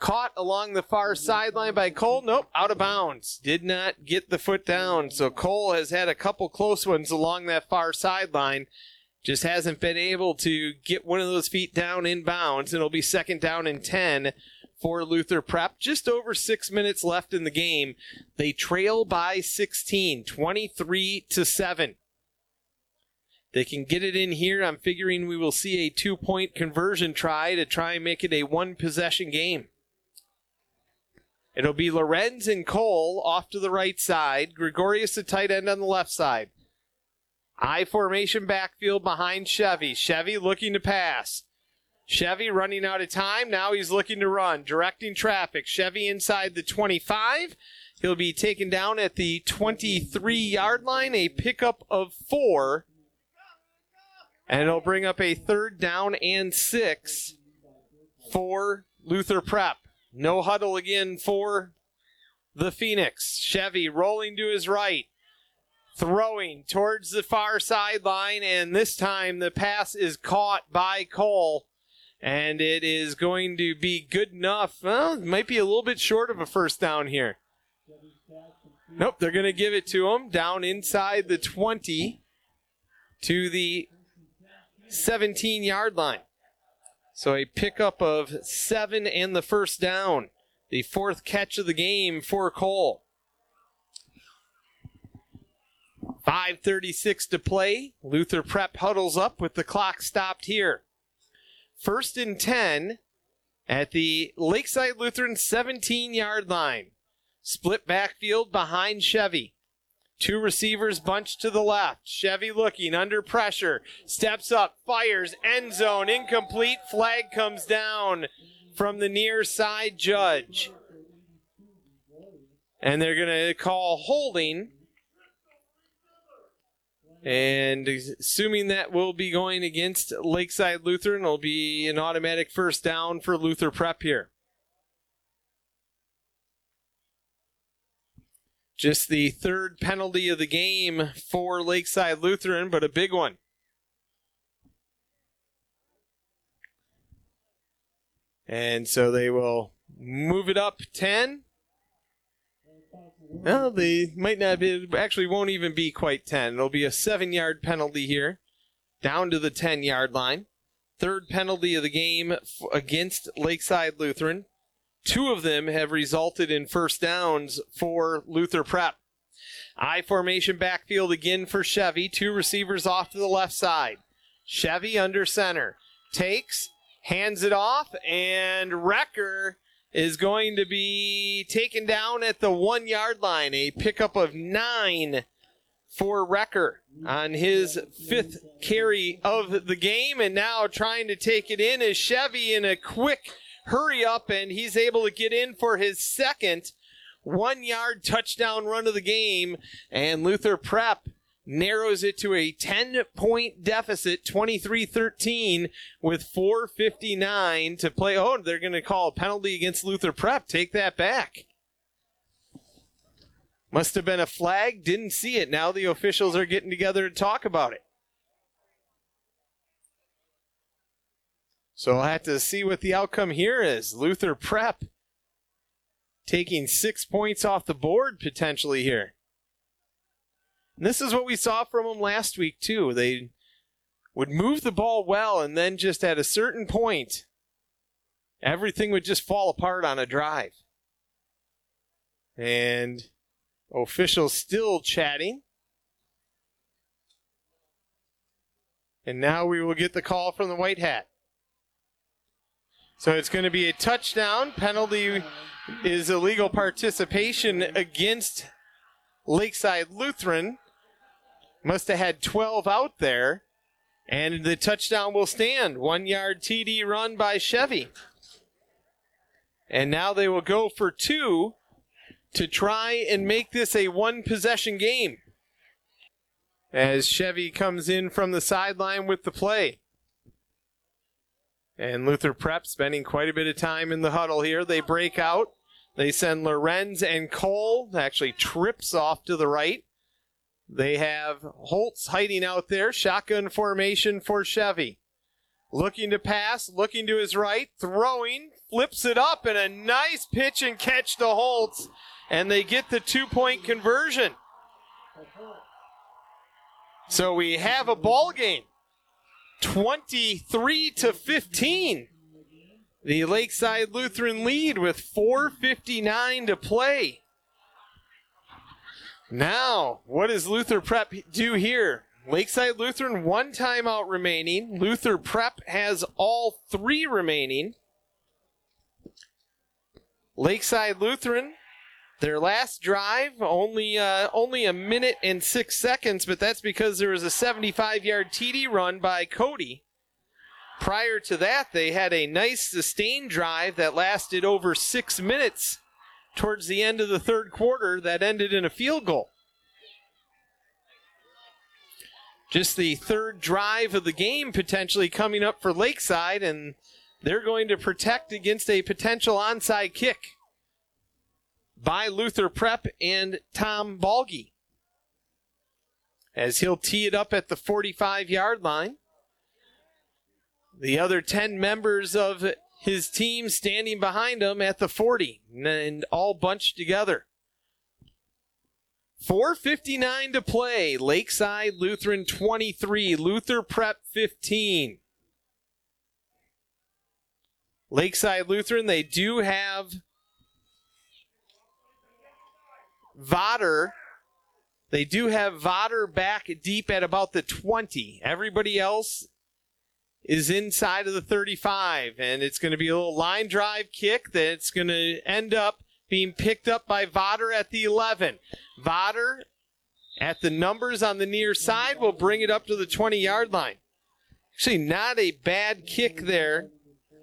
S1: caught along the far sideline by Cole. Nope, out of bounds. Did not get the foot down. So Cole has had a couple close ones along that far sideline. Just hasn't been able to get one of those feet down in bounds. It'll be second down and 10 for Luther Prep. Just over six minutes left in the game. They trail by 16, 23 to 7. They can get it in here. I'm figuring we will see a two point conversion try to try and make it a one possession game. It'll be Lorenz and Cole off to the right side. Gregorius, the tight end, on the left side. I formation backfield behind Chevy. Chevy looking to pass. Chevy running out of time. Now he's looking to run, directing traffic. Chevy inside the 25. He'll be taken down at the 23 yard line. A pickup of four and it'll bring up a third down and six for Luther Prep. No huddle again for the Phoenix. Chevy rolling to his right, throwing towards the far sideline, and this time the pass is caught by Cole. And it is going to be good enough. Well, might be a little bit short of a first down here. Nope, they're going to give it to him down inside the 20 to the 17 yard line. So a pickup of seven and the first down. The fourth catch of the game for Cole. 5.36 to play. Luther Prep huddles up with the clock stopped here. First and 10 at the Lakeside Lutheran 17 yard line. Split backfield behind Chevy. Two receivers bunched to the left. Chevy looking under pressure. Steps up, fires, end zone, incomplete. Flag comes down from the near side judge. And they're going to call holding. And assuming that will be going against Lakeside Lutheran, it'll be an automatic first down for Luther Prep here. Just the third penalty of the game for Lakeside Lutheran, but a big one. And so they will move it up 10. Well, they might not be, actually won't even be quite 10. It'll be a seven yard penalty here, down to the 10 yard line. Third penalty of the game against Lakeside Lutheran. Two of them have resulted in first downs for Luther Prep. I formation backfield again for Chevy. Two receivers off to the left side. Chevy under center. Takes, hands it off, and Recker is going to be taken down at the one yard line. A pickup of nine for Recker on his fifth carry of the game. And now trying to take it in is Chevy in a quick hurry up, and he's able to get in for his second one yard touchdown run of the game. And Luther Prep narrows it to a 10 point deficit, 23 13, with 4.59 to play. Oh, they're going to call a penalty against Luther Prep. Take that back. Must have been a flag. Didn't see it. Now the officials are getting together to talk about it. So I'll have to see what the outcome here is. Luther Prep taking six points off the board potentially here. And this is what we saw from them last week, too. They would move the ball well, and then just at a certain point, everything would just fall apart on a drive. And officials still chatting. And now we will get the call from the White Hat. So it's going to be a touchdown. Penalty is illegal participation against Lakeside Lutheran. Must have had 12 out there. And the touchdown will stand. One yard TD run by Chevy. And now they will go for two to try and make this a one possession game. As Chevy comes in from the sideline with the play. And Luther Prep spending quite a bit of time in the huddle here. They break out. They send Lorenz and Cole, actually trips off to the right. They have Holtz hiding out there, shotgun formation for Chevy. Looking to pass, looking to his right, throwing, flips it up, and a nice pitch and catch to Holtz, and they get the two point conversion. So we have a ball game 23 to 15. The Lakeside Lutheran lead with 4.59 to play. Now, what does Luther Prep do here? Lakeside Lutheran, one timeout remaining. Luther Prep has all three remaining. Lakeside Lutheran, their last drive, only uh, only a minute and six seconds, but that's because there was a 75 yard TD run by Cody. Prior to that, they had a nice sustained drive that lasted over six minutes towards the end of the third quarter that ended in a field goal. Just the third drive of the game potentially coming up for Lakeside, and they're going to protect against a potential onside kick by Luther Prep and Tom Balgi. As he'll tee it up at the 45 yard line. The other 10 members of his team standing behind him at the 40 and all bunched together. 459 to play. Lakeside Lutheran 23, Luther Prep 15. Lakeside Lutheran, they do have Vodder. They do have Vodder back deep at about the 20. Everybody else is inside of the 35, and it's going to be a little line drive kick that's going to end up being picked up by Vodder at the 11. Vodder at the numbers on the near side will bring it up to the 20 yard line. Actually, not a bad kick there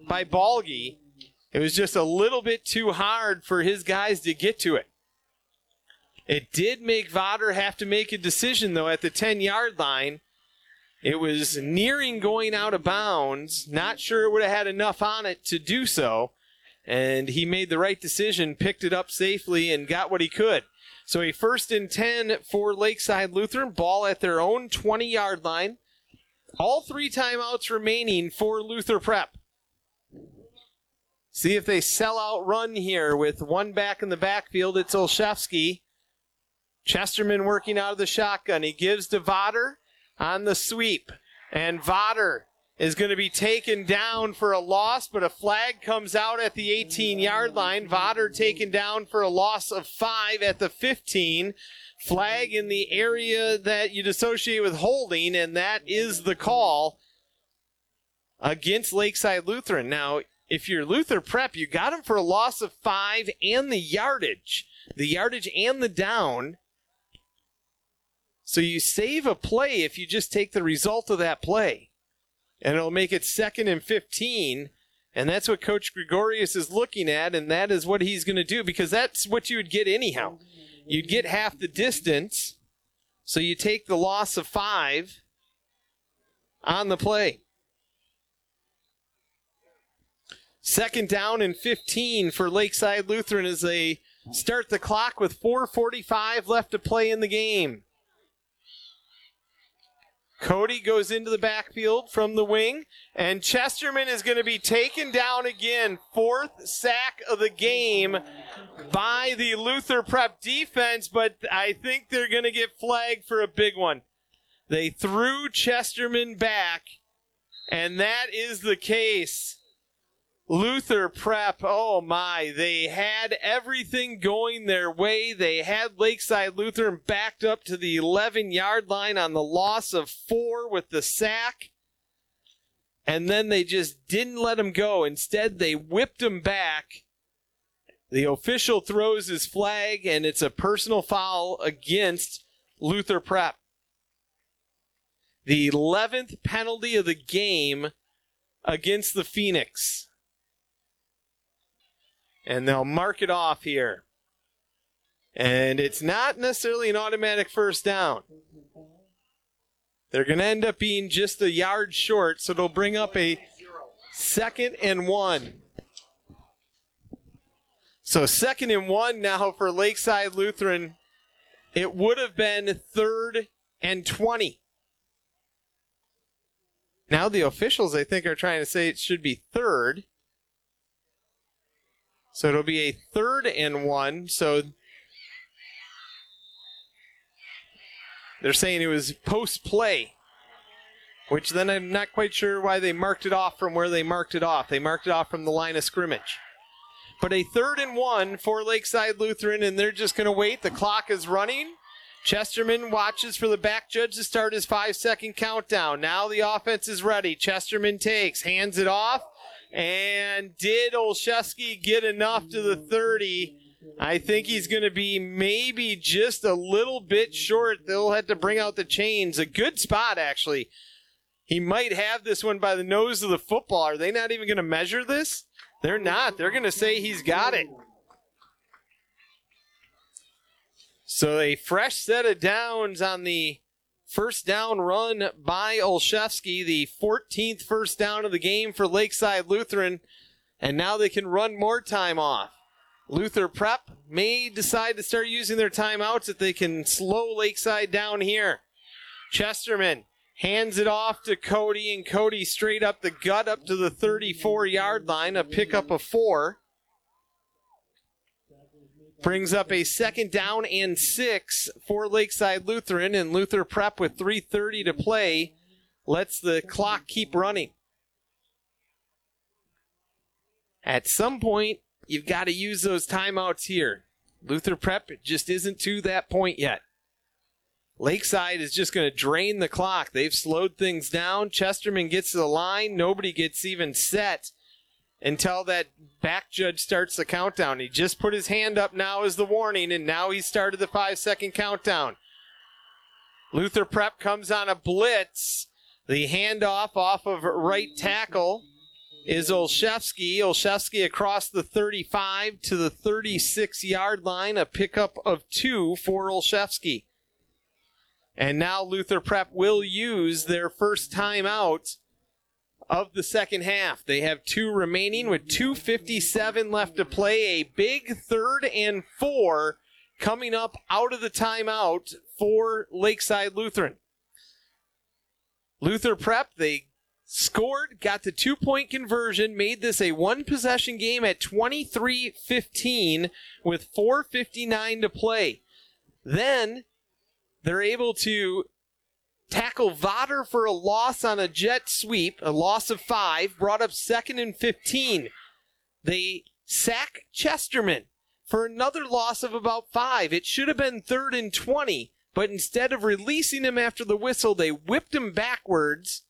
S1: by Balgi. It was just a little bit too hard for his guys to get to it. It did make Vodder have to make a decision, though, at the 10 yard line. It was nearing going out of bounds. Not sure it would have had enough on it to do so. And he made the right decision, picked it up safely, and got what he could. So a first and 10 for Lakeside Lutheran. Ball at their own 20 yard line. All three timeouts remaining for Luther Prep. See if they sell out run here with one back in the backfield. It's Olszewski. Chesterman working out of the shotgun. He gives to Vodder on the sweep. And Vodder is going to be taken down for a loss, but a flag comes out at the 18 yard line. Vodder taken down for a loss of five at the 15. Flag in the area that you'd associate with holding, and that is the call against Lakeside Lutheran. Now, if you're Luther Prep, you got him for a loss of five and the yardage, the yardage and the down. So you save a play if you just take the result of that play and it'll make it second and 15. And that's what Coach Gregorius is looking at, and that is what he's going to do because that's what you would get anyhow. You'd get half the distance, so you take the loss of five on the play. Second down and 15 for Lakeside Lutheran as they start the clock with 4.45 left to play in the game. Cody goes into the backfield from the wing, and Chesterman is going to be taken down again. Fourth sack of the game by the Luther Prep defense, but I think they're going to get flagged for a big one. They threw Chesterman back, and that is the case. Luther Prep, oh my, they had everything going their way. They had Lakeside Lutheran backed up to the 11 yard line on the loss of four with the sack. And then they just didn't let him go. Instead, they whipped him back. The official throws his flag, and it's a personal foul against Luther Prep. The 11th penalty of the game against the Phoenix and they'll mark it off here. And it's not necessarily an automatic first down. They're going to end up being just a yard short, so they'll bring up a second and one. So, second and one now for Lakeside Lutheran. It would have been third and 20. Now, the officials, I think, are trying to say it should be third. So it'll be a third and one. So they're saying it was post play, which then I'm not quite sure why they marked it off from where they marked it off. They marked it off from the line of scrimmage. But a third and one for Lakeside Lutheran, and they're just going to wait. The clock is running. Chesterman watches for the back judge to start his five second countdown. Now the offense is ready. Chesterman takes, hands it off. And did Olszewski get enough to the 30? I think he's going to be maybe just a little bit short. They'll have to bring out the chains. A good spot, actually. He might have this one by the nose of the football. Are they not even going to measure this? They're not. They're going to say he's got it. So a fresh set of downs on the First down run by Olszewski, the 14th first down of the game for Lakeside Lutheran. And now they can run more time off. Luther Prep may decide to start using their timeouts if they can slow Lakeside down here. Chesterman hands it off to Cody, and Cody straight up the gut up to the 34 yard line, a pickup of four. Brings up a second down and six for Lakeside Lutheran, and Luther Prep with 3:30 to play lets the clock keep running. At some point, you've got to use those timeouts here. Luther Prep just isn't to that point yet. Lakeside is just going to drain the clock. They've slowed things down. Chesterman gets to the line. Nobody gets even set until that back judge starts the countdown. He just put his hand up now as the warning, and now he started the five second countdown. Luther Prep comes on a blitz. The handoff off of right tackle is Olszewski. Olszewski across the 35 to the 36 yard line, a pickup of two for Olszewski. And now Luther Prep will use their first timeout of the second half. They have two remaining with 257 left to play. A big third and four coming up out of the timeout for Lakeside Lutheran. Luther Prep, they scored, got the two point conversion, made this a one possession game at 23 15 with 4.59 to play. Then they're able to tackle Vodder for a loss on a jet sweep, a loss of five, brought up second and 15. They sack Chesterman for another loss of about five. It should have been third and 20, but instead of releasing him after the whistle, they whipped him backwards.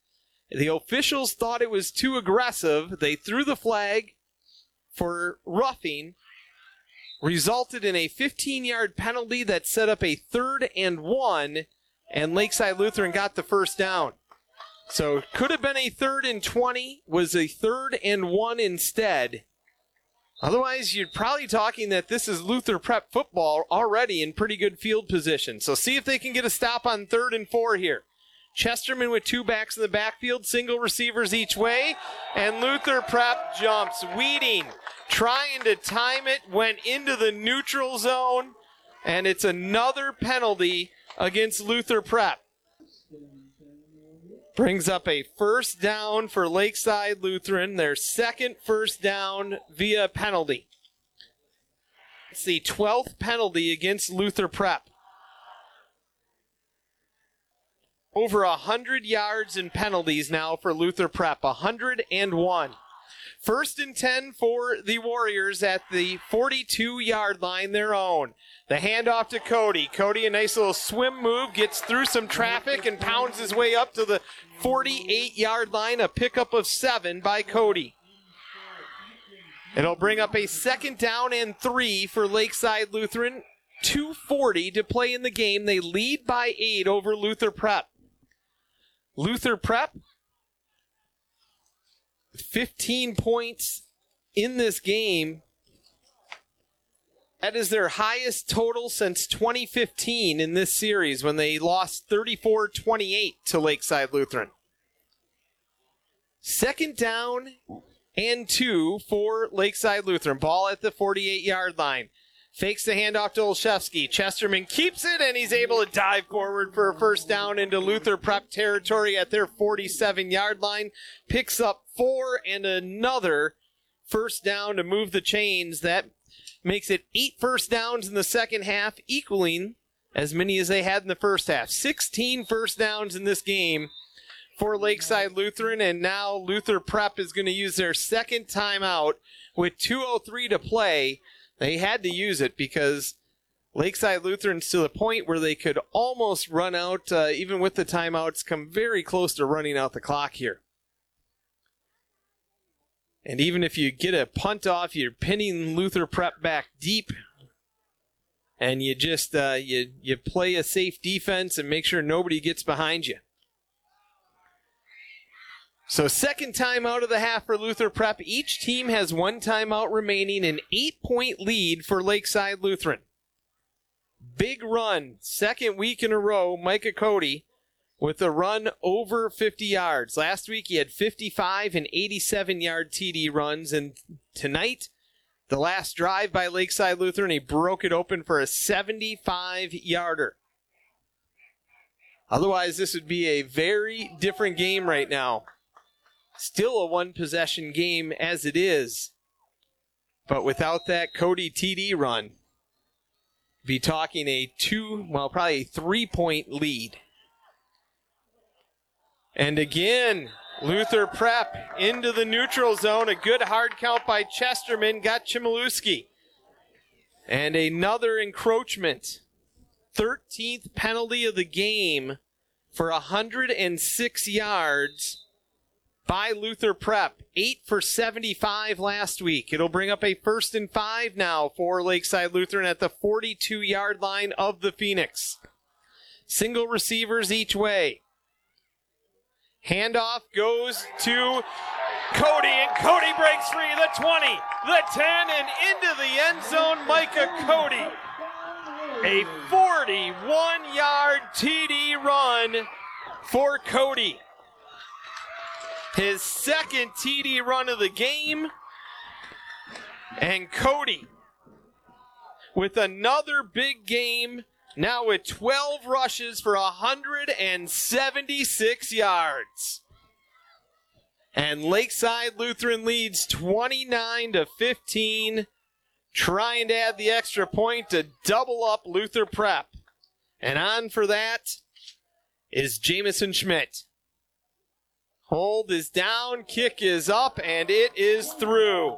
S1: The officials thought it was too aggressive. They threw the flag for roughing, resulted in a 15 yard penalty that set up a third and one and Lakeside Lutheran got the first down. So could have been a third and 20, was a third and one instead. Otherwise, you're probably talking that this is Luther Prep football already in pretty good field position. So see if they can get a stop on third and four here. Chesterman with two backs in the backfield, single receivers each way, and Luther Prep jumps. Weeding, trying to time it, went into the neutral zone, and it's another penalty against Luther Prep. Brings up a first down for Lakeside Lutheran, their second first down via penalty. It's the 12th penalty against Luther Prep. Over 100 yards in penalties now for Luther Prep, 101. First and 10 for the Warriors at the 42 yard line, their own. The handoff to Cody. Cody, a nice little swim move, gets through some traffic and pounds his way up to the 48 yard line. A pickup of seven by Cody. It'll bring up a second down and three for Lakeside Lutheran. 240 to play in the game. They lead by eight over Luther Prep. Luther Prep, 15 points in this game that is their highest total since 2015 in this series when they lost 34 28 to Lakeside Lutheran. Second down and two for Lakeside Lutheran. Ball at the 48 yard line. Fakes the handoff to Olszewski. Chesterman keeps it and he's able to dive forward for a first down into Luther Prep territory at their 47 yard line. Picks up four and another first down to move the chains. That makes it eight first downs in the second half, equaling as many as they had in the first half. 16 first downs in this game for Lakeside Lutheran, and now Luther Prep is going to use their second timeout with 2.03 to play. They had to use it because Lakeside Lutheran's to the point where they could almost run out, uh, even with the timeouts, come very close to running out the clock here. And even if you get a punt off, you're pinning Luther Prep back deep, and you just uh, you you play a safe defense and make sure nobody gets behind you. So second time out of the half for Luther Prep. Each team has one timeout remaining, an eight-point lead for Lakeside Lutheran. Big run, second week in a row. Micah Cody with a run over 50 yards. Last week he had 55 and 87 yard TD runs, and tonight, the last drive by Lakeside Lutheran, he broke it open for a 75 yarder. Otherwise, this would be a very different game right now. Still a one possession game as it is, but without that Cody TD run. be talking a two, well, probably a three point lead. And again, Luther Prep into the neutral zone. A good hard count by Chesterman got Chmielewski. And another encroachment. 13th penalty of the game for 106 yards by Luther Prep. 8 for 75 last week. It'll bring up a first and five now for Lakeside Lutheran at the 42 yard line of the Phoenix. Single receivers each way. Handoff goes to Cody, and Cody breaks free. The 20, the 10, and into the end zone, Micah Cody. A 41 yard TD run for Cody. His second TD run of the game. And Cody with another big game now with 12 rushes for 176 yards. And Lakeside Lutheran leads 29 to 15, trying to add the extra point to double up Luther Prep. And on for that is Jamison Schmidt. Hold is down, kick is up, and it is through.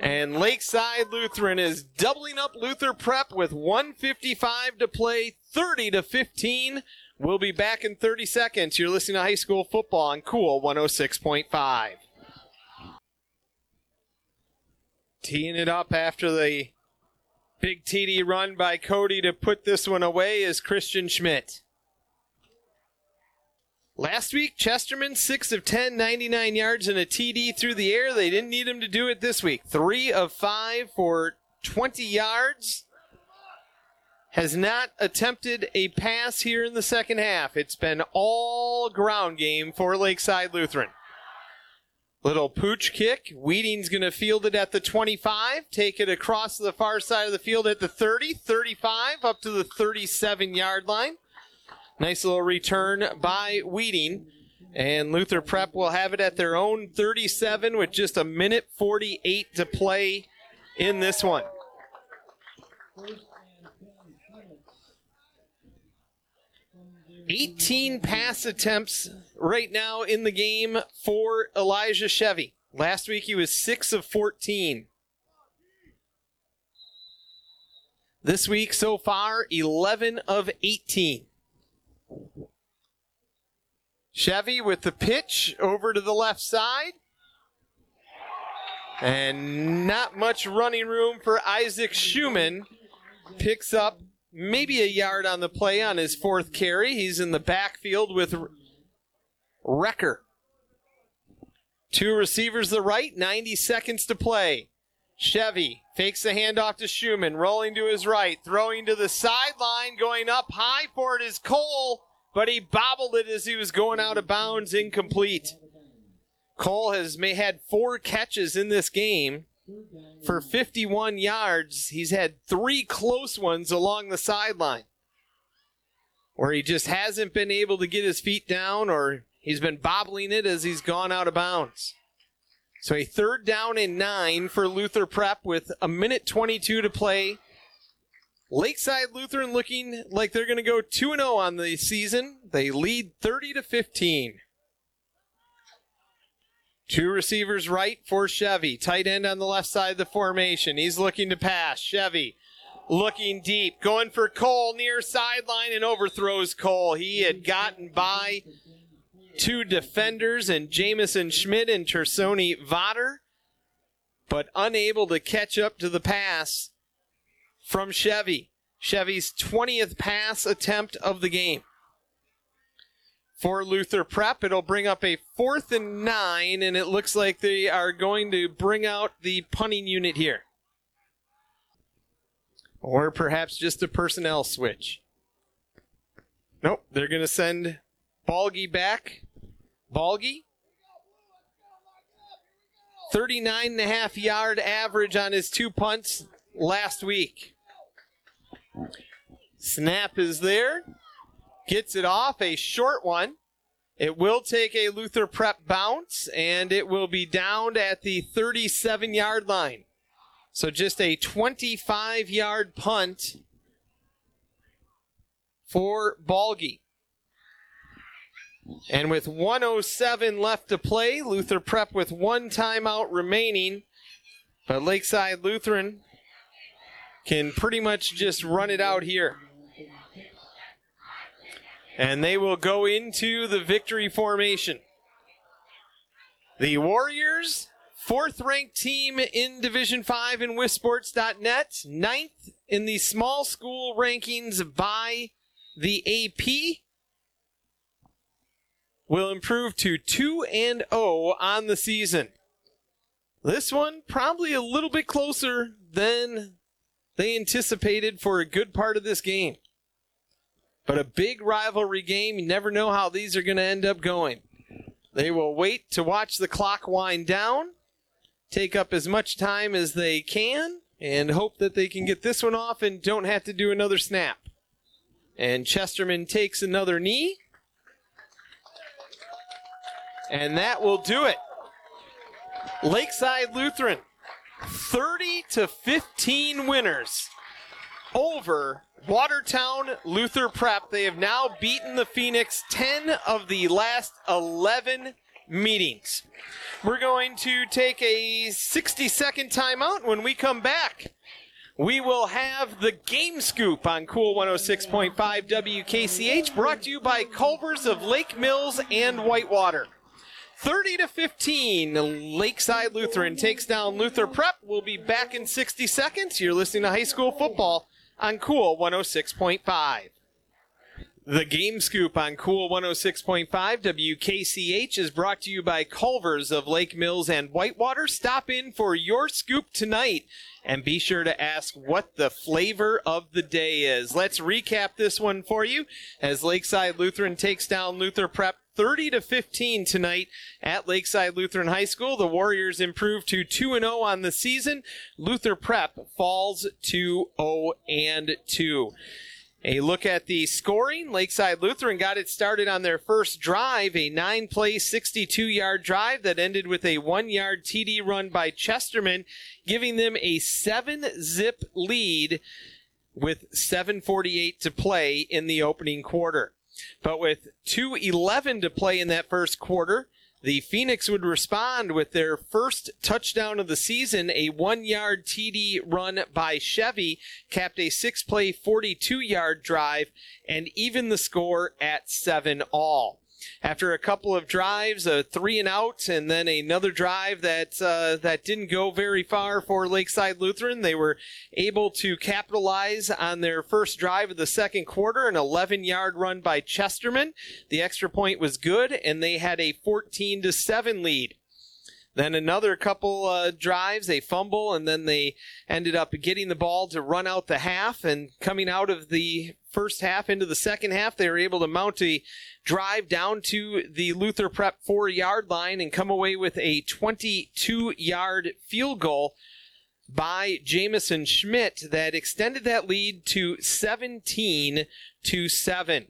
S1: And Lakeside Lutheran is doubling up Luther Prep with 155 to play, 30 to 15. We'll be back in 30 seconds. You're listening to high school football on Cool 106.5. Teeing it up after the big TD run by Cody to put this one away is Christian Schmidt. Last week, Chesterman, 6 of 10, 99 yards and a TD through the air. They didn't need him to do it this week. 3 of 5 for 20 yards. Has not attempted a pass here in the second half. It's been all ground game for Lakeside Lutheran. Little pooch kick. Weeding's going to field it at the 25, take it across the far side of the field at the 30, 35, up to the 37 yard line. Nice little return by Weeding. And Luther Prep will have it at their own 37 with just a minute 48 to play in this one. Eighteen pass attempts right now in the game for Elijah Chevy. Last week he was six of fourteen. This week so far, eleven of eighteen. Chevy with the pitch over to the left side. And not much running room for Isaac Schumann. Picks up maybe a yard on the play on his fourth carry. He's in the backfield with Recker. Two receivers the right, 90 seconds to play. Chevy fakes the handoff to Schumann, rolling to his right, throwing to the sideline, going up high for it is Cole, but he bobbled it as he was going out of bounds, incomplete. Cole has may had four catches in this game for 51 yards. He's had three close ones along the sideline where he just hasn't been able to get his feet down or he's been bobbling it as he's gone out of bounds. So a third down and nine for Luther Prep with a minute 22 to play. Lakeside Lutheran looking like they're going to go 2 0 on the season. They lead 30 to 15. Two receivers right for Chevy. Tight end on the left side of the formation. He's looking to pass. Chevy looking deep, going for Cole near sideline and overthrows Cole. He had gotten by two defenders and Jamison Schmidt and Tersoni Vodder, but unable to catch up to the pass from Chevy. Chevy's 20th pass attempt of the game. For Luther Prep, it'll bring up a fourth and nine, and it looks like they are going to bring out the punting unit here. Or perhaps just a personnel switch. Nope, they're going to send Balgi back. Balgi, 39 and a half yard average on his two punts last week. Snap is there. Gets it off, a short one. It will take a Luther Prep bounce, and it will be downed at the 37 yard line. So just a 25 yard punt for Balgi. And with 107 left to play, Luther Prep with one timeout remaining. But Lakeside Lutheran can pretty much just run it out here. And they will go into the victory formation. The Warriors, fourth ranked team in Division 5 in WisSports.net, ninth in the small school rankings by the AP, will improve to 2 and 0 on the season. This one probably a little bit closer than they anticipated for a good part of this game. But a big rivalry game, you never know how these are going to end up going. They will wait to watch the clock wind down, take up as much time as they can, and hope that they can get this one off and don't have to do another snap. And Chesterman takes another knee. And that will do it. Lakeside Lutheran, 30 to 15 winners over Watertown Luther Prep. They have now beaten the Phoenix 10 of the last 11 meetings. We're going to take a 60 second timeout. When we come back, we will have the game scoop on Cool 106.5 WKCH brought to you by Culvers of Lake Mills and Whitewater. 30 to 15, Lakeside Lutheran takes down Luther Prep. We'll be back in 60 seconds. You're listening to high school football on Cool 106.5. The Game Scoop on Cool 106.5 WKCH is brought to you by Culvers of Lake Mills and Whitewater. Stop in for your scoop tonight and be sure to ask what the flavor of the day is. Let's recap this one for you as Lakeside Lutheran takes down Luther Prep 30 to 15 tonight at Lakeside Lutheran High School. The Warriors improve to 2 and 0 on the season. Luther Prep falls to 0 and 2. A look at the scoring. Lakeside Lutheran got it started on their first drive, a nine play, 62 yard drive that ended with a one yard TD run by Chesterman, giving them a seven zip lead with 7.48 to play in the opening quarter. But with 2.11 to play in that first quarter, the Phoenix would respond with their first touchdown of the season, a one yard TD run by Chevy, capped a six play, 42 yard drive, and even the score at seven all after a couple of drives, a three and out, and then another drive that uh, that didn't go very far for Lakeside Lutheran. They were able to capitalize on their first drive of the second quarter, an 11-yard run by Chesterman. The extra point was good, and they had a 14 to seven lead. Then another couple uh, drives, they fumble, and then they ended up getting the ball to run out the half. And coming out of the first half into the second half, they were able to mount a drive down to the Luther Prep four yard line and come away with a 22 yard field goal by Jamison Schmidt that extended that lead to 17 to 7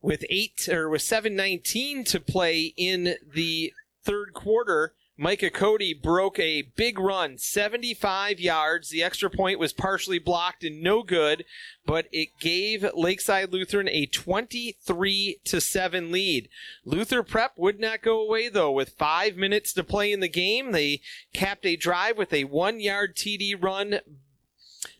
S1: with 8 or with 719 to play in the third quarter, Micah Cody broke a big run, 75 yards. The extra point was partially blocked and no good, but it gave Lakeside Lutheran a 23 to 7 lead. Luther Prep would not go away though. With five minutes to play in the game, they capped a drive with a one yard TD run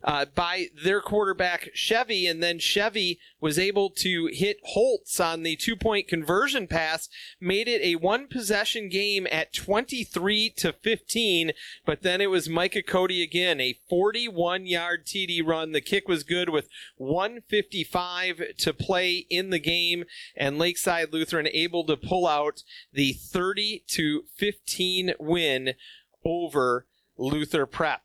S1: uh, by their quarterback Chevy, and then Chevy was able to hit Holtz on the two point conversion pass, made it a one possession game at 23 to 15. But then it was Micah Cody again, a 41 yard TD run. The kick was good with 155 to play in the game, and Lakeside Lutheran able to pull out the 30 to 15 win over Luther Prep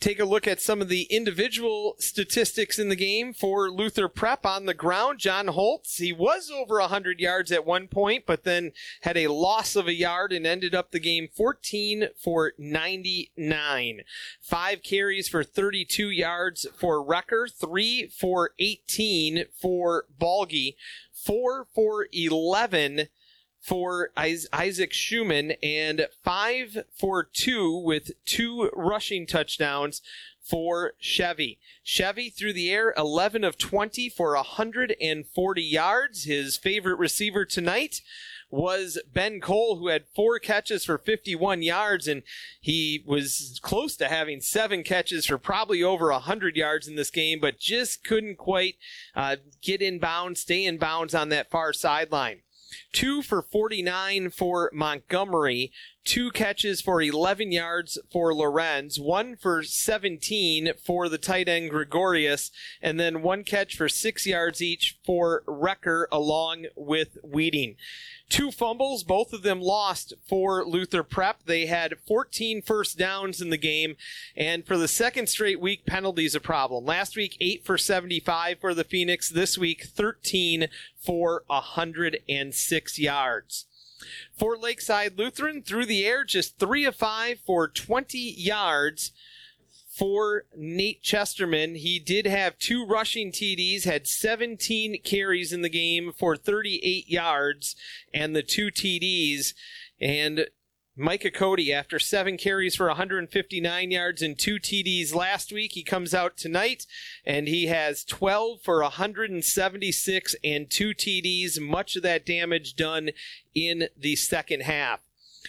S1: take a look at some of the individual statistics in the game for Luther Prep on the ground. John Holtz, he was over 100 yards at one point, but then had a loss of a yard and ended up the game 14 for 99. Five carries for 32 yards for Recker, three for 18 for Balgi, four for 11 for Isaac Schumann and five for two with two rushing touchdowns for Chevy. Chevy through the air, 11 of 20 for 140 yards. His favorite receiver tonight was Ben Cole, who had four catches for 51 yards, and he was close to having seven catches for probably over 100 yards in this game, but just couldn't quite uh, get in bounds, stay in bounds on that far sideline. Two for 49 for Montgomery, two catches for 11 yards for Lorenz, one for 17 for the tight end Gregorius, and then one catch for six yards each for Recker along with Weeding. Two fumbles, both of them lost for Luther Prep. They had 14 first downs in the game, and for the second straight week, penalties a problem. Last week, 8 for 75 for the Phoenix. This week, 13 for 106 yards. For Lakeside Lutheran, through the air, just 3 of 5 for 20 yards for Nate Chesterman. He did have two rushing TDs, had 17 carries in the game for 38 yards and the two TDs. And Micah Cody, after seven carries for 159 yards and two TDs last week, he comes out tonight and he has 12 for 176 and two TDs. Much of that damage done in the second half.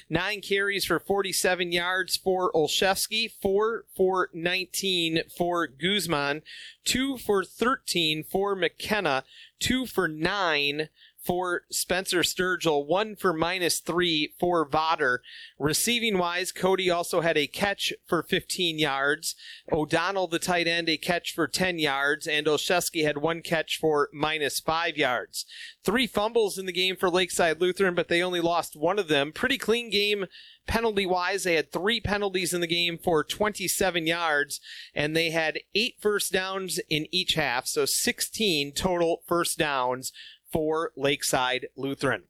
S1: Nine carries for 47 yards for Olszewski, four for 19 for Guzman, two for 13 for McKenna, two for nine for Spencer Sturgill, one for minus three for Vodder. Receiving wise, Cody also had a catch for 15 yards. O'Donnell, the tight end, a catch for 10 yards, and Olszewski had one catch for minus five yards. Three fumbles in the game for Lakeside Lutheran, but they only lost one of them. Pretty clean game penalty wise. They had three penalties in the game for 27 yards, and they had eight first downs in each half, so 16 total first downs for Lakeside Lutheran.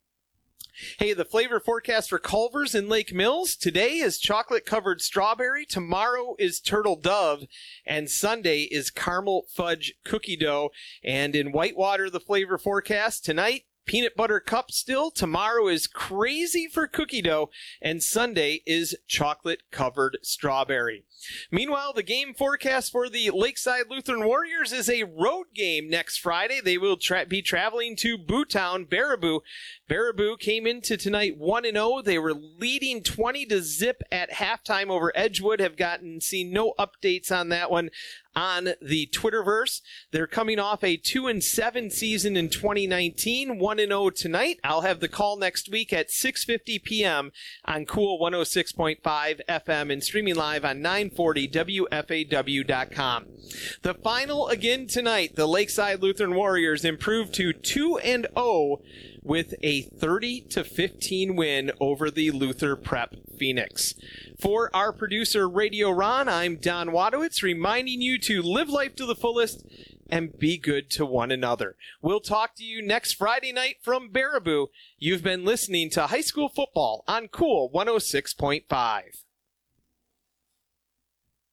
S1: Hey, the flavor forecast for Culver's in Lake Mills. Today is chocolate covered strawberry. Tomorrow is turtle dove. And Sunday is caramel fudge cookie dough. And in Whitewater, the flavor forecast tonight, peanut butter cup still. Tomorrow is crazy for cookie dough. And Sunday is chocolate covered strawberry. Meanwhile, the game forecast for the Lakeside Lutheran Warriors is a road game next Friday. They will tra- be traveling to Bootown, Baraboo. Baraboo came into tonight 1 0. They were leading 20 to zip at halftime over Edgewood. Have gotten seen no updates on that one on the Twitterverse. They're coming off a 2 and 7 season in 2019, 1 and 0 tonight. I'll have the call next week at 6:50 p.m. on Cool 106.5 FM and streaming live on 940WFAW.com. The final again tonight, the Lakeside Lutheran Warriors improved to 2 and 0 with a 30 to 15 win over the Luther Prep Phoenix. For our producer Radio Ron, I'm Don Wadowitz reminding you to live life to the fullest and be good to one another. We'll talk to you next Friday night from Baraboo. You've been listening to high school football on Cool 106.5.